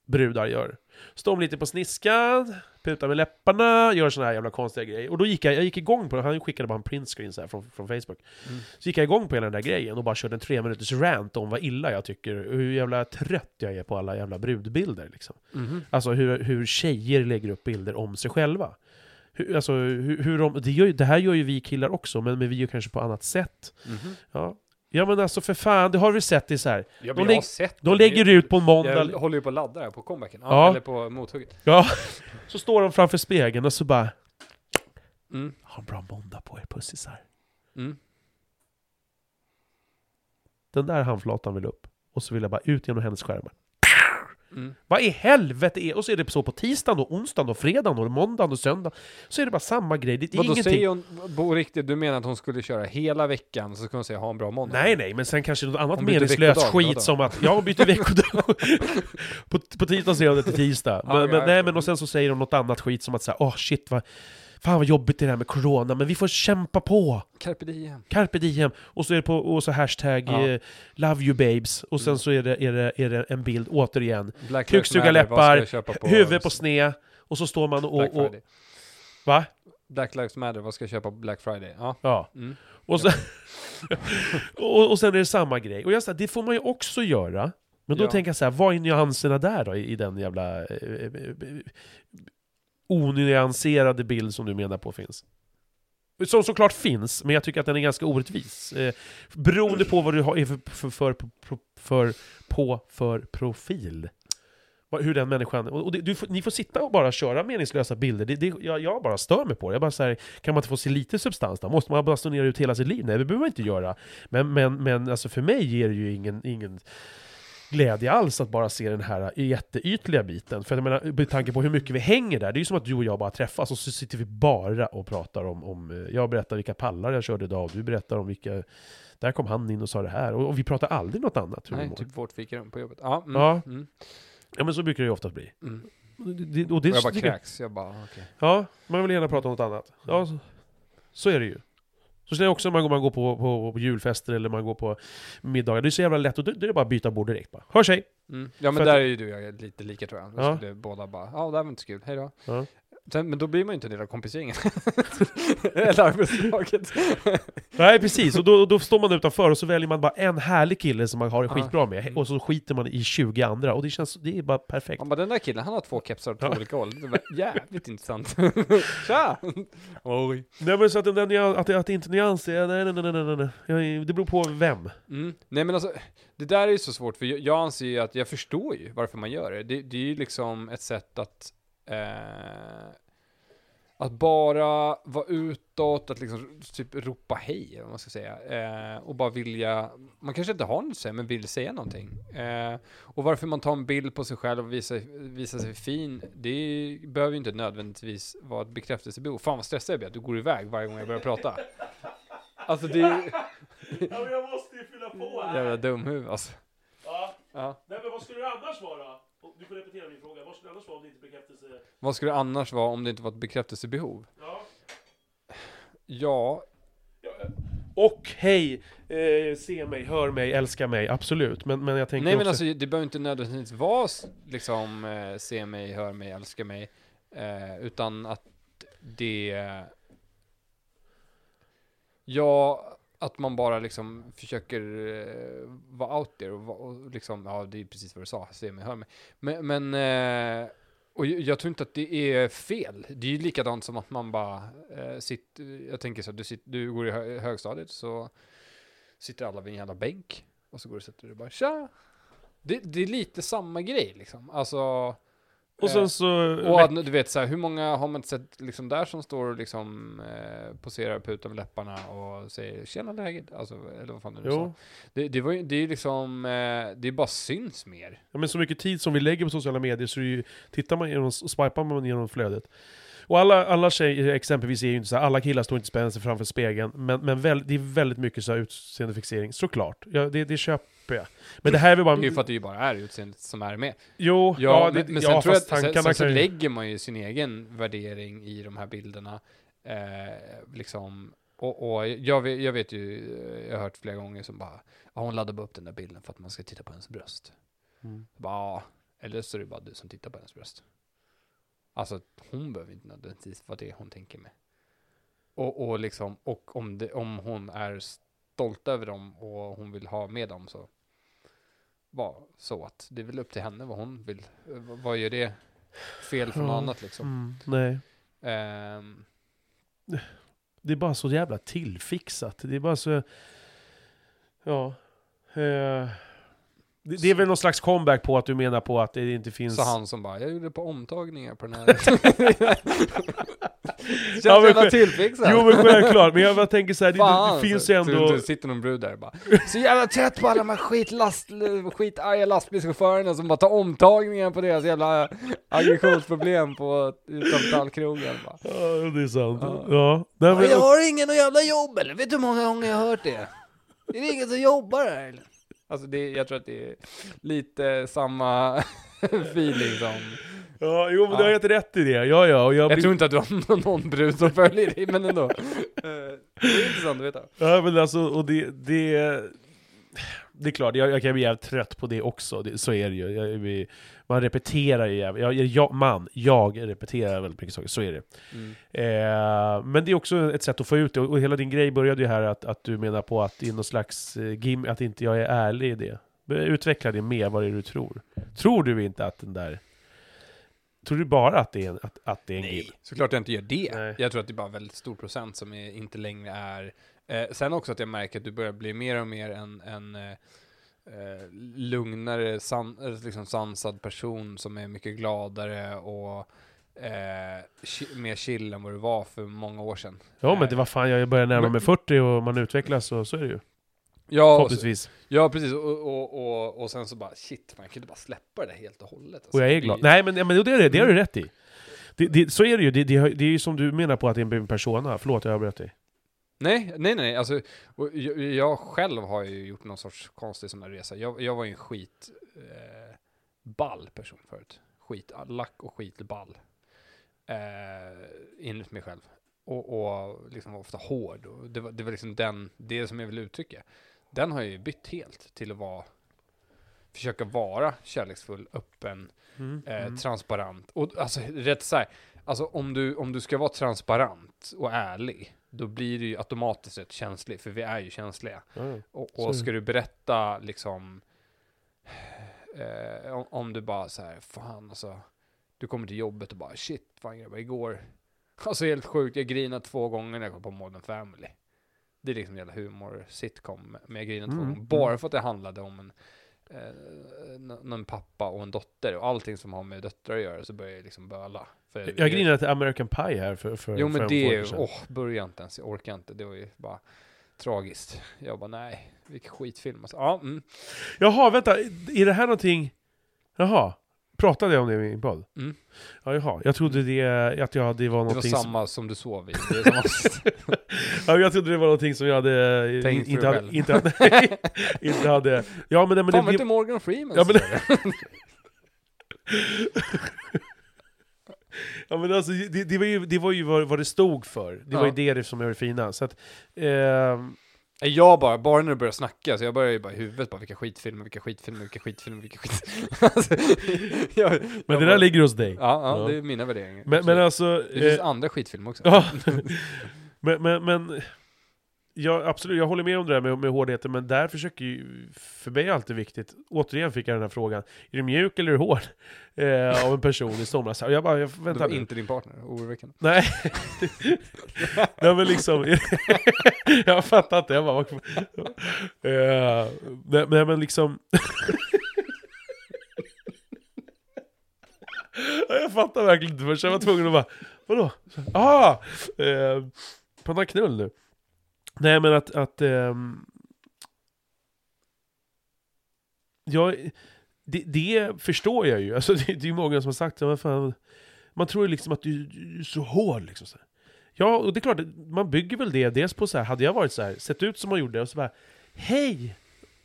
Brudar gör. Står lite på sniskan, putar med läpparna, gör såna här jävla konstiga grejer. Och då gick jag, jag gick igång på det, han skickade bara en printscreen så här från, från Facebook. Mm. Så gick jag igång på hela den där grejen och bara körde en tre minuters rant om vad illa jag tycker, hur jävla trött jag är på alla jävla brudbilder liksom. Mhm. Alltså hur, hur tjejer lägger upp bilder om sig själva. Hur, alltså, hur, hur de, det, gör, det här gör ju vi killar också, men, men vi gör kanske på annat sätt. Mhm. Ja. Ja men alltså för fan, det har vi sett i så här. Ja, De lägg- sett De lägger ut på en måndag, Jag håller ju på att ladda här på comebacken. Ja. Eller på mothugget. ja, så står de framför spegeln och så bara Mm. Ha en bra måndag på er pussisar. Mm. Den där handflatan vill upp. Och så vill jag bara ut genom hennes skärmar. Mm. Vad i helvete är... Och så är det så på tisdagen och onsdagen och fredagen och måndagen och söndagen. Så är det bara samma grej. Det är Vadå, ingenting. säger hon på riktigt, du menar att hon skulle köra hela veckan, så skulle hon säga ha en bra måndag? Nej, nej, men sen kanske något annat Hon meningslöst skit vadå? som att jag byter veckodag. på, på tisdag säger hon det till tisdag. Ja, Men, ja, men, nej, men och sen så säger de något annat skit som att säga, åh shit vad, fan vad jobbigt det är med corona, men vi får kämpa på. Carpe diem. Carpe diem. Och så är det på, och så hashtag Ja. eh, love you babes. Och sen Mm. så är det, är, det, är det en bild återigen. Black Kuksuga läppar, på Huvud på sned. Och så står man och... Black och va? Black Lives Matter, vad ska jag köpa på Black Friday? Ja. Ja. Mm. Och sen, och, och sen är det samma grej. Och jag sa, det får man ju också göra. Men då Ja. tänker jag så här, vad är nyanserna där då i, i den jävla eh, eh, eh, onyanserade bild som du menar på finns? Som såklart finns, men jag tycker att den är ganska orättvis. Eh, beroende på vad du har för, för, för, för, för, på för profil. Hur den människan... Och och det, du ni får sitta och bara köra meningslösa bilder. Det, det, jag, jag bara stör mig på det. Jag bara så här, kan man inte få se lite substans då? Måste man bara stå ner ut hela sitt liv? Nej, det behöver man inte göra. Men, men, men alltså för mig ger det ju ingen, ingen glädje alls att bara se den här jätteytliga biten. För jag menar, med tanke på hur mycket vi hänger där, det är ju som att du och jag bara träffas och så sitter vi bara och pratar om, om eh, jag berättar vilka pallar jag körde idag, och du berättar om vilka, där kom han in och sa det här, och, och vi pratar aldrig något annat. Hur Nej, typ vårt fikarum på jobbet. Ja. Mm. Ja. Mm. Ja men så brukar det ju oftast bli. Mm. Det, det, och Och det, jag bara kräks. Jag bara, okej. Ja, man vill gärna prata om något annat. Ja, så, så är det ju. Så känner jag också när man går, man går på, på, på julfester eller man går på middagar, det är så jävla lätt, och då, då är det bara att byta bord direkt bara. Hörs hej! Mm. Ja men För där att- är ju du och jag lite lika tror jag. Då Ja. skulle båda bara, ja det här var inte så kul, hej då. Ja. Sen, men då blir man ju inte en del av kompisgängen. Eller arbetslaget. Nej precis, och då, då står man utanför och så väljer man bara en härlig kille som man har det skitbra med, och så skiter man i 20 andra, och det känns, det är bara perfekt. Man bara, den där killen, han har två kepsar åt två olika håll. Det var jävligt intressant. Tja! Oj. Nej men så att, den, att, att det inte är nyans, nej nej nej nej, nej. Jag- Det beror på vem. Mm. Nej men alltså, det där är ju så svårt, för jag, jag anser ju att, jag förstår ju varför man gör det. Det, det är ju liksom ett sätt att, eh, att bara vara utåt, att liksom typ ropa hej, vad man ska säga. Eh, och bara vilja, man kanske inte har något att säga, men vill säga någonting. Eh, och varför man tar en bild på sig själv och visar, visar sig fin, det behöver ju inte nödvändigtvis vara ett bekräftelsebehov. Fan vad stressad jag blir, att du går iväg varje gång jag börjar prata. Alltså det är Ja men jag måste ju fylla på jävla dumhuvud alltså. Ja. Ja. Nej men vad skulle det annars vara? Du får repetera min fråga, vad skulle det annars vara om det inte bekräftelse... Vad skulle det annars vara om det inte var ett bekräftelsebehov? Ja. Ja, Och hej, eh, se mig, hör mig, älska mig, absolut. Men, men jag tänker nej men också... alltså det behöver inte nödvändigtvis vara liksom eh, se mig, hör mig, älska mig. Eh, utan att det... Ja, att man bara liksom försöker eh, vara out there och, och liksom, ja det är precis vad du sa, se mig, hör mig. Men, men eh, och jag, jag tror inte att det är fel. Det är ju likadant som att man bara eh, sitter, jag tänker så här, du, sitter, du går i hö, högstadiet så sitter alla vid en jävla bänk och så går du och sätter dig och bara tja. Det, det är lite samma grej liksom. Alltså, och sen Eh, så... Och du vet så här, hur många har man inte sett liksom där som står och liksom eh, poserar på utan med läpparna och säger tjena läget? Alltså, eller vad fan du nu sa. Det, det var ju, det är ju liksom, eh, det bara syns mer. Ja, men så mycket tid som vi lägger på sociala medier så är ju, tittar man genom, swipar man genom flödet. Och alla, alla tjejer exempelvis är ju inte så här, alla killar står inte spänner sig framför spegeln, men, men väl, det är väldigt mycket så här utseendefixering, såklart. Ja, det, det köper jag. Men det här är väl bara... Det är ju för att det ju bara är utseendet som är med. Jo, Ja, ja, det, men, men ja, sen tror jag att sen, tankarna sen så ju... lägger man ju sin egen värdering i de här bilderna. Eh, liksom, och, och jag, vet, jag vet ju, eh, jag har hört flera gånger som bara, ja, hon laddar bara upp den där bilden för att man ska titta på hennes bröst. Mm. Bara, eller så är det bara du som tittar på hennes bröst. Alltså, hon behöver inte nödvändigtvis vara det hon tänker med. Och, och liksom, och om, det, om hon är stolt över dem och hon vill ha med dem så var så att det är väl upp till henne vad hon vill. Vad- gör det fel från något annat liksom? Mm, nej. Ehm, Det är bara så jävla tillfixat. Det är bara så... Ja. Eh, det, det är väl någon slags comeback på att du menar på att det inte finns... så han som bara, jag gjorde på omtagningar på den här. Känns Ja, jävla tillfixat. Jo men självklart, men jag bara tänker så här, det, Fan, det, finns ju ändå... Så, det sitter någon brud där och bara Så jävla trött på alla de här skitlast, skitarga lastbilschaufförerna som bara tar omtagningar på deras jävla aggressionsproblem på tallkrogen. Ja, det är sant. Ja. Ja. Men, Jag har ingen att jävla jobb eller? Vet du hur många gånger jag har hört det? Är det ingen som jobbar här eller? Alltså det, jag tror att det är lite samma feeling som ja, jo men Ja. du har helt rätt i det. Ja, ja. Och jag, Jag blir- tror inte att du har någon- brud som följer dig, men ändå. Eh, Det är intressant att veta. Ja men alltså, och det... det det är klart, jag, jag kan bli jävligt trött på det också, det, så är det ju. Jag, vi, man repeterar ju jag, jag, man, jag repeterar väldigt mycket saker, så är det. Eh, men det är också ett sätt att få ut det, och, hela din grej började ju här att, att du menar på att det är någon slags eh, gim, att inte jag är ärlig i det. Utveckla det mer, vad det är du tror. Tror du inte att den där... Tror du bara att det är en, att, att det är en gim? Såklart jag inte gör det. Nej. Jag tror att det är bara väldigt stor procent som är, inte längre är... Eh, sen också att jag märker att du börjar bli mer och mer en, en eh, eh, lugnare, san, eh, liksom sansad person som är mycket gladare och eh, mer chill än vad du var för många år sedan. Ja men det var fan, jag börjar närma mig 40 och man utvecklas och så är det ju. Ja, Förhoppningsvis. ja precis. Och, och, och, och sen så bara, shit, man kan inte bara släppa det helt och hållet. Alltså, Och jag är glad. Nej men, ja, men det, är det, det har du Mm. rätt i. Det, det, så är det ju, det, det, det är ju som du menar på att det är en persona. Förlåt, jag avbröt dig. Nej, nej, nej, alltså, jag, jag själv har ju gjort någon sorts konstig sån här resa. Jag, jag var ju en skit eh, person förut. Skit, lack och skitball. Eh, enligt mig själv. Och, och liksom var ofta hård. Och det, var, det var liksom den, det som jag vill uttrycka. Den har jag ju bytt helt till att vara, försöka vara kärleksfull, öppen, Mm. eh, transparent. Och alltså rätt så här, alltså om du, om du ska vara transparent och ärlig, då blir du ju automatiskt rätt känslig, för vi är ju känsliga. Ja. Och, och det. ska du berätta liksom, eh, om, om du bara så här, fan alltså, du kommer till jobbet och bara shit, fan grabbar, igår, alltså helt sjukt, jag grinade två gånger när jag kom på Modern Family. Det är liksom en jävla humor-sitcom, men jag grinade två Mm, gånger, mm. bara för att det handlade om en eh, nå- någon pappa och en dotter och allting som har med döttrar att göra så börjar jag liksom böla. För Jag grinade till American Pie här för, för Jo men en det, åh, börja inte ens, jag orkar inte, det var ju bara tragiskt. Jag bara nej, vilken skitfilm alltså. Ja, mm. Jaha, vänta, är det här någonting... Jaha, pratade jag om det i min podd? Mm. Ja, jaha, jag trodde det, att jag, det var Det var någonting som, samma som du sov i. Det samma... ja, jag trodde det var någonting som jag hade... Tänkt inte, hade inte, hade, nej, inte hade... Ja men, nej, men Fan, det, vet du Morgan Freeman? Ja, men-? Ja men alltså, det, det var ju, det var ju vad, vad det stod för. Det var ju Ja. det som var det fina. Så att, Nej, Jag bara, bara när du börjar snacka, så jag börjar ju bara i huvudet bara vilka skitfilmer, vilka skitfilmer, vilka skitfilmer, vilka skitfilmer. alltså, jag, men jag det bara- där ligger hos dig. Ja, ja, Ja. det är mina värderingar. Men, men alltså... det finns eh, andra skitfilmer också. ja, men, men, men ja, absolut, jag håller med om det där med, med hårdheten, men där försöker ju, för mig är det alltid viktigt, återigen fick jag den här frågan, är du mjuk eller är du hård? Eh, av en person i somras. Och jag bara, jag, det vänta var nu. inte din partner, oroväckande. Nej. Nej men liksom, jag fattar inte, jag bara... Uh, nej, nej men liksom... Jag fattar verkligen inte först, jag var tvungen att bara, vadå? Ah! Eh, på någon knull nu. Nej men att, att ehm, jag, det, det förstår jag ju, alltså det, det är många som har sagt fan, man tror ju liksom att du, du är så hård liksom. Så. Ja, och det är klart, man bygger väl det dels på så här, hade jag varit så här, sett ut som man gjorde och så bara Hej!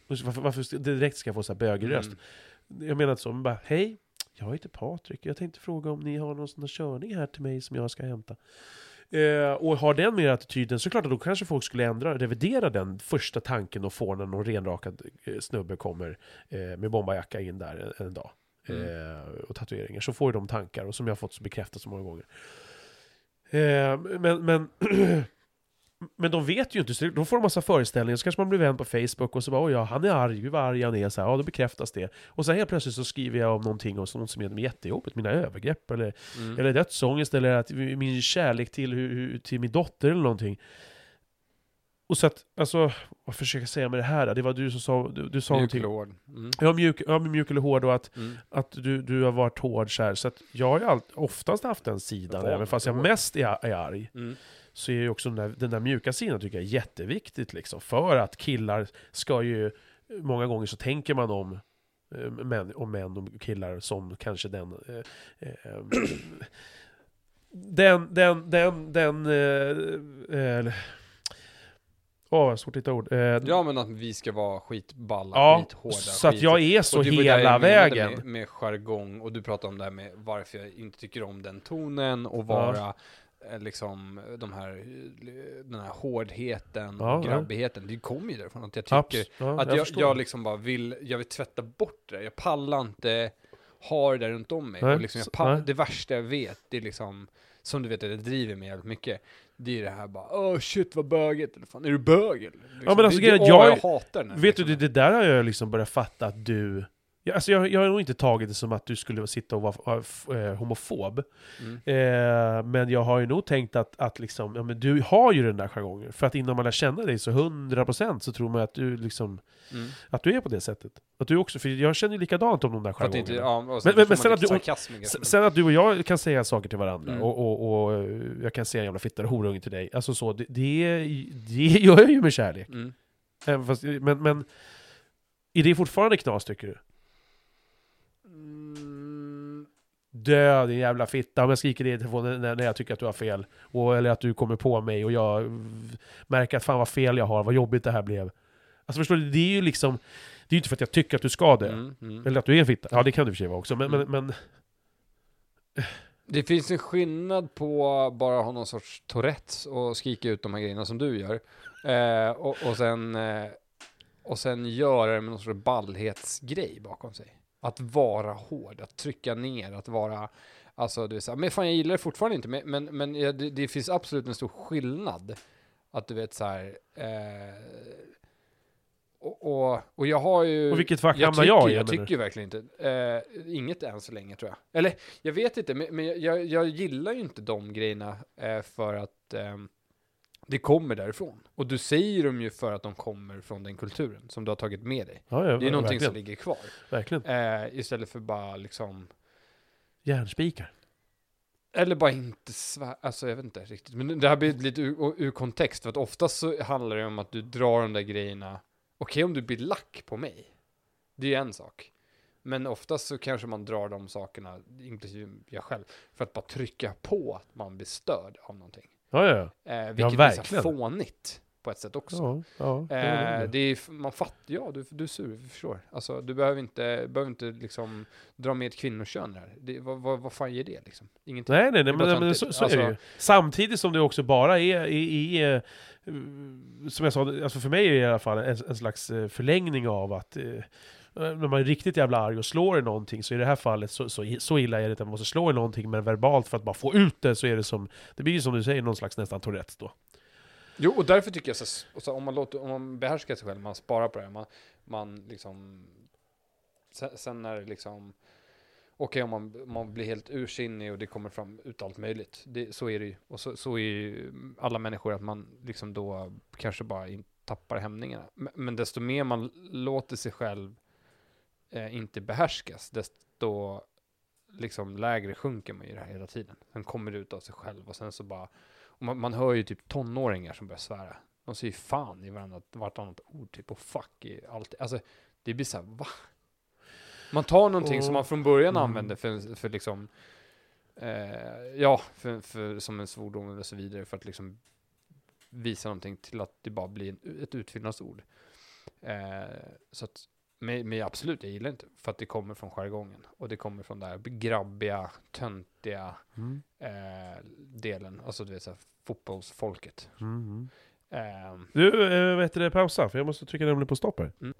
Varför, varför direkt ska jag få så här bögig röst? Mm. Jag menar inte så, men bara Hej! Jag heter Patrik, jag tänkte fråga om ni har någon sån här körning här till mig som jag ska hämta. Eh, och har den mer attityden så klart att då kanske folk skulle ändra, revidera den första tanken och få när någon renrakad eh, snubbe kommer eh, med bombarjacka in där en, en dag. Mm. Eh, och tatueringar. Så får ju de tankar, och som jag har fått så bekräftat så många gånger. Eh, men, men, men de vet ju inte, så de får en massa föreställningar, så kanske man blir vän på Facebook och så bara oj ja, han är arg, gud vad arg han är, så här, ja då bekräftas det. Och sen helt plötsligt så skriver jag om någonting och något som är jättejobbigt, mina övergrepp eller, Mm. eller dödsångest eller att min kärlek till, hur, till min dotter eller någonting. Och så att, alltså, vad försöker jag säga med det här? då? Det var du som sa, du, du sa Mjuk någonting. eller hård. Mm. Ja, mjuk, ja, mjuk eller hård och att, Mm. att du, du har varit hård så här. Så att jag har ju oftast haft den sidan, Hård, även fast jag hård. mest är, är arg. Mm. Så är ju också den där, den där mjuka sidan tycker jag är jätteviktigt liksom. För att killar ska ju, många gånger så tänker man om eh, män, om män och killar som kanske den eh, eh, den, den, den, den, eh, eh, Åh, vad svårt att hitta ord. Eh, Ja men att vi ska vara skitballa, ja, skithårda, så att skit- jag är så hela vägen. Med, med jargong, och du pratade om det här med varför jag inte tycker om den tonen och vara eh, liksom de här, eh, den här hårdheten Ja, och ja. grabbigheten. Det kommer ju därifrån att jag tycker ja, att jag, förstår. jag liksom bara vill, jag vill tvätta bort det. Jag pallar inte ha det där runt om mig. Nej, och liksom jag så- pall, nej. det värsta jag vet, det är liksom, som du vet, det driver mig jävligt mycket. Det är det här bara, åh shit vad böget, eller fan, är du bög? Liksom, men alltså det, det, jag- jag hatar den Vet du, liksom. det, det där har jag liksom börjat fatta att du... Ja, alltså jag, jag har nog inte tagit det som att du skulle sitta och vara eh, homofob. Mm. Eh, men jag har ju nog tänkt att, att liksom, ja, men du har ju den där jargongen. För att innan man lär känna dig så 100% så tror man att du liksom, Mm. att du är på det sättet. Att du också, för jag känner ju likadant om de där jargongerna. inte, ja, och sen, men- men men, sen att du- ganska- Sen att du och jag kan säga saker till varandra Mm. och, och, och eh, jag kan säga jävla fitta och horunge till dig. Alltså så, det, det, det gör jag ju med kärlek. Mm. Fast, men, men är det fortfarande knas tycker du? Mm. Dö din jävla fitta om jag skriker det i telefonen när, när jag tycker att du har fel. Och, eller att du kommer på mig och jag märker att fan vad fel jag har, vad jobbigt det här blev. Alltså förstår du, det är ju liksom... Det är ju inte för att jag tycker att du ska dö. Mm, mm. Eller att du är en fitta. Ja det kan du för sig vara också. Men, Mm. men, men Det finns en skillnad på bara ha någon sorts Tourettes och skrika ut de här grejerna som du gör. Eh, och, och, sen, eh, och sen göra det med någon sorts ballhetsgrej bakom sig. Att vara hård, att trycka ner, att vara... Alltså, du vet, men fan jag gillar det fortfarande inte, men, men, men det, det finns absolut en stor skillnad. Att du vet så här... Eh, och, och, och jag har ju... Och vilket fack jag hamnar tycker, jag i, Jag tycker verkligen inte. Eh, inget än så länge tror jag. Eller jag vet inte, men, men jag- jag, jag gillar ju inte de grejerna eh, för att ehm, det kommer därifrån. Och du säger dem ju för att de kommer från den kulturen som du har tagit med dig. ja, ja, Det är någonting verkligen. som ligger kvar. Verkligen. Eh, istället för bara liksom, Järnspikar. eller bara inte svär, alltså jag vet inte riktigt. Men det här blir lite ur, ur kontext, för att oftast så handlar det om att du drar de där grejerna, okej om du blir lack på mig, det är en sak. Men oftast så kanske man drar de sakerna, inklusive jag själv, för att bara trycka på att man blir störd av någonting. Ja, ja, ja. Eh, vilket här verkligen. fånigt på ett sätt också. ja, ja, ja, Eh, ja. det är, f- man fattar, ja du, du är sur, vi förstår. Alltså du behöver inte, behöver inte liksom dra med ett kvinnokön där. Det, vad, vad, vad fan ger det liksom? Ingenting. Nej, nej, nej är men, men så, så är det ju. Alltså- Samtidigt som det också bara är, är, är eh, som jag sa, alltså för mig är det i alla fall en, en slags eh, förlängning av att eh, Eh, när man är riktigt jävla arg och slår i någonting, så i det här fallet så, så, så illa är det att man måste slå i någonting, men verbalt för att bara få ut det så är det som, det blir ju som du säger, någon slags nästan Tourettes då. Jo, och därför tycker jag så, så om man låter, om man behärskar sig själv, man sparar på det, man, man liksom, sen, sen när det liksom, okej om man, man blir helt ursinnig och det kommer fram ut allt möjligt, det, så är det ju. Och så, så är ju alla människor, att man liksom då kanske bara in, tappar hämningarna. Men, men desto mer man låter sig själv eh, inte behärskas, desto liksom lägre sjunker man ju det här hela tiden. Sen kommer det ut av sig själv och sen så bara, och man, man hör ju typ tonåringar som börjar svära. De säger fan i varandra, vartannat ord typ och fuck i allt. Alltså det blir såhär, va? Man tar någonting som man från början Mm. använde för, för liksom, eh, ja, för, för, som en svordom eller så vidare för att liksom visa någonting till att det bara blir en, ett utfyllnadsord. Eh, så att, men, men absolut, jag gillar inte för att det kommer från jargongen och det kommer från den där grabbiga, töntiga Mm. eh, delen, alltså du vet såhär fotbollsfolket. Mm. Eh, Du, vad heter det, pausa, för jag måste trycka nämligen på stopp här. Mm.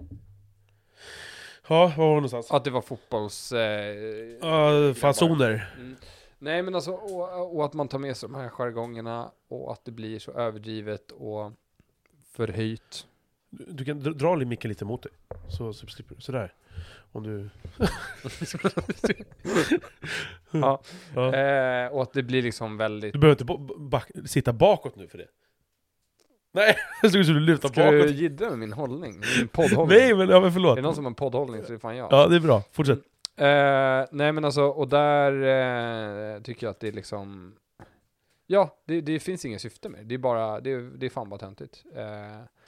Ja, var var vi någonstans? att det var fotbolls... Eh, Ja, fasoner. Mm. Nej men alltså, och, och att man tar med sig de här jargongerna och att det blir så överdrivet och förhöjt. Du, du kan dra, micken lite mot dig. Så, så slipper du. Sådär. Om du... Ja. Ja. Eh, och att det blir liksom väldigt... Du behöver inte back, sitta bakåt nu för det. Nej, jag såg ut som du lutar Ska du bakåt. jiddra med min hållning? Min poddhållning? Nej men, ja men Är förlåt. det någon som har en poddhållning så är det fan jag. Ja, det är bra. Fortsätt. Eh, nej men alltså, och där eh, tycker jag att det är liksom... Ja, det, det finns inget syfte med det. Det är bara, det, är- det är fan bara töntigt. Eh,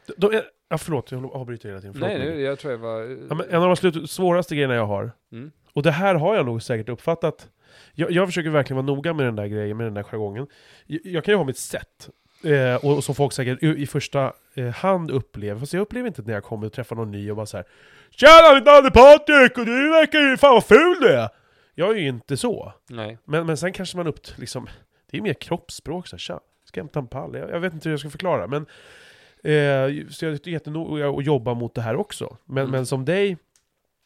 De, de, är- ja, förlåt, jag avbryter hela tiden. Förlåt nej, nu, jag tror jag var... Ja, men en av de slut, svåraste grejerna jag har, Mm. och det här har jag nog säkert uppfattat, jag, jag försöker verkligen vara noga med den där grejen, med den där jargongen. Jag, jag kan ju ha mitt sätt, eh, och, och som folk säkert i, i första eh, hand upplever, fast jag upplever inte när jag kommer och träffar någon ny och bara så här Tjena, mitt namn är Patrik och du verkar ju fan vad ful du är! Jag är ju inte så. Nej. Men, men sen kanske man upp, liksom, det är mer kroppsspråk så här, tja, ska hämta en pall? Jag, jag vet inte hur jag ska förklara, men eh, så jag är jättenoga att jobba mot det här också. Men, Mm. men som dig,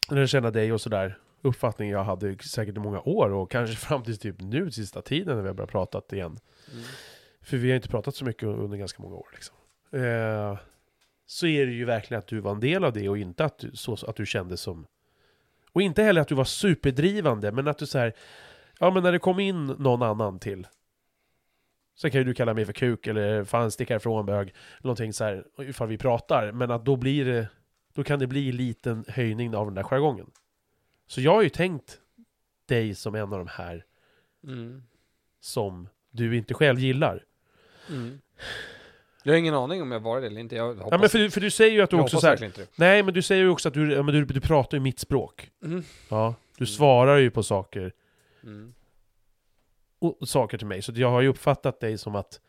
när jag känner dig och sådär, uppfattning jag hade säkert i många år och kanske fram till typ nu, sista tiden när vi har börjat prata igen. Mm. För vi har inte pratat så mycket under ganska många år liksom. Eh, så är det ju verkligen att du var en del av det och inte att du, så, att du kände som... Och inte heller att du var superdrivande, men att du så här, Ja men när det kom in någon annan till Sen kan ju du kalla mig för kuk eller fan sticka ifrån bög Någonting så här ifall vi pratar Men att då blir det Då kan det bli en liten höjning av den där jargongen Så jag har ju tänkt Dig som en av de här Mm. Som du inte själv gillar Mm. Jag har ingen aning om jag var det eller inte. Jag hoppas, Ja men för, du- för du säger ju att du jag också så här. Nej men du säger ju också att du, ja, men du, du pratar ju mitt språk Mm. Ja Du Mm. svarar ju på saker Mm. Saker till mig Så jag har ju uppfattat dig som att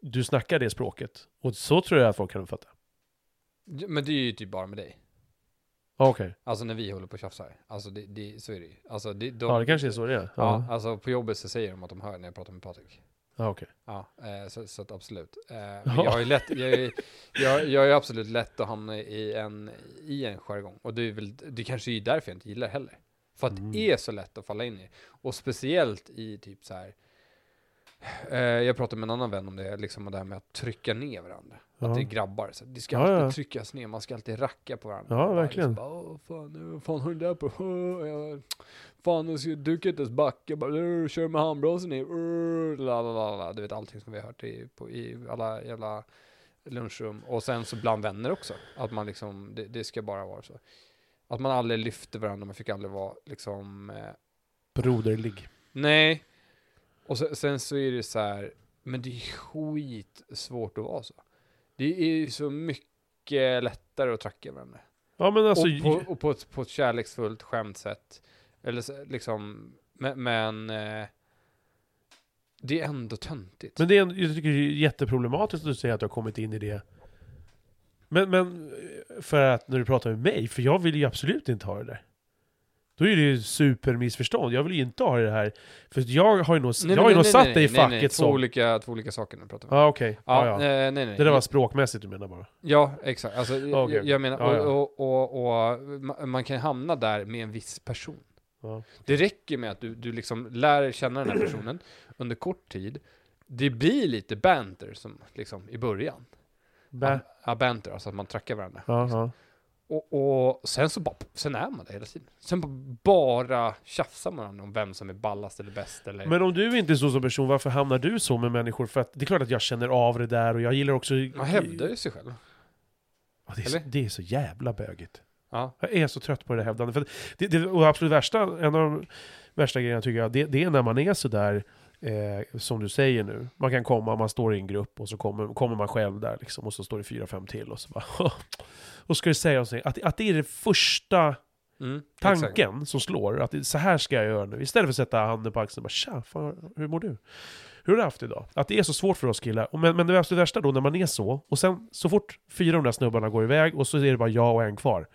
Du snackar det språket Och så tror jag att folk kan uppfatta Men det är ju typ bara med dig. Okej, Alltså när vi håller på och tjafsar. Alltså det, det, så är det ju. Alltså det, de, ja det kanske är så det är Ja, Ja, alltså på jobbet så säger de att de hör när jag pratar med Patrik. ja okej Ja, eh, så, så att absolut. Eh, jag har ju lätt, jag, är, jag, jag är absolut lätt att hamna i en, i en jargong. Och det är väl, det kanske är därför jag inte gillar heller. För att Mm. det är så lätt att falla in i. Och speciellt i typ så här. Eh, jag pratade med en annan vän om det, liksom det här med att trycka ner varandra. Ja. Att det är grabbar. Så det ska Ja, alltid ja. tryckas ner, man ska alltid racka på varandra. Ja, bara verkligen. Liksom, bara, Åh, fan, fan har du där på? Jag, fan, du kan inte ens backa. Bara, "Åh, kör med handbromsen i. Du vet allting som vi har hört i, på, i alla jävla lunchrum. Och sen så bland vänner också. Att man liksom, det, det ska bara vara så. Att man aldrig lyfter varandra, man fick aldrig vara liksom eh, Broderlig Nej. Och sen, sen så är det så här, men det är skit svårt att vara så. Det är ju så mycket lättare att tracka varandra. Ja men alltså och på, och på, ett, på ett kärleksfullt skämtsätt. Eller så, liksom, men, men eh, det är ändå töntigt. Men det är, jag tycker det är jätteproblematiskt att du säger att du har kommit in i det Men, men för att när du pratar med mig, för jag vill ju absolut inte ha det där Då är det ju supermissförstånd, jag vill ju inte ha det här För jag har ju nog, jag har ju nog satt dig i facket nej, nej, två som olika, två olika saker nu pratar vi om. Ja okej, Ja, ja, ja. nej, nej. Det där var språkmässigt du menar bara Ja, exakt. Alltså, jag- Okej. jag menar, Ja, ja. och, och, och, och ma- man kan hamna där med en viss person. ja. Det räcker med att du, du liksom lär känna den här personen under kort tid. Det blir lite banter som liksom i början. Bä. Ja, banter, alltså att man trackar varandra. Liksom. Och, och sen så bara, sen är man det hela tiden. Sen bara tjafsar man om vem som är ballast eller bäst eller... Men om du inte är så som person, varför hamnar du så med människor? För att det är klart att jag känner av det där och jag gillar också man hävdar ju sig själv. Ja, det, är så, det är så jävla bögigt Ja. Jag är så trött på det där hävdandet. För det, det, och absolut värsta, en av de värsta grejerna tycker jag, det, det är när man är sådär, eh, som du säger nu. Man kan komma, man står i en grupp och så kommer, kommer man själv där liksom, och så står det fyra, fem till och så bara... och ska du säga någonting, att, att det är det första Mm, exakt. tanken som slår, att det, så här ska jag göra nu. Istället för att sätta handen på axeln och bara tja, fan, hur mår du? Hur har du haft idag? Att det är så svårt för oss killar. Och Men, men det absolut värsta då, när man är så, och sen så fort fyra av de där snubbarna går iväg och så är det bara jag och en kvar.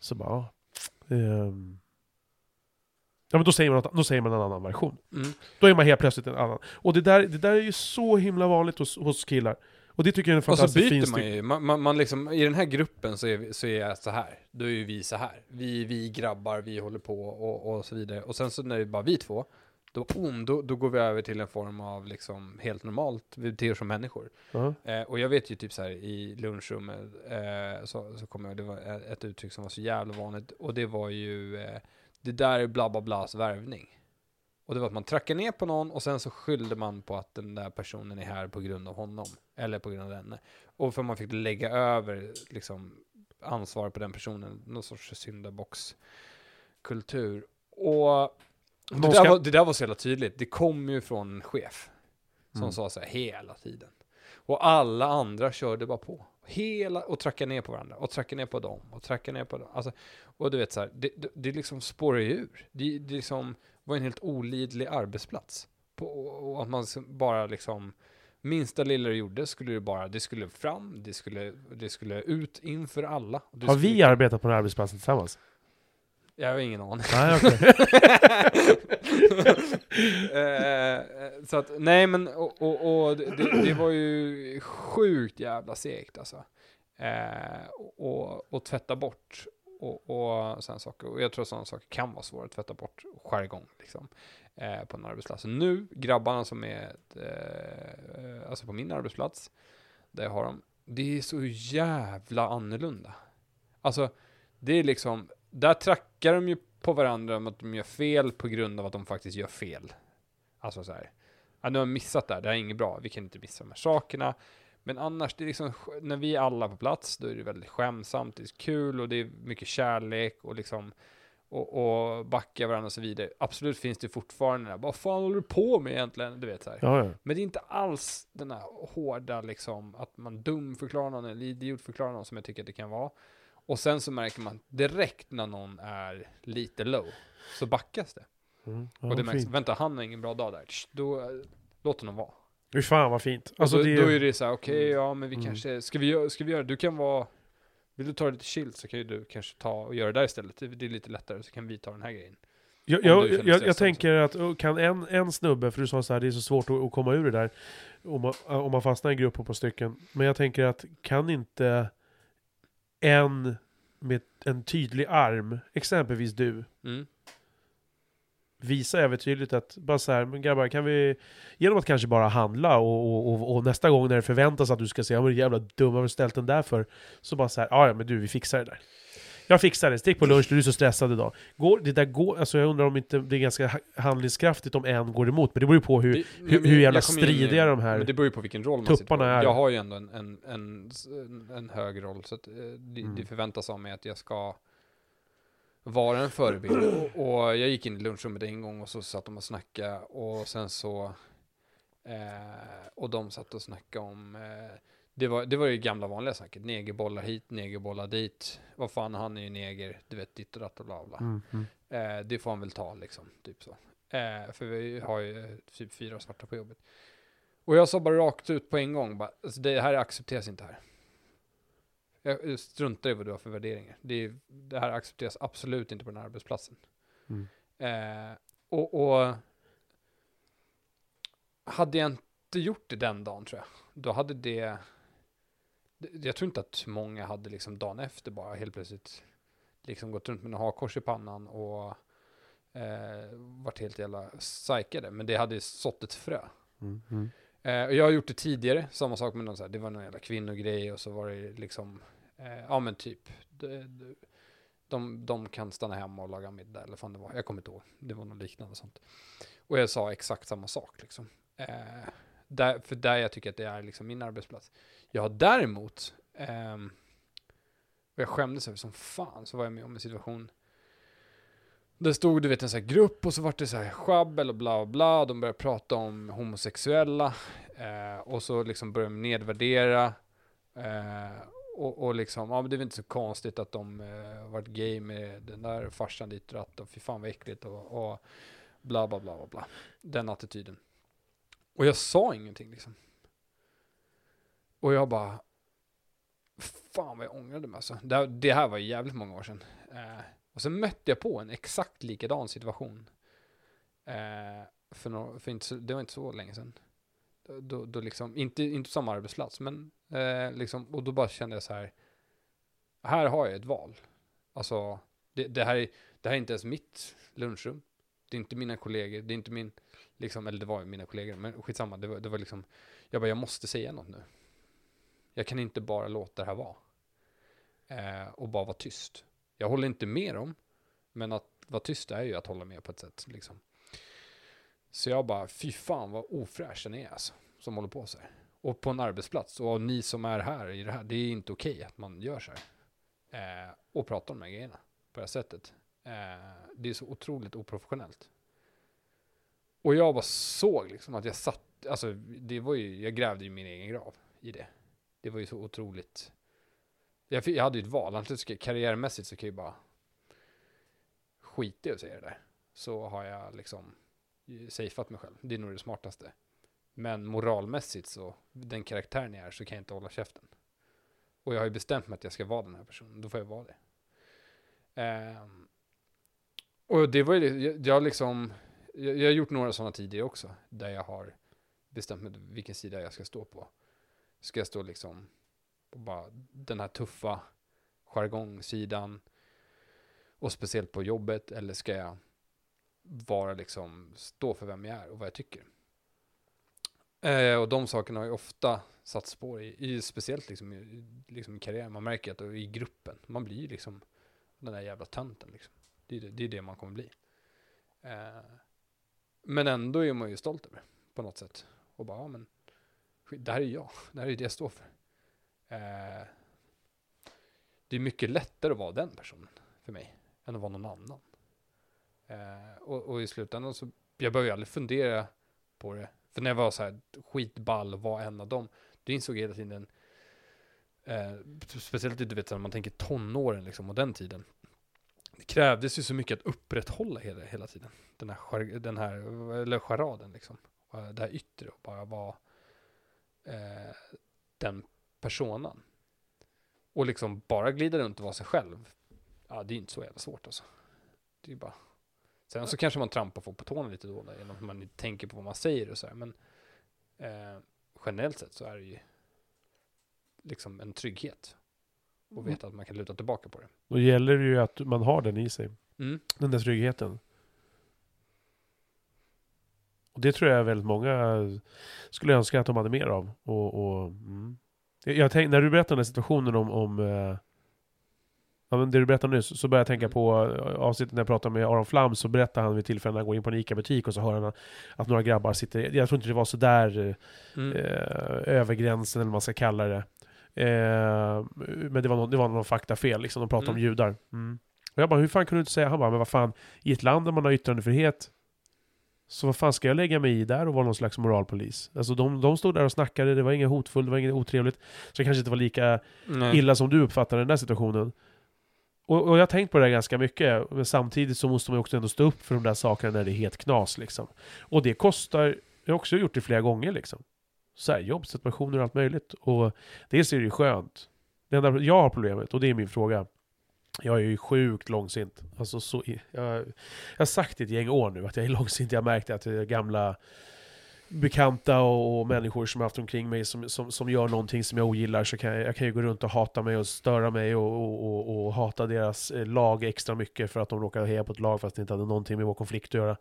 Så bara, ja, ehm. Ja men då säger, man, något- då säger man en annan version. Mm. Då är man helt plötsligt en annan. Och det där, det där är ju så himla vanligt hos, hos killar. Och det tycker jag är en Och så fantastiskt fin byter man ju, man, man, man liksom, i den här gruppen så är, så är jag så här, då är ju vi så här. Vi, vi grabbar, vi håller på och, och så vidare. Och sen så när det är bara vi två, då, boom, då, då går vi över till en form av liksom helt normalt, vi beter oss som människor. Ja. Eh, och jag vet ju typ så här i lunchrummet, eh, så, så kommer jag, det var ett uttryck som var så jävla vanligt. Och det var ju, eh, det där är bla bla blas värvning. Och det var att man trackade ner på någon och sen så skyllde man på att den där personen är här på grund av honom. Eller på grund av henne. Och för man fick lägga över liksom ansvar på den personen. Någon sorts syndabockskultur. Och det Någon där, ska- var, det där var så jävla tydligt. Det kom ju från en chef. Som Mm. sa så här hela tiden. Och alla andra körde bara på. Hela, och trackade ner på varandra. Och trackade ner på dem. Och trackade ner på dem. Alltså, och du vet så här, det, det, det liksom spårar ju ur. Det, det liksom var en helt olidlig arbetsplats. På, och att man bara liksom, minsta lilla du gjorde skulle det bara, det skulle fram, det skulle, det skulle ut inför alla. Det Har skulle- vi arbetat på den här arbetsplatsen tillsammans? Jag har ingen aning. Nej, okej. Eh, så att, nej men, och, och, och det, det var ju sjukt jävla segt alltså. Eh, och, och tvätta bort och, och sådana saker. Och jag tror sådana saker kan vara svåra att tvätta bort jargong liksom. Eh, på en arbetsplats. Nu, grabbarna som är eh, alltså på min arbetsplats, där jag har dem, det är så jävla annorlunda. Alltså, det är liksom, där trackar de ju på varandra om att de gör fel på grund av att de faktiskt gör fel. Alltså så här, ja, nu har jag missat det här, det här är inget bra, vi kan inte missa de här sakerna. Men annars, det är liksom, när vi är alla på plats, då är det väldigt skämsamt, det är kul och det är mycket kärlek och liksom, och, och backa varandra och så vidare. Absolut finns det fortfarande, där, vad fan håller du på med egentligen? Du vet så här. Ja, ja. Men det är inte alls den här hårda liksom att man dumförklarar någon eller idiotförklarar någon som jag tycker att det kan vara. Och sen så märker man direkt när någon är lite low så backas det. Mm. ja och det märks, fint. vänta han har ingen bra dag där. Då eh, låt honom vara. Fy fan vad fint. Alltså då, det är, då är det så här, okej ja men vi Mm. kanske, ska vi, ska vi göra, du kan vara, vill du ta det lite chill så kan ju du kanske ta och göra det där istället. Det, är lite lättare så kan vi ta den här grejen. Jag, jag, jag, jag tänker att kan en, en snubbe, för du sa så här, det är så svårt att, att komma ur det där om man, om man fastnar i en grupp på stycken. Men jag tänker att kan inte en med en tydlig arm, exempelvis du, Mm. visa övertydligt att bara så här, men grabbar, kan vi genom att kanske bara handla och, och, och, nästa gång när det förväntas att du ska säga vad jävla dum har du ställt den där för? Så bara så här, "Ja, ja men du, vi fixar det där. Jag fixar det, stick på lunch, du är så stressad idag. Går, det där går, alltså jag undrar om inte det är ganska ha- handlingskraftigt om en går emot, men det beror ju på hur, Det- hur, hur jävla kommer in stridiga de här... Men det beror ju på vilken roll man sitter tupparna på. är. Jag har ju ändå en, en, en, en, hög roll, så att, eh, det, Mm. det förväntas av mig att jag ska vara en förebild. och, och jag gick in i lunchrummet en gång och så satt de och snackade och sen så eh, och de satt och snackade om eh, det var, det var ju gamla vanliga snacket. Negerbollar hit, negerbollar dit. Vad fan, han är ju neger. Du vet, ditt och datt och bla bla. Mm, mm. Eh, det får han väl ta liksom, typ så. Eh, för vi har ju eh, typ fyra svarta på jobbet. Och jag sa bara rakt ut på en gång, bara, alltså det här accepteras inte här. Jag struntar i vad du har för värderingar. Det, är, det här accepteras absolut inte på den här arbetsplatsen. Mm. Eh, och, och hade jag inte gjort det den dagen tror jag, då hade det- jag tror inte att många hade liksom dagen efter bara helt plötsligt liksom gått runt med en hakkors i pannan och eh, varit helt jävla psykade. Men det hade sått ett frö. Mm, mm. Eh, och jag har gjort det tidigare, samma sak med någon så här, det var någon jävla kvinnogrej och så var det liksom, eh, ja men typ, de, de, de, de kan stanna hemma och laga middag eller vad fan det var, jag kommer inte ihåg, det var något liknande sånt. Och jag sa exakt samma sak liksom. Eh, där, för där jag tycker att det är liksom min arbetsplats. Jag har däremot ehm, Och jag skämdes över som fan, så var jag med om en situation. Det stod du vet en sån här grupp och så var det så här sjabbel och bla bla. De började prata om homosexuella. Eh, och så liksom började de nedvärdera. Eh, och, och liksom, ja men det är väl inte så konstigt att de eh, varit gay med den där farsan dit och att och fy fan vad äckligt och, och bla bla bla bla bla. Den attityden. Och jag sa ingenting liksom. Och jag bara, fan vad jag ångrade mig alltså. Det, det här var jävligt många år sedan. Eh, och sen mötte jag på en exakt likadan situation. Eh, för, no för inte det var inte så länge sedan. Då, då liksom, inte, inte samma arbetsplats, men eh, liksom, och då bara kände jag så här, här har jag ett val. Alltså, det, det, här, är, det här är inte ens mitt lunchrum. Det är inte mina kollegor, det är inte min, liksom, eller det var ju mina kollegor, men skitsamma, det var, det var liksom, jag bara, jag måste säga något nu. Jag kan inte bara låta det här vara. Eh, och bara vara tyst. Jag håller inte med dem, men att vara tyst är ju att hålla med på ett sätt. Liksom. Så jag bara, fy fan vad ofräsch den är alltså, som håller på så här. Och på en arbetsplats, och ni som är här i det här, det är inte okej okay att man gör så här. Eh, och pratar om de här grejerna på det här sättet. Eh, det är så otroligt oprofessionellt. Och jag bara såg liksom att jag satt, alltså det var ju, jag grävde ju min egen grav i det. Det var ju så otroligt. Jag, jag hade ju ett val, antingen karriärmässigt så kan jag ju bara skita i att säga det där. Så har jag liksom eh, safeat mig själv. Det är nog det smartaste. Men moralmässigt så, den karaktären jag är, så kan jag inte hålla käften. Och jag har ju bestämt mig att jag ska vara den här personen, då får jag vara det. Um, och det var ju, jag, jag liksom, jag, jag har gjort några sådana tidigare också, där jag har bestämt mig vilken sida jag ska stå på. Ska jag stå liksom på bara den här tuffa jargongsidan och speciellt på jobbet eller ska jag vara liksom stå för vem jag är och vad jag tycker. Eh, och de sakerna har ju ofta satt spår i, i speciellt liksom i, liksom i karriären. Man märker att i gruppen, man blir ju liksom den där jävla tönten liksom. Det är det, det är det man kommer bli. Eh, men ändå är man ju stolt över på något sätt. Och bara, ja men det här är jag, det här är det jag står för. Eh, det är mycket lättare att vara den personen för mig än att vara någon annan. Eh, och, och, i slutändan så, jag behöver ju aldrig fundera på det. För när jag var så här skitball och var en av dem, då insåg jag hela tiden, eh, speciellt du vet när man tänker tonåren liksom och den tiden. Det krävdes ju så mycket att upprätthålla hela, hela tiden. Den här, den här, eller charaden liksom. Det här yttre och bara vara eh, den personen. Och liksom bara glida runt och vara sig själv. Ja, det är inte så jävla svårt alltså. Det är bara. Sen så kanske man trampar folk på tårna lite då, där, genom att man inte tänker på vad man säger och så här. Men eh, generellt sett så är det ju liksom en trygghet. Och Mm. veta att man kan luta tillbaka på det. Då gäller det ju att man har den i sig. Mm. Den där tryggheten. Och det tror jag väldigt många skulle önska att de hade mer av. Och, och, mm. jag, tänk, när du berättade den här situationen om, om eh, ja, men det du berättade nyss, så började jag tänka på eh, avsnittet när jag pratade med Aron Flam, så berättade han vid tillfällen när han går in på en ICA-butik och så hör han att några grabbar sitter, jag tror inte det var så där eh, Mm. eh, över gränsen eller vad man ska kalla det. Eh, men det var, någon, det var någon faktafel, liksom. de pratade om Mm. judar. Mm. Och jag bara, hur fan kunde du inte säga? Han bara, men vad fan, i ett land där man har yttrandefrihet, så vad fan ska jag lägga mig i där och vara någon slags moralpolis? Alltså de, de stod där och snackade, det var inget hotfullt, det var inget otrevligt. Så det kanske inte var lika Nej. illa som du uppfattade den där situationen. Och, och jag har tänkt på det där ganska mycket, men samtidigt så måste man ju också ändå stå upp för de där sakerna när det är helt knas liksom. Och det kostar, jag har också gjort det flera gånger liksom. Så här, jobbsituationer och allt möjligt. Och dels är det ju skönt. Det enda jag har problemet, och det är min fråga, jag är ju sjukt långsint. Alltså så, jag, jag har sagt i ett gäng år nu att jag är långsint. Jag märkte att det är gamla bekanta och, och människor som jag haft omkring mig som, som, som gör någonting som jag ogillar så kan jag, jag kan ju gå runt och hata mig och störa mig och, och, och, och hata deras eh, lag extra mycket för att de råkar heja på ett lag fast det inte hade någonting med vår konflikt att göra.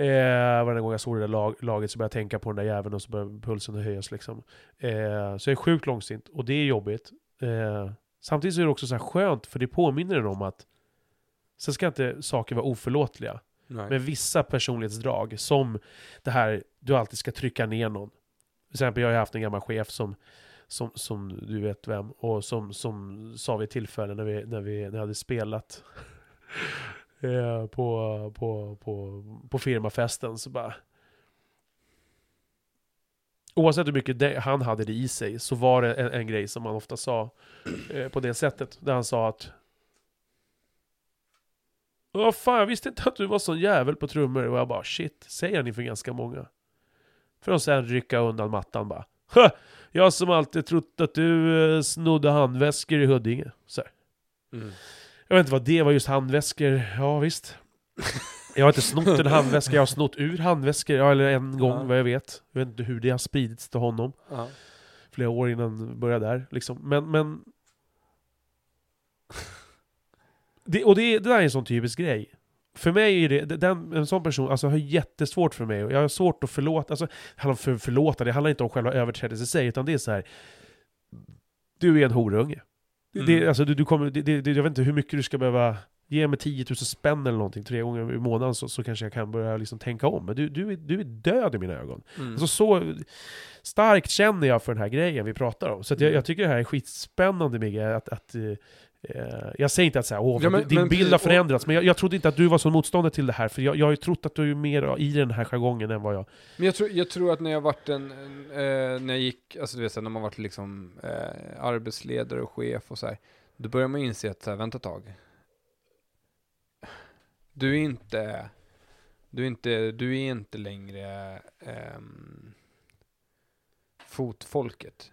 Eh, varje gång jag såg det där lag, laget så började jag tänka på den där jäveln och så började pulsen höjas liksom. Eh, så jag är sjukt långsint och det är jobbigt. Eh, samtidigt så är det också så här skönt för det påminner en om att sen ska inte saker vara oförlåtliga. Nej. Men vissa personlighetsdrag, som det här du alltid ska trycka ner någon. Till exempel, jag har haft en gammal chef som, som, som du vet vem, och som, som sa vid ett tillfälle när vi, när vi, när vi hade spelat eh, på, på, på, på firmafesten, så bara Oavsett hur mycket det, han hade det i sig, så var det en, en grej som han ofta sa eh, på det sättet, där han sa att Åh fan, jag visste inte att du var sån jävel på trummor, och jag bara shit, säger han inför ganska många? För att sen rycka undan mattan bara Jag som alltid trott att du eh, snodde handväskor i Huddinge. Så här. Mm. Jag vet inte vad det var, just handväskor. Ja visst. Jag har inte snott en handväska, jag har snott ur handväskor, ja, eller en gång Ja. vad jag vet. Jag vet inte hur det har spridits till honom. Ja. Flera år innan jag började där. Liksom. Men, men... Det, och det, det där är en sån typisk grej. För mig är det, den, en sån person alltså, har jättesvårt för mig. Jag har svårt att förlåta. Alltså, det handlar om för, förlåta, det handlar inte om själva överträdelsen i sig, utan det är så här. Du är en horunge. Det, det, Mm. alltså, du, du kommer, det, det, jag vet inte hur mycket du ska behöva Ge mig 10 000 spänn eller någonting tre gånger i månaden så, så kanske jag kan börja liksom tänka om. Men du, du, är, du är död i mina ögon. Mm. Alltså så starkt känner jag för den här grejen vi pratar om. Så jag, Mm. jag tycker det här är skitspännande Migge, att, att eh, jag säger inte att säga, Åh, Ja, men- din men bild har och- förändrats, men jag, jag trodde inte att du var så motståndare till det här, för jag, jag har ju trott att du är mer i den här jargongen än vad jag... Men jag tror, jag tror att när jag varit en, eh, när jag gick, alltså du vet så här, när man varit liksom eh, arbetsledare och chef och så här, då börjar man inse att så här, vänta ett tag. Du är inte, du är inte, du är inte längre ehm, fotfolket.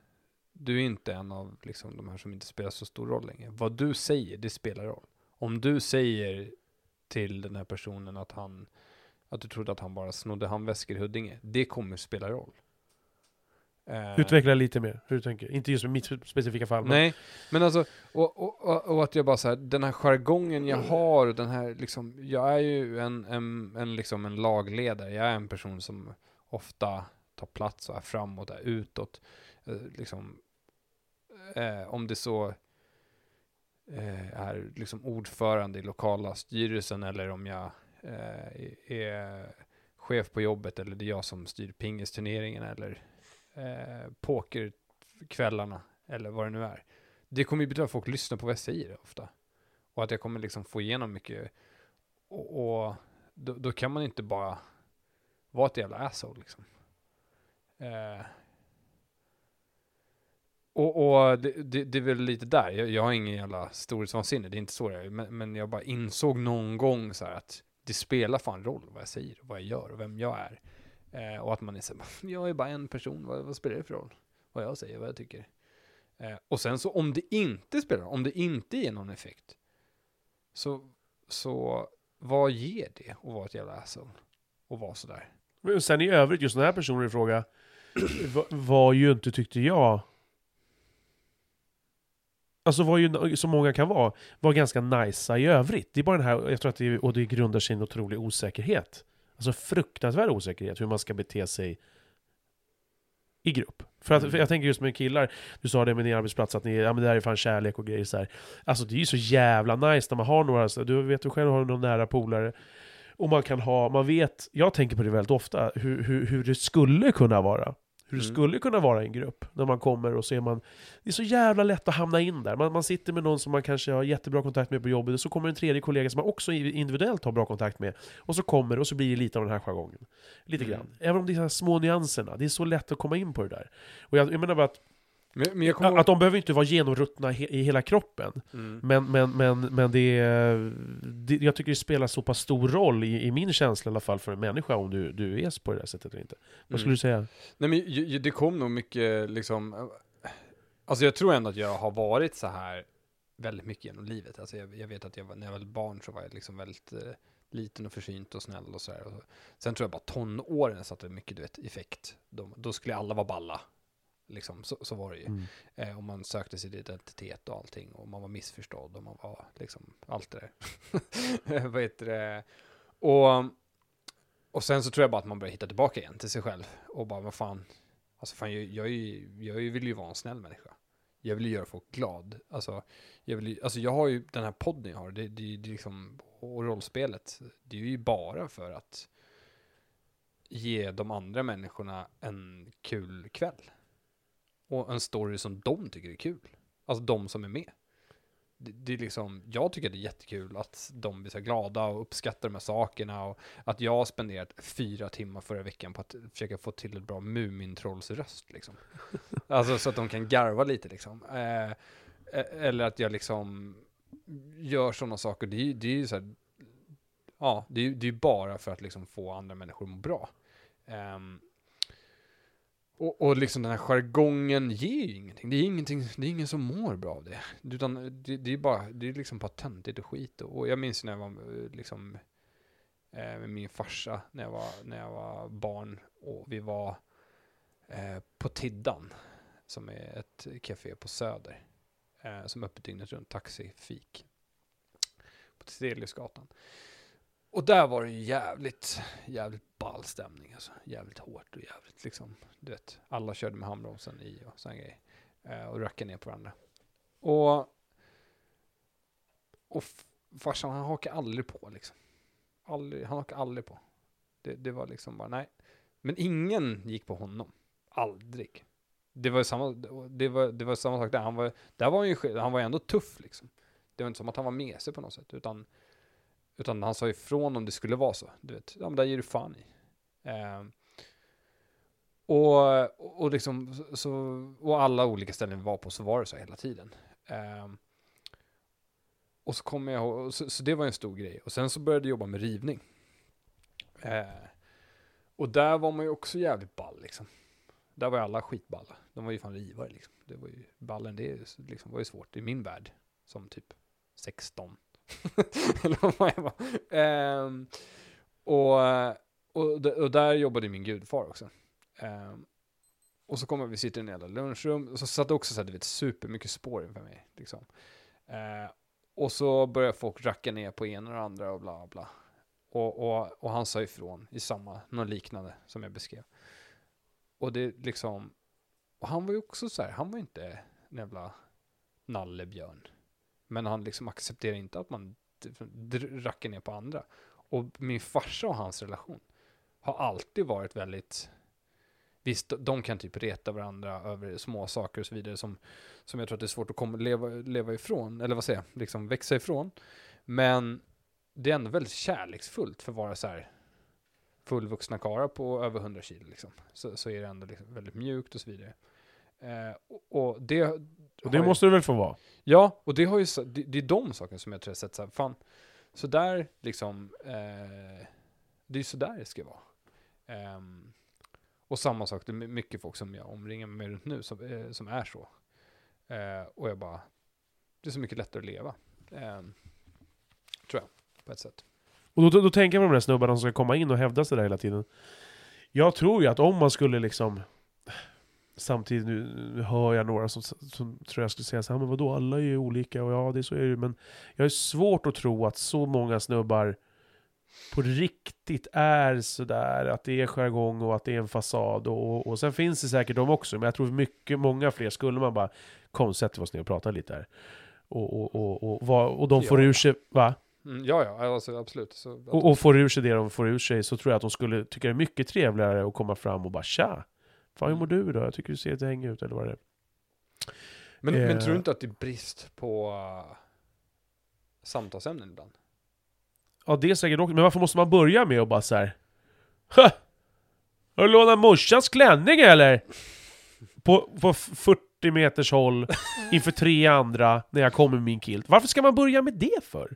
Du är inte en av liksom, de här som inte spelar så stor roll längre. Vad du säger, det spelar roll. Om du säger till den här personen att han att du trodde att han bara snodde handväskor i Huddinge. Det kommer spela roll. Eh, Utveckla lite mer hur du tänker. Inte just med mitt specifika fall. men- Nej, men alltså, och, och, och, och att jag bara så här, den här jargongen jag har, den här liksom, jag är ju en, en, en, liksom en lagledare, jag är en person som ofta tar plats och är framåt, är utåt. Eh, liksom, eh, om det så eh, är liksom ordförande i lokala styrelsen eller om jag eh, är chef på jobbet eller det är jag som styr pingisturneringen eller eh, pokerkvällarna eller vad det nu är. Det kommer ju betyda att folk lyssnar på vad jag säger ofta. Och att jag kommer liksom få igenom mycket. Och, och då, då kan man inte bara vara ett jävla asshole liksom. Eh, och och det, det, det är väl lite där, jag, jag har ingen jävla storhetsvansinne, det är inte så det är. Men, men jag bara insåg någon gång så här att det spelar fan roll vad jag säger, och vad jag gör och vem jag är. Eh, och att man är så här, jag är bara en person, vad, vad spelar det för roll? Vad jag säger, vad jag tycker. Eh, och sen så om det inte spelar, om det inte ger någon effekt, så, så vad ger det att vara ett jävla asshole? Och vara sådär. Men sen i övrigt, just den här personen i fråga var ju inte, tyckte jag, Alltså var ju, som många kan vara, var ganska nice i övrigt. Det är bara den här, jag tror att det, och det grundar sig i en otrolig osäkerhet. Alltså fruktansvärd osäkerhet hur man ska bete sig i grupp. För, att, Mm. för jag tänker just med killar, du sa det med din arbetsplats, att ni, ja, men det här är fan kärlek och grejer så här. Alltså det är ju så jävla nice när man har några, så, du vet du själv har någon nära polare, och man kan ha, man vet, jag tänker på det väldigt ofta, hur, hur, hur det skulle kunna vara. Hur det Mm. skulle kunna vara i en grupp, när man kommer och så är man det är så jävla lätt att hamna in där. Man, man sitter med någon som man kanske har jättebra kontakt med på jobbet, och så kommer en tredje kollega som man också individuellt har bra kontakt med. Och så kommer och så blir det lite av den här jargongen. Lite Mm. grann. Även om det är de här små nyanserna. Det är så lätt att komma in på det där. Och jag, jag menar bara att, Men, men att de behöver inte vara genomruttna i hela kroppen. mm. Men, men, men, men det, det, jag tycker det spelar så pass stor roll i, i min känsla i alla fall för en människa om du, du är på det där sättet eller inte. Vad skulle Mm. du säga? Nej men ju, det kom nog mycket liksom, alltså jag tror ändå att jag har varit så här väldigt mycket genom livet. Alltså jag, jag vet att jag när jag var barn så var jag liksom väldigt eh, liten och försynt och snäll och så här. Och så. Sen tror jag bara tonåren satte mycket du vet, effekt. De, då skulle alla vara balla. Liksom, så, så var det ju. Mm. Eh, och man sökte sin identitet och allting. Och man var missförstådd och man var liksom allt det där. Vad heter det? Och, och sen så tror jag bara att man börjar hitta tillbaka igen till sig själv. Och bara, vad fan. Alltså fan, jag, jag, jag vill ju vara en snäll människa. Jag vill ju göra folk glad. Alltså jag, vill ju, alltså jag har ju den här podden jag har. Det, det, det liksom, och rollspelet. Det är ju bara för att ge de andra människorna en kul kväll. Och en story som de tycker är kul. Alltså de som är med. Det, det är liksom, jag tycker det är jättekul att de blir så glada och uppskattar de här sakerna och att jag har spenderat fyra timmar förra veckan på att försöka få till ett bra Mumintrollsröst liksom. Alltså så att de kan garva lite liksom. Eh, eh, eller att jag liksom gör sådana saker, det det är ju så här, ja, det är ju bara för att liksom få andra människor att må bra. Ehm, och, och liksom den här jargongen ger ju ingenting. Det är ingenting, det är ingen som mår bra av det. Utan det, det är bara, det är liksom bara töntigt och skit. Och jag minns när jag var liksom eh, med min farsa när jag var, när jag var barn och vi var eh, på Tiddan som är ett café på Söder eh, som är öppet dygnet runt, taxifik på Steliusgatan. Och där var det ju jävligt, jävligt ball stämning alltså. Jävligt hårt och jävligt liksom, du vet, alla körde med handbromsen i och sån grej. Eh, och rackade ner på varandra. Och, och farsan han hakade aldrig på liksom. Aldrig, han hakade aldrig på. Det, det var liksom bara, nej. Men ingen gick på honom. Aldrig. Det var samma, det var, det var samma sak där. Han var, där var han ju, han var ju ändå tuff liksom. Det var inte som att han var mesig på något sätt, utan utan han sa ifrån om det skulle vara så. Du vet, ja men där ger du fan i. Eh, och, och liksom, så, och alla olika ställen vi var på så var det så hela tiden. Eh, och så kommer jag ihåg, så, så det var en stor grej. Och sen så började jag jobba med rivning. Eh, och där var man ju också jävligt ball liksom. Där var ju alla skitballa. De var ju fan rivare liksom. Det var ju, ballen det liksom, var ju svårt i min värld. Som typ 16. Eller vad jag var. Ehm, och, och, och där jobbade min gudfar också. Ehm, och så kommer vi sitta i en jävla lunchrum, och så satt det också så här, du vet, supermycket spår inför mig. Liksom. Ehm, och så börjar folk racka ner på ena och andra och bla bla. Och, och, och han sa ifrån i samma, något liknande som jag beskrev. Och det liksom, och han var ju också så här, han var ju inte en jävla nallebjörn. Men han liksom accepterar inte att man rackar ner på andra. Och min farsa och hans relation har alltid varit väldigt Visst, de kan typ reta varandra över små saker och så vidare som, som jag tror att det är svårt att komma, leva, leva ifrån, eller vad säger jag, liksom växa ifrån. Men det är ändå väldigt kärleksfullt för att vara så här fullvuxna karlar på över 100 kilo liksom. Så, så är det ändå liksom väldigt mjukt och så vidare. Eh, och, och det... Och det ju- måste det väl få vara? Ja, och det har ju det, det är de sakerna som jag tror jag sett så här, fan, så där liksom, eh, det är så där det ska vara. Ehm, och samma sak, det är my- mycket folk som jag omringar mig runt nu som, eh, som är så. Eh, och jag bara, det är så mycket lättare att leva. Ehm, tror jag, på ett sätt. Och då, då, då tänker jag på de där snubbarna som ska komma in och hävda sig där hela tiden. Jag tror ju att om man skulle liksom... Samtidigt, nu, nu hör jag några som, som tror jag skulle säga så här, men vadå, alla är ju olika, och ja, det är så är det men jag har svårt att tro att så många snubbar på riktigt är sådär, att det är jargong och att det är en fasad, och, och sen finns det säkert de också, men jag tror mycket, många fler skulle man bara, kom sätt oss ner och prata lite här. Och, och, och, och, vad- och de får Ja. ur sig, va? Mm, ja, ja, alltså absolut. Så, och, och får ur sig det de får ur sig så tror jag att de skulle tycka det är mycket trevligare att komma fram och bara tja! Fan hur mår du idag? Jag tycker du ser lite hängig ut eller vad det är. men, men eh, tror du inte att det är brist på uh, samtalsämnen ibland? Ja det är säkert också, men varför måste man börja med att bara så här. "Ha! Har du lånat morsans klänning eller? På, på f- 40 meters håll inför tre andra när jag kommer med min kilt. Varför ska man börja med det för?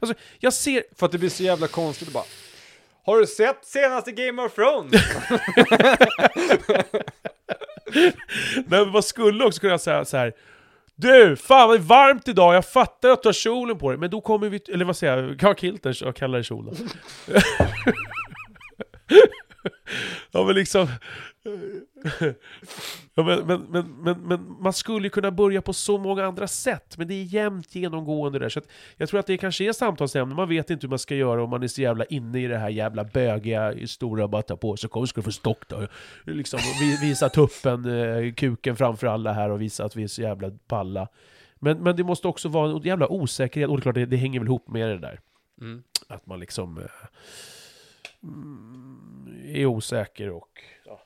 Alltså, jag ser... För att det blir så jävla konstigt att bara har du sett senaste Game of Thrones? Nej, men man skulle också kunna säga så här. Du, fan vad det är varmt idag, jag fattar att du har kjolen på dig, men då kommer vi... Eller vad säger jag? Ja, kilten, jag kallar det kjolen. ja men liksom... Ja, men, men, men, men, men man skulle ju kunna börja på så många andra sätt, men det är jämnt genomgående där. Så att jag tror att det kanske är samtalsämne, man vet inte hur man ska göra om man är så jävla inne i det här jävla bögiga, stora batta på sig, kom ska du få stock då. Liksom, visa tuppen, eh, kuken framför alla här och visa att vi är så jävla balla. Men, men det måste också vara en jävla osäkerhet, och det klart det, det hänger väl ihop med det där. Mm. Att man liksom mm, är osäker och ja,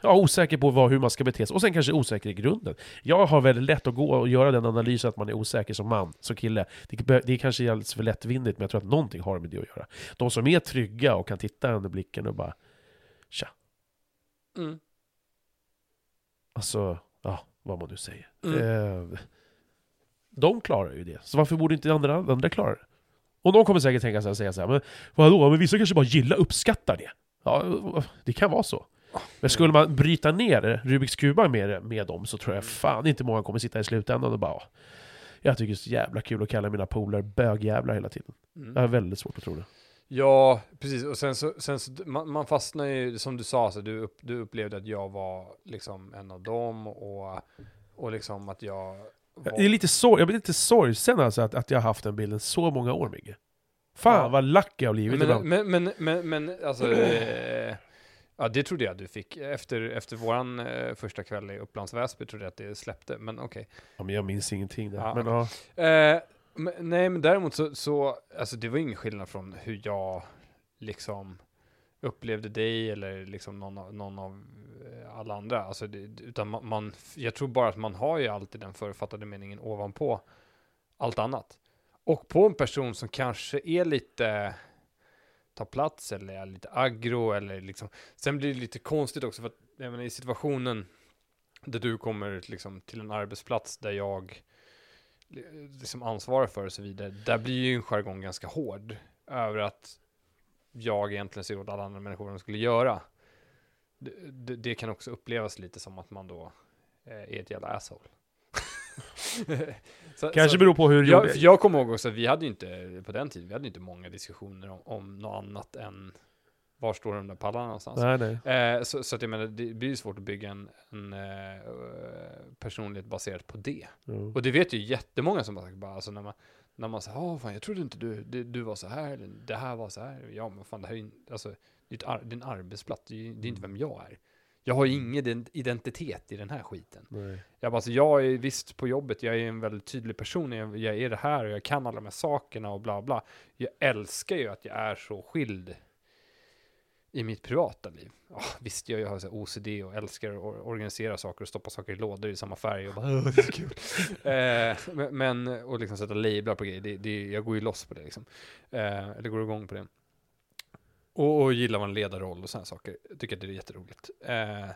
ja, osäker på vad, hur man ska bete sig, och sen kanske osäker i grunden. Jag har väldigt lätt att gå och göra den analysen att man är osäker som man, som kille. Det, det är kanske alldeles för lättvindigt, men jag tror att någonting har med det att göra. De som är trygga och kan titta under blicken och bara Tja, Mm. alltså, ja, vad man nu säger. Mm. Eh, de klarar ju det, så varför borde inte andra, andra klara det? Och de kommer säkert tänka här, säga så här, men vadå, men vissa kanske bara gillar, uppskattar det. Ja, det kan vara så. Men skulle man bryta ner Rubiks kubar med, med dem så tror jag fan inte många kommer sitta i slutändan och bara "Åh, Jag tycker det är så jävla kul att kalla mina polare bögjävlar hela tiden. Mm. Jag har väldigt svårt att tro det. Ja, precis. Och sen så, sen så man, man fastnar ju, som du sa, så du, upp, du upplevde att jag var liksom en av dem och, och liksom att jag var... Det är lite sorg, jag blir lite sorgsen alltså att, att jag har haft den bilden så många år Migge. Fan Ja. vad lack jag har blivit men, ibland. men, men, men, men alltså, eh, ja det trodde jag du fick. Efter, efter våran eh, första kväll i Upplands Väsby trodde jag att det släppte, men okej. Ja, men jag minns ingenting där. Ja, men, okej. ja. Eh, men, nej, men däremot så, så, alltså det var ingen skillnad från hur jag liksom upplevde dig eller liksom någon av, någon av eh, alla andra. Alltså det, utan man, man, jag tror bara att man har ju alltid den författade meningen ovanpå allt annat. Och på en person som kanske är lite tar plats eller är lite aggro eller liksom. Sen blir det lite konstigt också för att jag menar, i situationen där du kommer liksom till en arbetsplats där jag liksom ansvarar för och så vidare. Där blir ju en jargong ganska hård över att jag egentligen ser åt alla andra människor vad de skulle göra. Det, det, det kan också upplevas lite som att man då eh, är ett jävla asshole. så, Kanske så, beror på hur jag, jag kommer ihåg också att vi hade ju inte, på den tiden, vi hade inte många diskussioner om, om något annat än var står de där pallarna någonstans. Nej, nej. Eh, så, så att jag menar, det blir ju svårt att bygga en, en eh, personlighet baserat på det. Jo. Och det vet ju jättemånga som bara, bara alltså när man, när man säger, åh fan jag trodde inte du, du, du var så här, eller det här var så här. Ja men fan det här är ju, alltså, ett ar- en arbetsplats, det är, det är inte vem jag är. Jag har ju ingen ident- identitet i den här skiten. Nej. Jag bara, alltså, jag är visst på jobbet, jag är en väldigt tydlig person, jag, jag är det här och jag kan alla de här sakerna och bla bla. Jag älskar ju att jag är så skild i mitt privata liv. Ja, visst, jag har så OCD och älskar att or- organisera saker och stoppa saker i lådor i samma färg och bara, "Åh, det är kul. eh, men, men, och liksom sätta lablar på grejer, det, det, jag går ju loss på det liksom. Eh, eller går igång på det. Och, och gillar man ledarroll och sådana saker, tycker jag det är jätteroligt. Eh,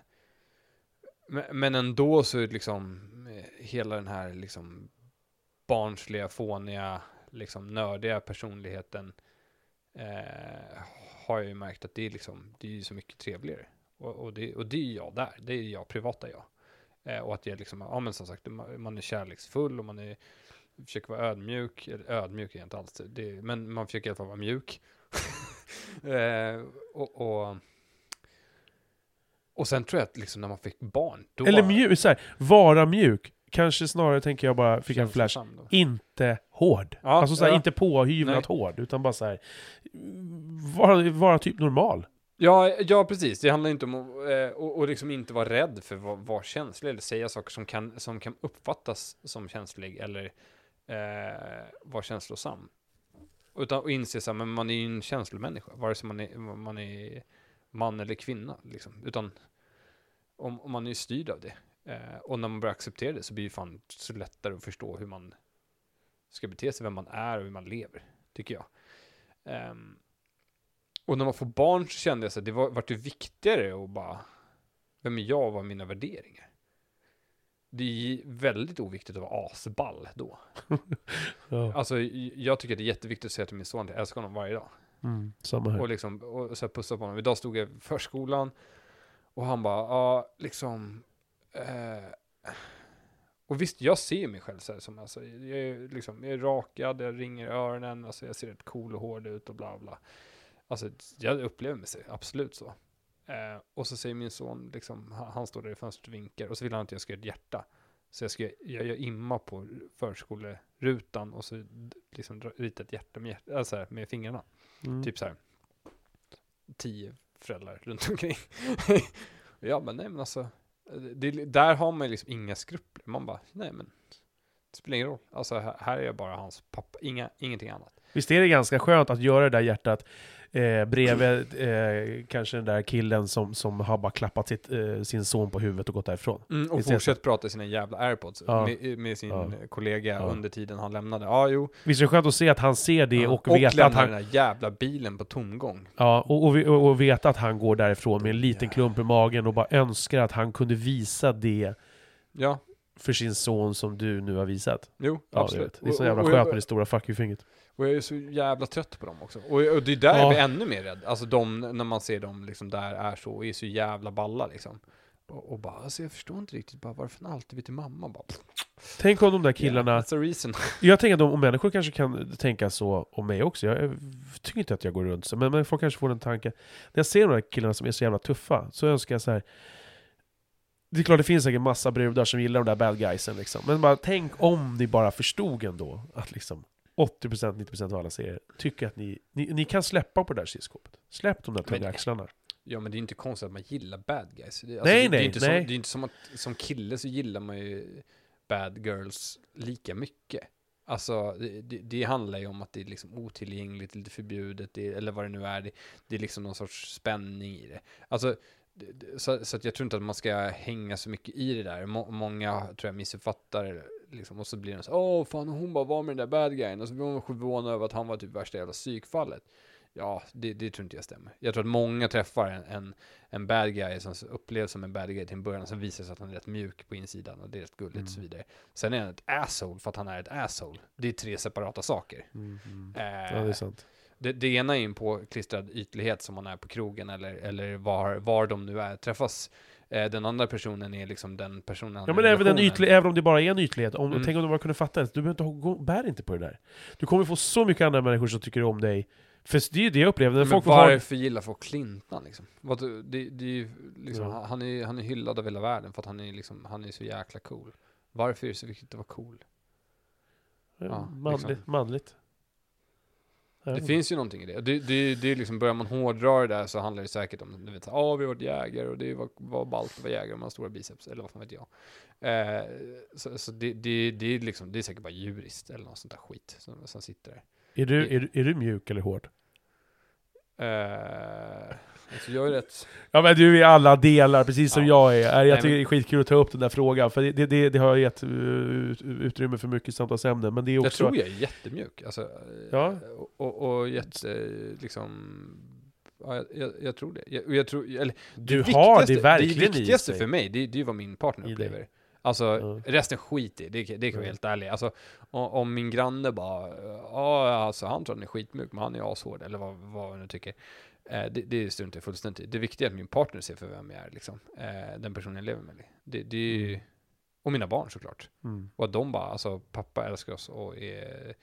men, ändå så är det liksom eh, hela den här liksom barnsliga, fåniga, liksom nördiga personligheten eh, har jag ju märkt att det är liksom, det är ju så mycket trevligare. Och, och, det, och det är jag där, det är jag, privata jag. Eh, och att jag liksom, ja men som sagt, man man är kärleksfull och man är, försöker vara ödmjuk, eller ödmjuk är jag inte alls, det, men man försöker i alla fall vara mjuk. eh, och, och, och sen tror jag att liksom när man fick barn, då Eller mjuk, så här, vara mjuk. Kanske snarare tänker jag bara, fick en flash, inte hård. Ja, alltså så här, ja. inte påhyvlat hård, utan bara så här, vara, vara typ normal. Ja, ja, precis. Det handlar inte om att eh, och, och liksom inte vara rädd för att vara, vara känslig eller säga saker som kan, som kan uppfattas som känslig eller eh, vara känslosam. Utan att inse så här, men man är ju en känslomänniska, vare sig man är, man är man eller kvinna. Liksom. Utan om, om man är styrd av det. Eh, och när man börjar acceptera det så blir det fan så lättare att förstå hur man ska bete sig, vem man är och hur man lever, tycker jag. Eh, och när man får barn så kände jag så att det var, vart det viktigare att bara, vem är jag och vad är mina värderingar? Det är väldigt oviktigt att vara asball då. Ja. Alltså, jag tycker att det är jätteviktigt att säga till min son att jag älskar honom varje dag. Mm, samma här. Och liksom, och så här pussa på honom. Idag stod jag i förskolan och han bara, ja, liksom, eh, och visst, jag ser mig själv så här som, alltså, jag är liksom, jag är rakad, jag ringer öronen, alltså jag ser rätt cool och hård ut och bla bla. Alltså, jag upplever mig så, absolut så. Eh, och så säger min son, liksom, han, han står där i fönstret och vinkar, och så vill han att jag ska göra ett hjärta. Så jag ska, jag gör imma på förskolerutan och så liksom rita ett hjärta med, hjärt- alltså här, med fingrarna. Mm. Typ så här. Tio föräldrar runt omkring. ja, men nej, men alltså. Det, där har man liksom inga skrupler. Man bara, nej men. Det spelar ingen roll. Alltså här, här är jag bara hans pappa. Inga, ingenting annat. Visst är det ganska skönt att göra det där hjärtat Eh, bredvid eh, kanske den där killen som, som har bara klappat sitt, eh, sin son på huvudet och gått därifrån. Mm, och Visst fortsätt prata i sina jävla airpods Ja. med, med sin Ja. kollega Ja. under tiden han lämnade. Ja, jo. Visst är det skönt att se att han ser det och, och veta att han, den där jävla bilen på tomgång. ja, och, och, och, och veta att han går därifrån med en liten klump i magen och bara önskar att han kunde visa det Ja, för sin son som du nu har visat. jo, Ja, absolut. vet. det är så jävla skönt med det stora fuck you-fingret. Och jag är så jävla trött på dem också. Och, och det är där Ja. jag blir ännu mer rädd. Alltså de, när man ser dem liksom där är så, och är så jävla balla liksom. Och, och bara, alltså jag förstår inte riktigt bara varför han alltid vill till mamma. Bara, Tänk om de där killarna... Yeah, that's the reason. Jag tänker att om, människor kanske kan tänka så om mig också. Jag, jag tycker inte att jag går runt så, men, men folk kanske får en tanke. När jag ser de där killarna som är så jävla tuffa, så önskar jag så här. Det är klart det finns säkert massa brudar som gillar de där bad guysen liksom. Men bara tänk om ni bara förstod ändå att liksom 80%-90% av alla serier tycker att ni, ni, ni kan släppa på det där kylskåpet. Släpp de där tunga axlarna. Ja men det är inte konstigt att man gillar bad guys. Det, alltså, Nej, det, är nej, inte nej. Som, det är inte som att som kille så gillar man ju bad girls lika mycket. Alltså det, det, det handlar ju om att det är liksom otillgängligt, lite förbjudet, det, eller vad det nu är. Det, det är liksom någon sorts spänning i det. Alltså, så, så jag tror inte att man ska hänga så mycket i det där. Må, många tror jag missuppfattar liksom, och så blir de så åh fan hon bara var med den där bad guyen och så blir hon förvånad över att han var typ värsta jävla psykfallet. Ja, det, det tror inte jag stämmer. Jag tror att många träffar en, en, en bad guy som upplevs som en bad guy till en början, som visar sig att han är rätt mjuk på insidan och det är rätt gulligt och så Mm. vidare. Sen är han ett asshole för att han är ett asshole. Det är tre separata saker. Mm, mm. Eh, Ja, det är sant. det, det ena är en påklistrad ytlighet som man är på krogen eller, eller var, var de nu är, träffas. Eh, den andra personen är liksom den personen Ja men även, en relationen. ytlig, även om det bara är en ytlighet, om, Mm. tänk om de bara kunde fatta det. Du behöver inte gå, bär inte på det där. Du kommer få så mycket andra människor som tycker om dig. För det är ju det jag upplever, när Men folk har... varför gillar folk Clinton liksom? Det, det är ju liksom, Ja. han, är, han är hyllad av hela världen för att han är liksom, han är så jäkla cool. Varför är det så viktigt att vara cool? Ja, manligt. liksom. manligt. Det finns ju någonting i det. Det, det, det är liksom, börjar man hårdra det där så handlar det säkert om, du vet, ja ah, vi har varit jägare och det var, var ballt att vara jägare och man har stora biceps, eller vad fan vet jag. Eh, så så det, det, det, är liksom, det är säkert bara jurist eller något sånt där skit som, som sitter där. Är, du, är, är du mjuk eller hård? Eh, alltså jag är rätt, Ja men du är i alla delar, precis som Ja. jag är. Jag Nej, tycker men- det är skitkul att ta upp den där frågan, för det, det, det har gett uh, ut- utrymme för mycket samtalsämnen. Men det är jag också... tror jag är jättemjuk. Alltså, eh, Ja. och, och, och jätte, liksom, ja, jag, jag, jag tror det. Jag, jag tror, eller, Du det har det viktigaste- verkligen Det i viktigaste sig. för mig, det, det är vad min partner upplever. Alltså, Ja. resten skit i, det, det kan vara Ja. helt ärlig. Alltså, om, om min granne bara, ja, alltså han tror han är skitmjuk, men han är ashård, eller vad, vad jag nu tycker. Eh, det, det struntar jag fullständigt i. Det viktiga är att min partner ser för vem jag är, liksom. Eh, den personen jag lever med. Det, det är ju, och mina barn såklart. Mm. Och att de bara, alltså pappa älskar oss och är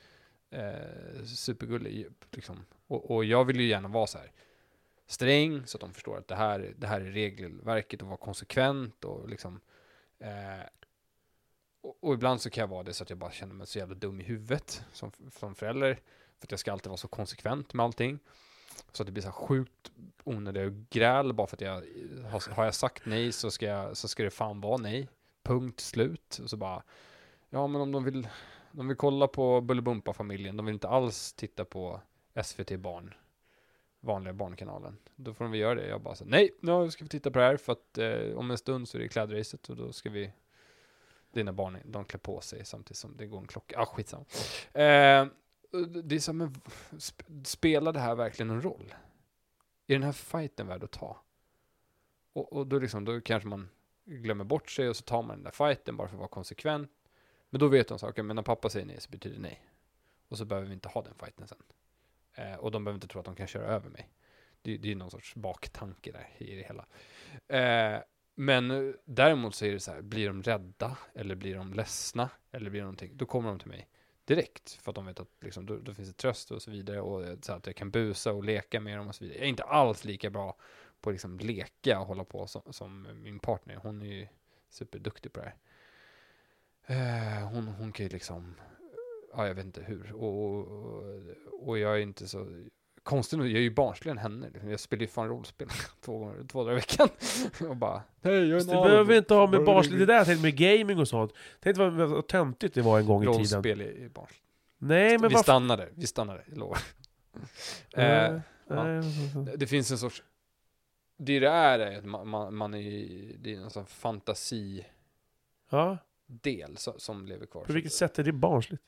eh, supergullig. Liksom. Och, och jag vill ju gärna vara så här sträng så att de förstår att det här, det här är regelverket och vara konsekvent och liksom eh, och, och ibland så kan jag vara det så att jag bara känner mig så jävla dum i huvudet som, som förälder. För att jag ska alltid vara så konsekvent med allting. Så att det blir så här sjukt onödiga gräl bara för att jag har, har jag sagt nej så ska, jag, så ska det fan vara nej. Punkt slut. Och så bara, ja men om de vill, de vill kolla på Bullybumpa-familjen, de vill inte alls titta på SVT Barn, vanliga barnkanalen. Då får de väl göra det. Jag bara så, nej, nu ska vi titta på det här för att eh, om en stund så är det klädracet och då ska vi, dina barn, de klär på sig samtidigt som det går en klocka. Ah, skitsamma. Eh, det är som, men sp- spelar det här verkligen någon roll? Är den här fighten värd att ta? Och, och då, liksom, då kanske man glömmer bort sig och så tar man den där fighten bara för att vara konsekvent. Men då vet de saker, men när pappa säger nej så betyder det nej. Och så behöver vi inte ha den fighten sen. Eh, och de behöver inte tro att de kan köra över mig. Det, det är någon sorts baktanke där i det hela. Eh, men däremot så är det så här, blir de rädda eller blir de ledsna eller blir de någonting, då kommer de till mig direkt för att de vet att liksom, då, då finns det tröst och så vidare och eh, så att jag kan busa och leka med dem och så vidare. Jag är inte alls lika bra på att liksom leka och hålla på som, som min partner. Hon är ju superduktig på det här. Eh, hon, hon kan ju liksom, ja jag vet inte hur. Och, och, och jag är inte så, konstigt nog, jag är ju barnsligare än henne. Liksom. Jag spelar ju fan rollspel två, gånger, två dagar i veckan. och bara, hej jag är Fast en det alv." behöver inte ha med barnsligt, det där tänkte med gaming och sånt. Tänk vad, vad töntigt det var en gång i tiden. Rollspel är, är barnsligt. Nej men vi varför? stannar där, vi stannar där, jag lovar. Eh, Eh, Ja. Nej, Det- Det finns en sorts... Det det är är att man, man, man är i- det är en sån fantasidel Ja, så, som lever kvar. på vilket sätt är det barnsligt?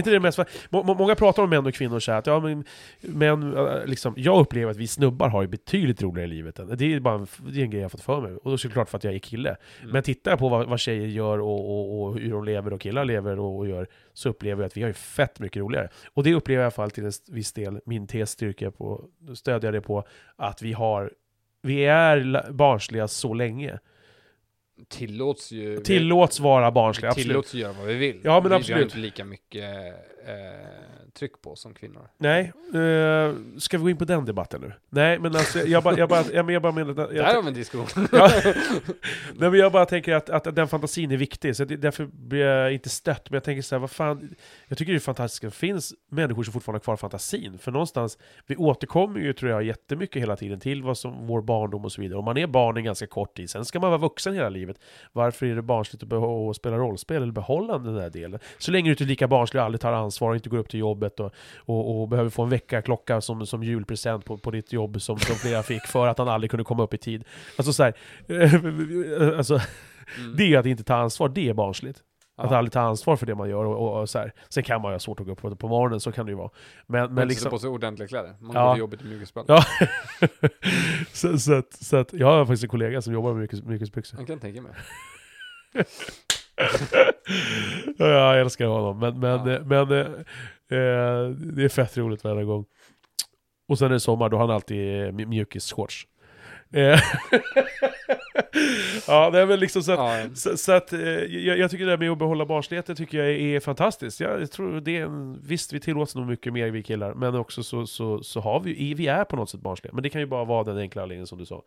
Inte det mest... må- må- Många pratar om män och kvinnor så här att ja, men, män, äh, liksom, jag upplever att vi snubbar har ju betydligt roligare i livet. än- Det är bara en, det är en grej jag har fått för mig. Och då är det såklart för att jag är kille. Mm. Men tittar jag på vad, vad tjejer gör och, och, och hur de lever och killar lever och, och gör, så upplever jag att vi har ju fett mycket roligare. Och det upplever jag i alla fall till en viss del, min tes på, stödjer det på, att vi har, vi är barnsliga så länge. Tillåts ju... Tillåts vara vi, barnsliga, absolut. Tillåts göra vad vi vill. Ja, men vi, Vi har absolut. inte lika mycket eh, tryck på som kvinnor. Nej, eh, ska vi gå in på den debatten nu? Nej, men alltså, jag bara, jag bara, jag, men jag bara menar... Jag, har vi en diskussion. Ja. Nej, men jag bara tänker att, att den fantasin är viktig, så det, därför blir jag inte stött. Men jag tänker så här, vad fan... Jag tycker det är fantastiskt att det finns människor som fortfarande har kvar fantasin. För någonstans, vi återkommer ju tror jag jättemycket hela tiden till vad som vår barndom och så vidare. Om man är barn en ganska kort tid, sen ska man vara vuxen hela livet. Varför är det barnsligt att, spela rollspel eller behålla den där delen? Så länge du inte är lika barnslig och aldrig tar ansvar och inte går upp till jobbet och, och, och behöver få en väckarklocka som, som julpresent på, på ditt jobb som, som flera fick för att han aldrig kunde komma upp i tid. Alltså så här, alltså, Mm. det är att inte ta ansvar, det är barnsligt. Att Ja. aldrig ta ansvar för det man gör och, och, och så här. Sen kan man ju ha svårt att gå upp på, på morgonen, så kan det ju vara. Men, Men men liksom... liksom... på sig ordentliga kläder. Man Ja. går till jobbet i mjukisband. Ja. så, så, att, så att, jag har faktiskt en kollega som jobbar med mjukis- mjukisbyxor. Jag kan tänka mig. Ja, jag älskar honom, men, men, Ja. eh, men eh, det är fett roligt varje gång. Och sen är det sommar, då har han alltid eh, mj- mjukisshorts. Eh, ja, det är väl liksom så att, Ja, så, så att eh, jag, jag tycker det där med att behålla barnsligheten tycker jag är fantastiskt. Jag, jag tror det är en, visst, vi tillåts nog mycket mer vi killar, men också så, så, så har vi, vi är på något sätt barnsliga. Men det kan ju bara vara den enkla anledningen som du sa.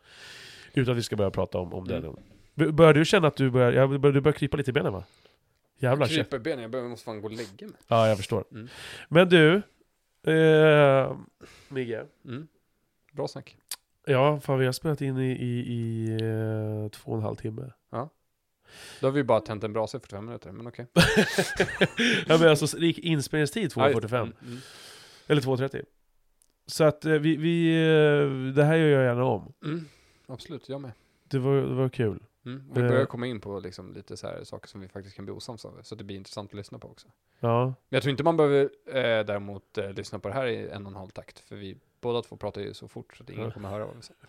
Utan att vi ska börja prata om, om det. Mm. B- Börjar du känna att du börjar, ja, du börjar krypa lite i benen va? Jävlar, shit. kryper benen, jag behöver, måste fan gå och lägga mig. Ja, jag förstår. Mm. Men du, eh, Migge. Mm. Bra snack. Ja, fan vi har spelat in i, i, i eh, två och en halv timme. Då har vi bara tänt en brasa i 45 minuter, men okej. ja, men alltså inspelningstid 2.45. Mm, mm. Eller 2.30. Så att eh, vi, vi eh, det här gör jag gärna om. Mm. Absolut, jag med. Det var, det var kul. Mm. Vi Eh. börjar komma in på liksom lite så här saker som vi faktiskt kan bli osams över, så det blir intressant att lyssna på också. Ja. Men jag tror inte man behöver eh, däremot eh, lyssna på det här i en och en halv takt, för vi båda två pratar ju så fort så att ingen kommer höra vad vi säger.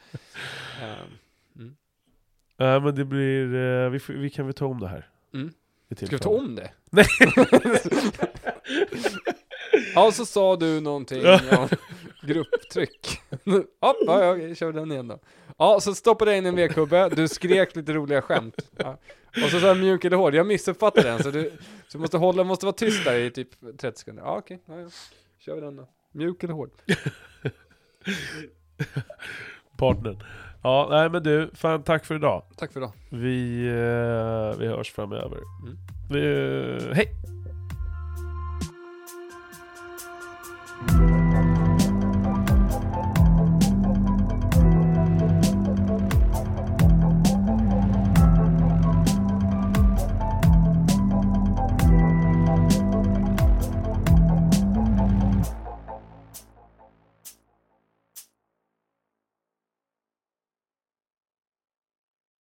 Ehm, mm. Nej men det blir, eh, vi, vi kan väl ta om det här. Mm. Ska vi ta om det? Nej. ja, så sa du någonting om Grupptryck. Hopp, ja, jag kör den igen då. Ja, så stoppade jag in en vedkubbe, du skrek lite roliga skämt. Ja. Och så sa jag mjuk eller hård, jag missuppfattade den. Så du, så måste, hålla, måste vara tyst där i typ 30 sekunder. Ja, okej, ja, ja. kör vi den då. Mjuk eller hård? Partnern. Ja, nej men du, fan tack för idag. Tack för idag. Vi, eh, vi hörs framöver. Mm. Vi, eh, hej!